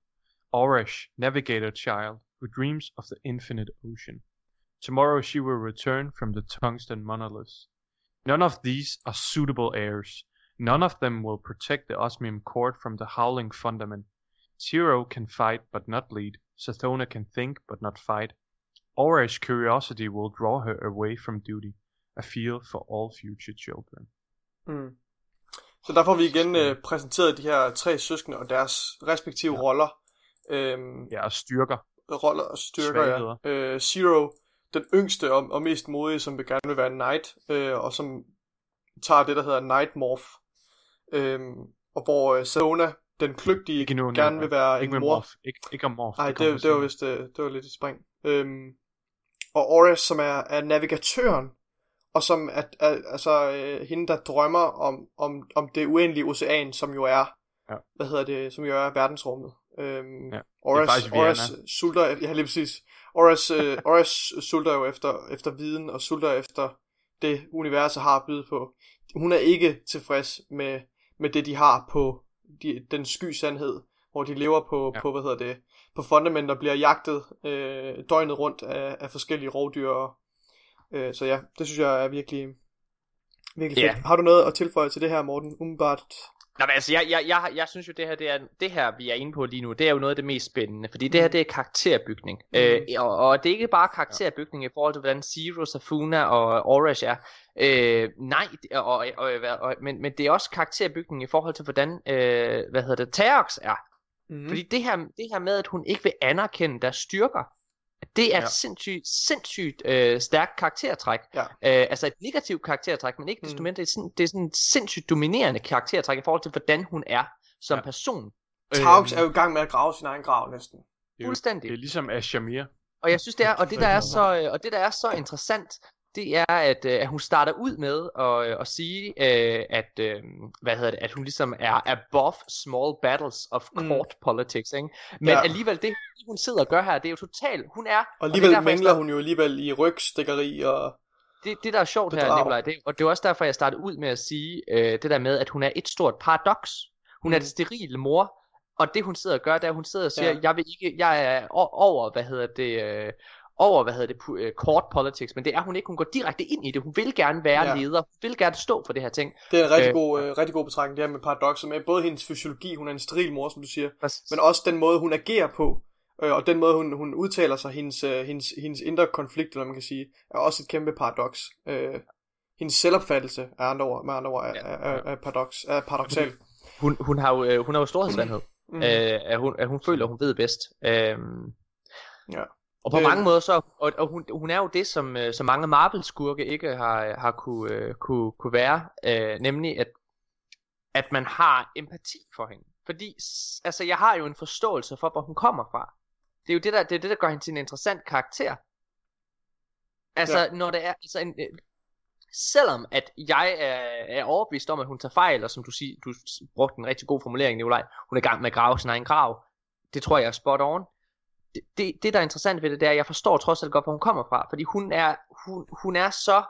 Oresh, navigator child, who dreams of the infinite ocean. Tomorrow she will return from the tungsten monoliths. None of these are suitable heirs. None of them will protect the Osmium court from the howling fundament. Zero can fight but not lead. Sathona can think but not fight. Aura's curiosity will draw her away from duty, a field for all future children. Mm. Så der får vi igen øh, præsenteret de her tre søskende og deres respektive ja. Ja. roller. Øhm, Ja, og styrker. roller og styrker, ja. Svagheder. Øh, Zero, den yngste og, og mest modige, som vil gerne vil være knight, øh, og som tager det, der hedder Night Morph. Øhm, og hvor øh, Saona, den kløgtige, Ikke nu, gerne vil være ikke en mor. morph. Ikke, ikke om morph. Nej, kommer det, det var vist øh, det var lidt et spring. Øhm, og Oris, som er, er navigatøren, og som er, er altså øh, hende, der drømmer om, om, om det uendelige ocean, som jo er, ja. hvad hedder det, som jo er verdensrummet. Øhm, ja, Oris, Oris sulter, ja lige præcis, Oris, øh, *laughs* Oris sulter jo efter, efter viden, og sulter efter det universet har at byde på. Hun er ikke tilfreds med, med det, de har på de, den sky sandhed, hvor de lever på, ja. på hvad hedder det, på fundament og bliver jagtet øh, døgnet rundt af, af forskellige rovdyr. Og, øh, så ja, det synes jeg er virkelig, virkelig fedt. Har du noget at tilføje til det her, Morten? Umiddelbart Nå, men altså, jeg, jeg, jeg, jeg synes jo, det her, det, er, det her, vi er inde på lige nu, det er jo noget af det mest spændende, fordi det her, mm. det er karakterbygning. Mm. Øh, og, og det er ikke bare karakterbygning i forhold til, hvordan Zero, Safuna og Orange er. Øh, nej, og, og, og, og, men, men det er også karakterbygning i forhold til, hvordan, øh, hvad hedder det, Terox er. Mm. Fordi det her, det her med, at hun ikke vil anerkende deres styrker, det er ja. sindssygt, sindssygt øh, stærkt karaktertræk. Ja. Øh, altså et negativt karaktertræk, men ikke desto mm. mindre, det er, sådan, det er sådan et sindssygt dominerende karaktertræk i forhold til, hvordan hun er som ja. person. Taux øh, er jo i gang med at grave sin egen grav næsten. Fuldstændig. Det er ligesom Ashamir. Og jeg synes det er, og det der er så, øh, og det der er så interessant, det er, at, øh, at hun starter ud med at, øh, at sige, øh, at, øh, hvad hedder det, at hun ligesom er above small battles of mm. court mm. politics. Ikke? Men ja. alligevel, det hun sidder og gør her, det er jo totalt, hun er... Og alligevel og derfor, mangler hun jo alligevel i rygstikkeri og... Det, det der er sjovt her, Nikolaj, det, og det er også derfor, jeg startede ud med at sige øh, det der med, at hun er et stort paradoks. Hun mm. er det sterile mor, og det hun sidder og gør, det er, at hun sidder og siger, ja. jeg vil ikke, jeg er over, hvad hedder det, øh, over, hvad hedder det, uh, court politics, men det er hun ikke. Hun går direkte ind i det. Hun vil gerne være ja. leder. Hun vil gerne stå for det her ting. Det er en rigtig, øh, god, uh, rigtig god betragtning, det her med paradoxer med både hendes fysiologi, hun er en steril mor, som du siger, præcis. men også den måde, hun agerer på, øh, og den måde, hun, hun udtaler sig, hendes, uh, hendes, hendes indre konflikt, eller man kan sige, er også et kæmpe paradoks. Uh, hendes selvopfattelse er andre ord, med andre ord, er, ja. er, er, er, paradox, er paradoxal. Hun, hun, har jo, hun har jo storhedsvandhed. Mm. Uh, at, hun, at hun føler, hun ved bedst. Uh, ja. Og på øh, mange måder så, og, og hun, hun er jo det, som, øh, som mange Marvel-skurke ikke har, har kunne, øh, kunne, kunne være, øh, nemlig at, at man har empati for hende. Fordi, altså jeg har jo en forståelse for, hvor hun kommer fra. Det er jo det, der, det, er det, der gør hende til en interessant karakter. Altså, ja. når det er, altså en, øh, selvom at jeg er, er overbevist om, at hun tager fejl, og som du siger, du brugte en rigtig god formulering, Nikolaj, hun er i gang med at grave sin egen grav. Det tror jeg er spot on det, det, der er interessant ved det, det er, at jeg forstår trods alt godt, hvor hun kommer fra. Fordi hun er, hun, hun er så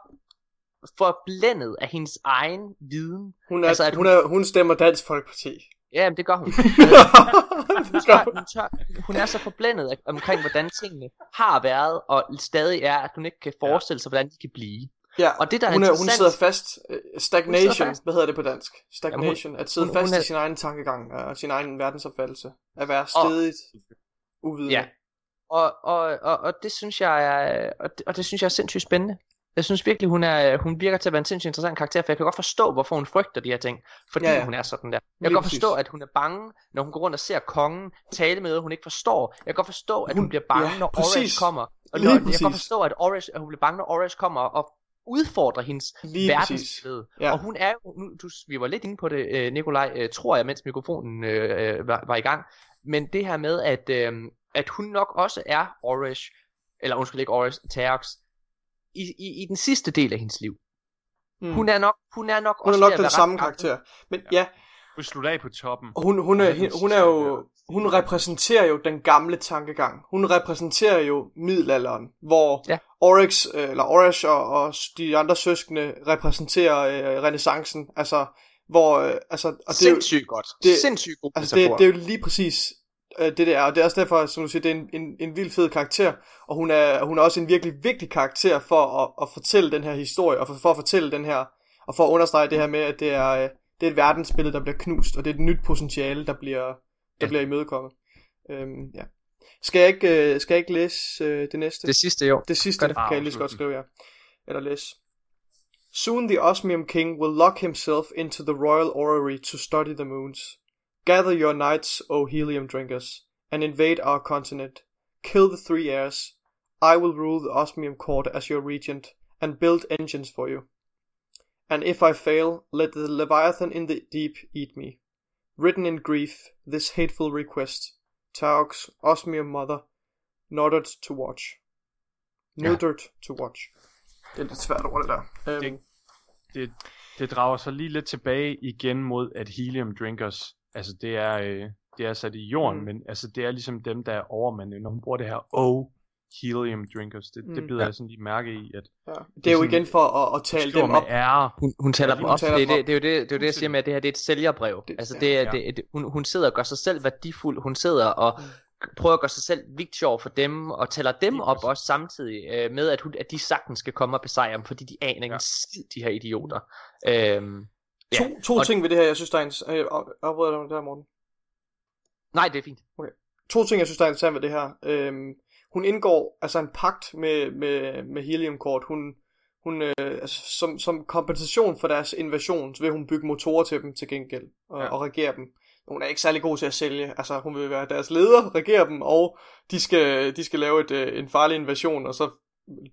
forblændet af hendes egen viden. Hun, er, altså, at hun, hun, er, hun stemmer Dansk Folkeparti. Ja, men det gør hun. *laughs* hun, tør, hun, tør, hun er så forblændet af, omkring, hvordan tingene har været, og stadig er, at hun ikke kan forestille sig, hvordan de kan blive. Ja, og det, der hun, er, hun sidder fast. Uh, stagnation, sidder fast. hvad hedder det på dansk? Stagnation, Jamen, hun, at sidde hun, fast hun er, i sin egen tankegang, og sin egen verdensopfattelse. At være stedigt uvidende. Ja, og, og, og, og det synes jeg er, og det, og det synes jeg er sindssygt spændende. Jeg synes virkelig, hun, er, hun virker til at være en sindssygt interessant karakter, for jeg kan godt forstå, hvorfor hun frygter de her ting, fordi ja, ja. hun er sådan der. Jeg kan godt forstå, at hun er bange, når hun går rundt og ser kongen tale med hun ikke forstår. Jeg kan godt forstå, at hun, hun bliver bange, ja, når præcis. Orange kommer. Og når, jeg kan godt forstå, at, Orange, at hun bliver bange, når Orange kommer og udfordrer hendes verdensbillede. Ja. Og hun er jo, nu, du, vi var lidt inde på det, øh, Nikolaj, øh, tror jeg, mens mikrofonen øh, øh, var, var i gang, men det her med, at, øh, at hun nok også er Orish, eller undskyld ikke Orish, Terox, i, i, i den sidste del af hendes liv. Mm. Hun er nok, hun er nok hun også er nok den samme karakter. Men ja, ja hun slutter af på toppen. Og hun, hun, er, hun, hun er jo, hun repræsenterer jo den gamle tankegang. Hun repræsenterer jo middelalderen, hvor ja. Oryx, øh, eller Oryx og, og de andre søskende repræsenterer øh, renaissancen. Altså, hvor, øh, altså, og det Sindssygt er jo, godt. Det, Sindssygt godt. Altså, det, det er jo lige præcis øh, det der, og det er også derfor, som du siger, det er en, en, en vild fed karakter, og hun er, hun er også en virkelig vigtig karakter for at, at fortælle den her historie, og for, for at fortælle den her, og for at understrege det her med, at det er, øh, det er et verdensbillede, der bliver knust, og det er et nyt potentiale, der bliver, der ja. bliver imødekommet. Øhm, ja. Skal jeg ikke, øh, skal jeg ikke læse øh, det næste? Det sidste, jo. Det sidste det. kan jeg lige så godt skrive, ja. Eller læse. Soon the Osmium King will lock himself into the royal orrery to study the moons. Gather your knights, O helium drinkers, and invade our continent. Kill the three heirs. I will rule the Osmium court as your regent, and build engines for you. And if I fail, let the Leviathan in the deep eat me. Written in grief, this hateful request, Taox, Osmium mother, nodded to watch. Mildred ja. to watch. Det er lidt svært over det der. Um, det, det, det drager sig lige lidt tilbage igen mod, at helium drinkers, altså det er, øh, det er sat i jorden, mm. men altså det er ligesom dem, der er overmændene, når hun bruger det her O helium drinkers. Det, mm, det bider ja. jeg sådan lige mærke i. At ja. Det er jo igen for at, at tale dem op. Er, hun, hun taler ja, dem op. Taler det, det, det, er jo det, det, er jo det jeg siger med, at det her det er et sælgerbrev. Det, altså det er, ja. det, det, hun, hun sidder og gør sig selv værdifuld. Hun sidder og mm prøver at gøre sig selv vigtig over for dem, og tæller dem op også samtidig øh, med, at, hun, at de sagtens skal komme og besejre dem, fordi de aner ikke ja. skid, de her idioter. Øhm, ja. To, to og, ting ved det her, jeg synes, der er interessant. Øh, afbryder dig der, Morten? Nej, det er fint. Okay. To ting, jeg synes, der er interessant ved det her. Øhm, hun indgår altså en pagt med, med, med Helium Court. Hun, hun, øh, altså, som, som kompensation for deres invasion, så vil hun bygge motorer til dem til gengæld, og, ja. og regere dem hun er ikke særlig god til at sælge. Altså, hun vil være deres leder, regere dem, og de skal, de skal lave et, øh, en farlig invasion, og så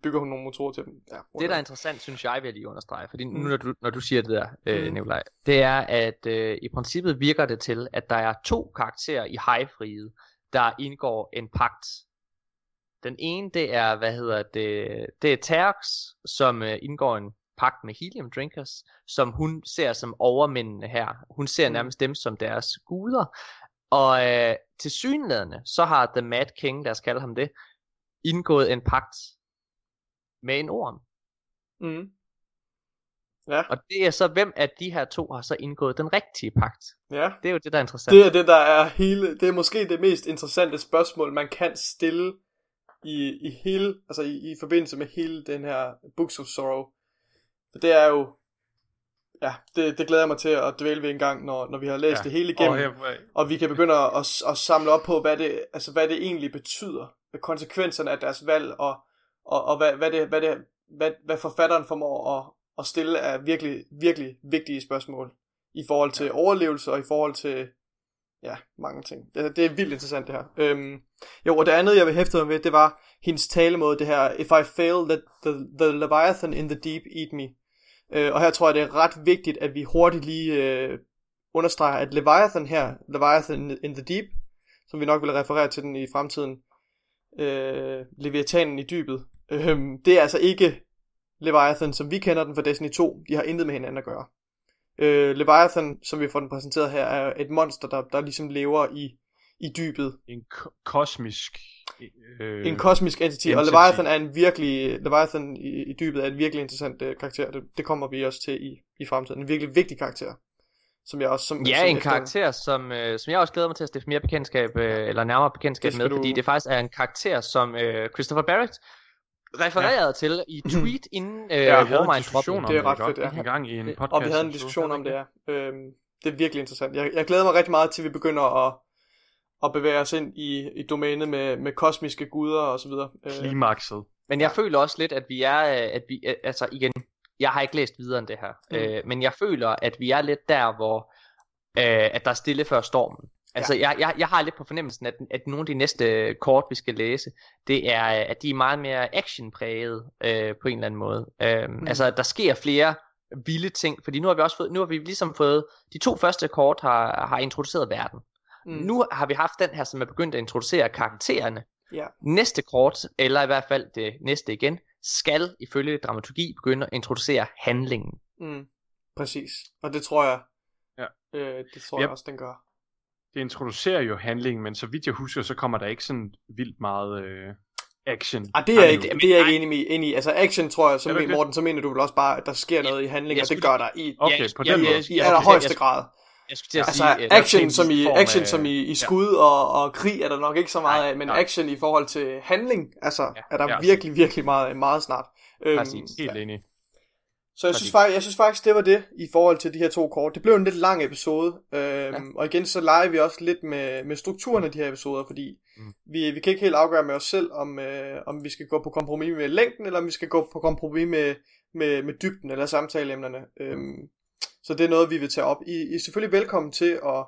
bygger hun nogle motorer til dem. Ja, det, der er interessant, synes jeg, vil jeg lige understrege, fordi nu, mm. når du, når du siger det der, øh, mm. Nikolaj, det er, at øh, i princippet virker det til, at der er to karakterer i hejfriet, der indgår en pagt. Den ene, det er, hvad hedder det, det er Terx, som øh, indgår en pagt med Helium Drinkers, som hun ser som overmændene her. Hun ser mm. nærmest dem som deres guder. Og øh, til synlædende, så har The Mad King, lad os kalde ham det, indgået en pagt med en orm. Mm. Ja. Og det er så, hvem af de her to har så indgået den rigtige pagt? Ja. Det er jo det, der er interessant. Det er det, der er hele, det er måske det mest interessante spørgsmål, man kan stille i, i hele, altså i, i forbindelse med hele den her Books of Sorrow. Det er jo, ja, det, det glæder jeg mig til at dvæle ved en gang, når, når vi har læst ja. det hele igennem, oh, hey, og vi kan begynde at, at, at samle op på, hvad det, altså, hvad det egentlig betyder, konsekvenserne af deres valg, og, og, og hvad, hvad, det, hvad, det, hvad, hvad forfatteren formår at, at stille af virkelig, virkelig vigtige spørgsmål, i forhold til ja. overlevelse, og i forhold til, ja, mange ting. Det, det er vildt interessant det her. Øhm, jo, og det andet, jeg vil hæfte mig ved, det var hendes talemåde, det her, If I fail, let the, the Leviathan in the deep eat me. Øh, og her tror jeg, det er ret vigtigt, at vi hurtigt lige øh, understreger, at Leviathan her, Leviathan in the Deep, som vi nok vil referere til den i fremtiden, øh, Leviathanen i dybet, øh, det er altså ikke Leviathan, som vi kender den fra Destiny 2. De har intet med hinanden at gøre. Øh, Leviathan, som vi får den præsenteret her, er et monster, der, der ligesom lever i, i dybet. En ko- kosmisk øh, en kosmisk entity, entity, og Leviathan er en virkelig, Leviathan i, i dybet er en virkelig interessant øh, karakter, det, det kommer vi også til i, i fremtiden, en virkelig vigtig karakter, som jeg også, som, Ja, som en efter... karakter, som, øh, som jeg også glæder mig til at stifte mere bekendtskab, øh, eller nærmere bekendtskab med, du... fordi det faktisk er en karakter, som øh, Christopher Barrett refererede ja. til i *clears throat* tweet inden øh, ja, Warmind droppede. Det er ret fedt, ja. En gang i en podcast. Og vi havde en diskussion om det, ja. Øhm, det er virkelig interessant. Jeg, jeg glæder mig rigtig meget til, at vi begynder at og bevæge os ind i, i domænet med, med kosmiske guder og så videre. Øh, Klimakset. Men jeg føler også lidt, at vi er, at vi, altså igen, jeg har ikke læst videre end det her, mm. øh, men jeg føler, at vi er lidt der, hvor øh, at der er stille før stormen. Altså, ja. jeg, jeg, jeg har lidt på fornemmelsen, at, at nogle af de næste kort, vi skal læse, det er, at de er meget mere actionpræget øh, på en eller anden måde. Øh, mm. Altså, der sker flere vilde ting, fordi nu har vi også fået, nu har vi ligesom fået, de to første kort har, har introduceret verden. Mm. Nu har vi haft den her, som er begyndt at introducere karaktererne. Ja. Næste kort, eller i hvert fald det næste igen, skal ifølge dramaturgi begynde at introducere handlingen. Mm. Præcis. Og det tror jeg, ja. øh, det tror yep. jeg også, den gør. Det introducerer jo handlingen, men så vidt jeg husker, så kommer der ikke sådan vildt meget øh, action. Ah, det er jeg ikke, det er jeg ikke enig, enig i. Altså action, tror jeg, som Morten, så mener du vel også bare, at der sker noget i handlingen, og det gør der i, okay, på den i, måde. i, i allerhøjeste grad. Jeg skulle til at altså, sige, action, som i, action af, som i, i skud ja. og, og krig er der nok ikke så meget nej, af, men nej. action i forhold til handling, altså ja, er der ja. virkelig, virkelig meget, meget snart. Øhm, Præcis, øhm, helt ja. enig. Så jeg synes, faktisk, jeg synes faktisk, det var det i forhold til de her to kort. Det blev en lidt lang episode, øhm, ja. og igen så leger vi også lidt med, med strukturen af de her episoder, fordi mm. vi, vi kan ikke helt afgøre med os selv, om, øh, om vi skal gå på kompromis med længden, eller om vi skal gå på kompromis med, med, med dybden eller samtaleemnerne. Øhm, så det er noget, vi vil tage op. I, I er selvfølgelig velkommen til at,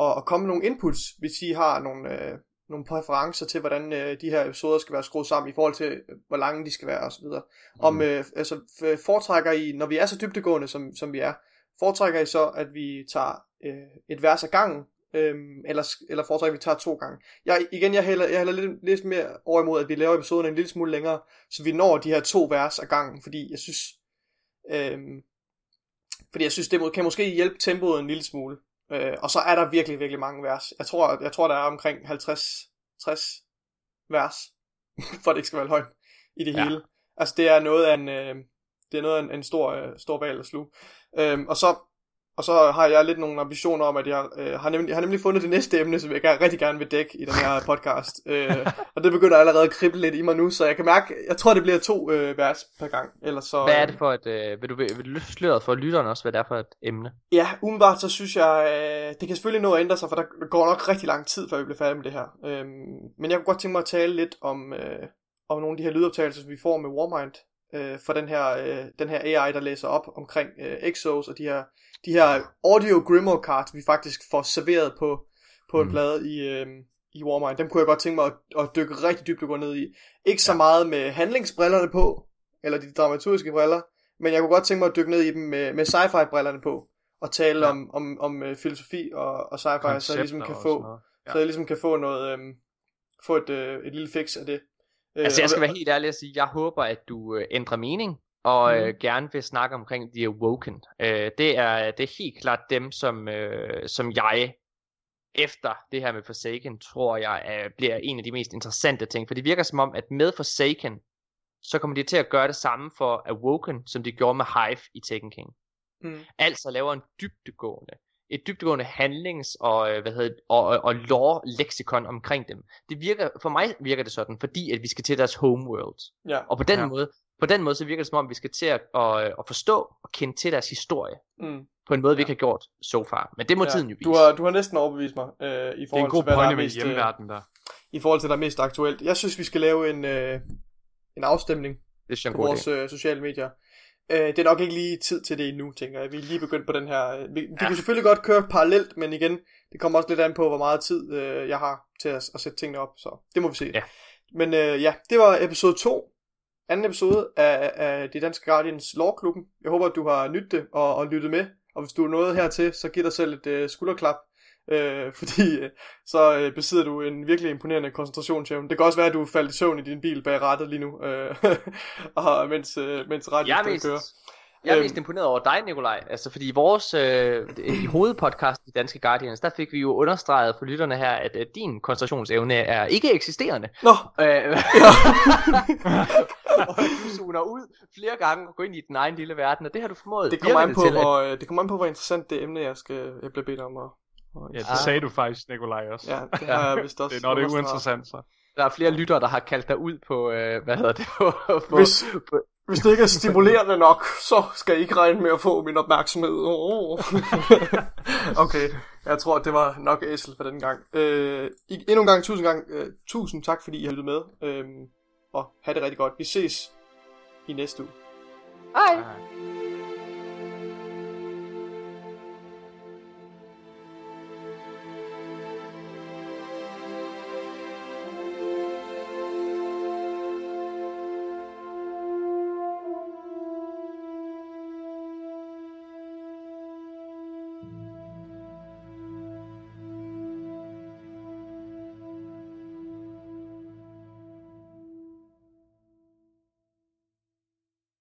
at, at komme med nogle inputs, hvis I har nogle, øh, nogle præferencer til, hvordan øh, de her episoder skal være skruet sammen, i forhold til, øh, hvor lange de skal være osv. Mm. Om, øh, altså, foretrækker I, når vi er så dybtegående, som, som vi er, foretrækker I så, at vi tager øh, et vers af gangen, Øhm, eller, eller foretrækker vi tager to gange. Jeg, igen, jeg hælder, jeg hælder lidt, lidt mere over imod, at vi laver episoden en lille smule længere, så vi når de her to vers ad gangen, fordi jeg synes, øhm, fordi jeg synes, det kan måske hjælpe tempoet en lille smule. Øh, og så er der virkelig, virkelig mange vers. Jeg tror, jeg tror der er omkring 50-60 vers, *laughs* for det ikke skal være højt i det ja. hele. Altså det er noget af en, øh, det er noget af en, en stor, øh, stor bal at sluge. Øhm, og så og så har jeg lidt nogle ambitioner om, at jeg øh, har, nemlig, jeg har nemlig fundet det næste emne, som jeg gerne, rigtig gerne vil dække i den her podcast. *laughs* øh, og det begynder allerede at krible lidt i mig nu, så jeg kan mærke, jeg tror det bliver to øh, vers per gang. Eller så, hvad er det for et, øh, vil du, vil du løfte sløret for lytteren også, hvad det er for et emne? Ja, umiddelbart så synes jeg, øh, det kan selvfølgelig nå at ændre sig, for der går nok rigtig lang tid, før vi bliver færdige med det her. Øh, men jeg kunne godt tænke mig at tale lidt om, øh, om nogle af de her lydoptagelser, som vi får med Warmind, øh, for den her, øh, den her AI, der læser op omkring øh, Exos og de her de her audio grimoire cards, vi faktisk får serveret på, på en mm. plade i, øh, i Warmind. Dem kunne jeg godt tænke mig at, at dykke rigtig dybt og gå ned i. Ikke så ja. meget med handlingsbrillerne på, eller de dramaturgiske briller, men jeg kunne godt tænke mig at dykke ned i dem med, med sci-fi brillerne på, og tale ja. om, om, om uh, filosofi og, og sci-fi, så jeg ligesom kan få, ja. så jeg ligesom kan få noget, øhm, få et, øh, et lille fix af det. Altså jeg skal være helt ærlig at sige, jeg håber at du øh, ændrer mening og øh, mm. gerne vil snakke omkring The Awoken. Øh, det, er, det er helt klart dem, som, øh, som jeg efter det her med Forsaken, tror jeg øh, bliver en af de mest interessante ting. For det virker som om, at med Forsaken, så kommer de til at gøre det samme for Awoken, som de gjorde med Hive i Taken King. Mm. Altså laver en dybdegående, et dybdegående handlings- og, øh, hvad hedder, og, og, og lore-leksikon omkring dem. Det virker, for mig virker det sådan, fordi at vi skal til deres homeworld. Ja. Og på den ja. måde, på den måde så virker det som om, vi skal til at, at, at forstå og kende til deres historie. Mm. På en måde, vi ikke har gjort so far. Men det må ja. tiden jo vise. Du har, du har næsten overbevist mig. Øh, i forhold det er en god til, er mest, med hjemmeverden der. I forhold til, hvad der er mest aktuelt. Jeg synes, vi skal lave en, øh, en afstemning det er på vores øh, sociale medier. Øh, det er nok ikke lige tid til det endnu, tænker jeg. Vi er lige begyndt på den her... Øh, vi, ja. kan selvfølgelig godt køre parallelt, men igen, det kommer også lidt an på, hvor meget tid øh, jeg har til at, at sætte tingene op. Så det må vi se. Ja. Men øh, ja, det var episode 2 anden episode af, af De Danske Guardians Lore-klubben. Jeg håber, at du har nyttet det og, og lyttet med. Og hvis du er nået hertil, så giv dig selv et uh, skulderklap. Uh, *laughs* fordi uh, så uh, besidder du en virkelig imponerende koncentrationsevne. Det kan også være, at du faldt i søvn i din bil bag rattet lige nu, uh, *laughs* og mens, uh, mens radioen kører. Jeg er øhm. mest imponeret over dig, Nikolaj. Altså, fordi i vores øh, i hovedpodcast i Danske Guardians, der fik vi jo understreget for lytterne her, at, at din koncentrationsevne er ikke eksisterende. Nå. Øh, ja. *laughs* og du zoner ud flere gange og går ind i din egen lille verden, og det har du formået. Det kommer, an på, hvor, at... Øh, det kommer an på, hvor interessant det emne, jeg, skal, jeg bliver bedt om at... Ja, det sagde du faktisk, Nikolaj også. Ja, det *laughs* har jeg vist også. det er, når det er uinteressant, så. Der er flere lyttere, der har kaldt dig ud på, øh, hvad hedder det, *laughs* på, på, hvis, på, hvis det ikke er stimulerende *laughs* nok, så skal I ikke regne med at få min opmærksomhed. Oh. okay, jeg tror, det var nok æsel for den gang. Øh, endnu en gang, tusind, gang, øh, tusind tak, fordi I har lyttet med. Øh, og have det rigtig godt. Vi ses i næste uge. Hej. Hej.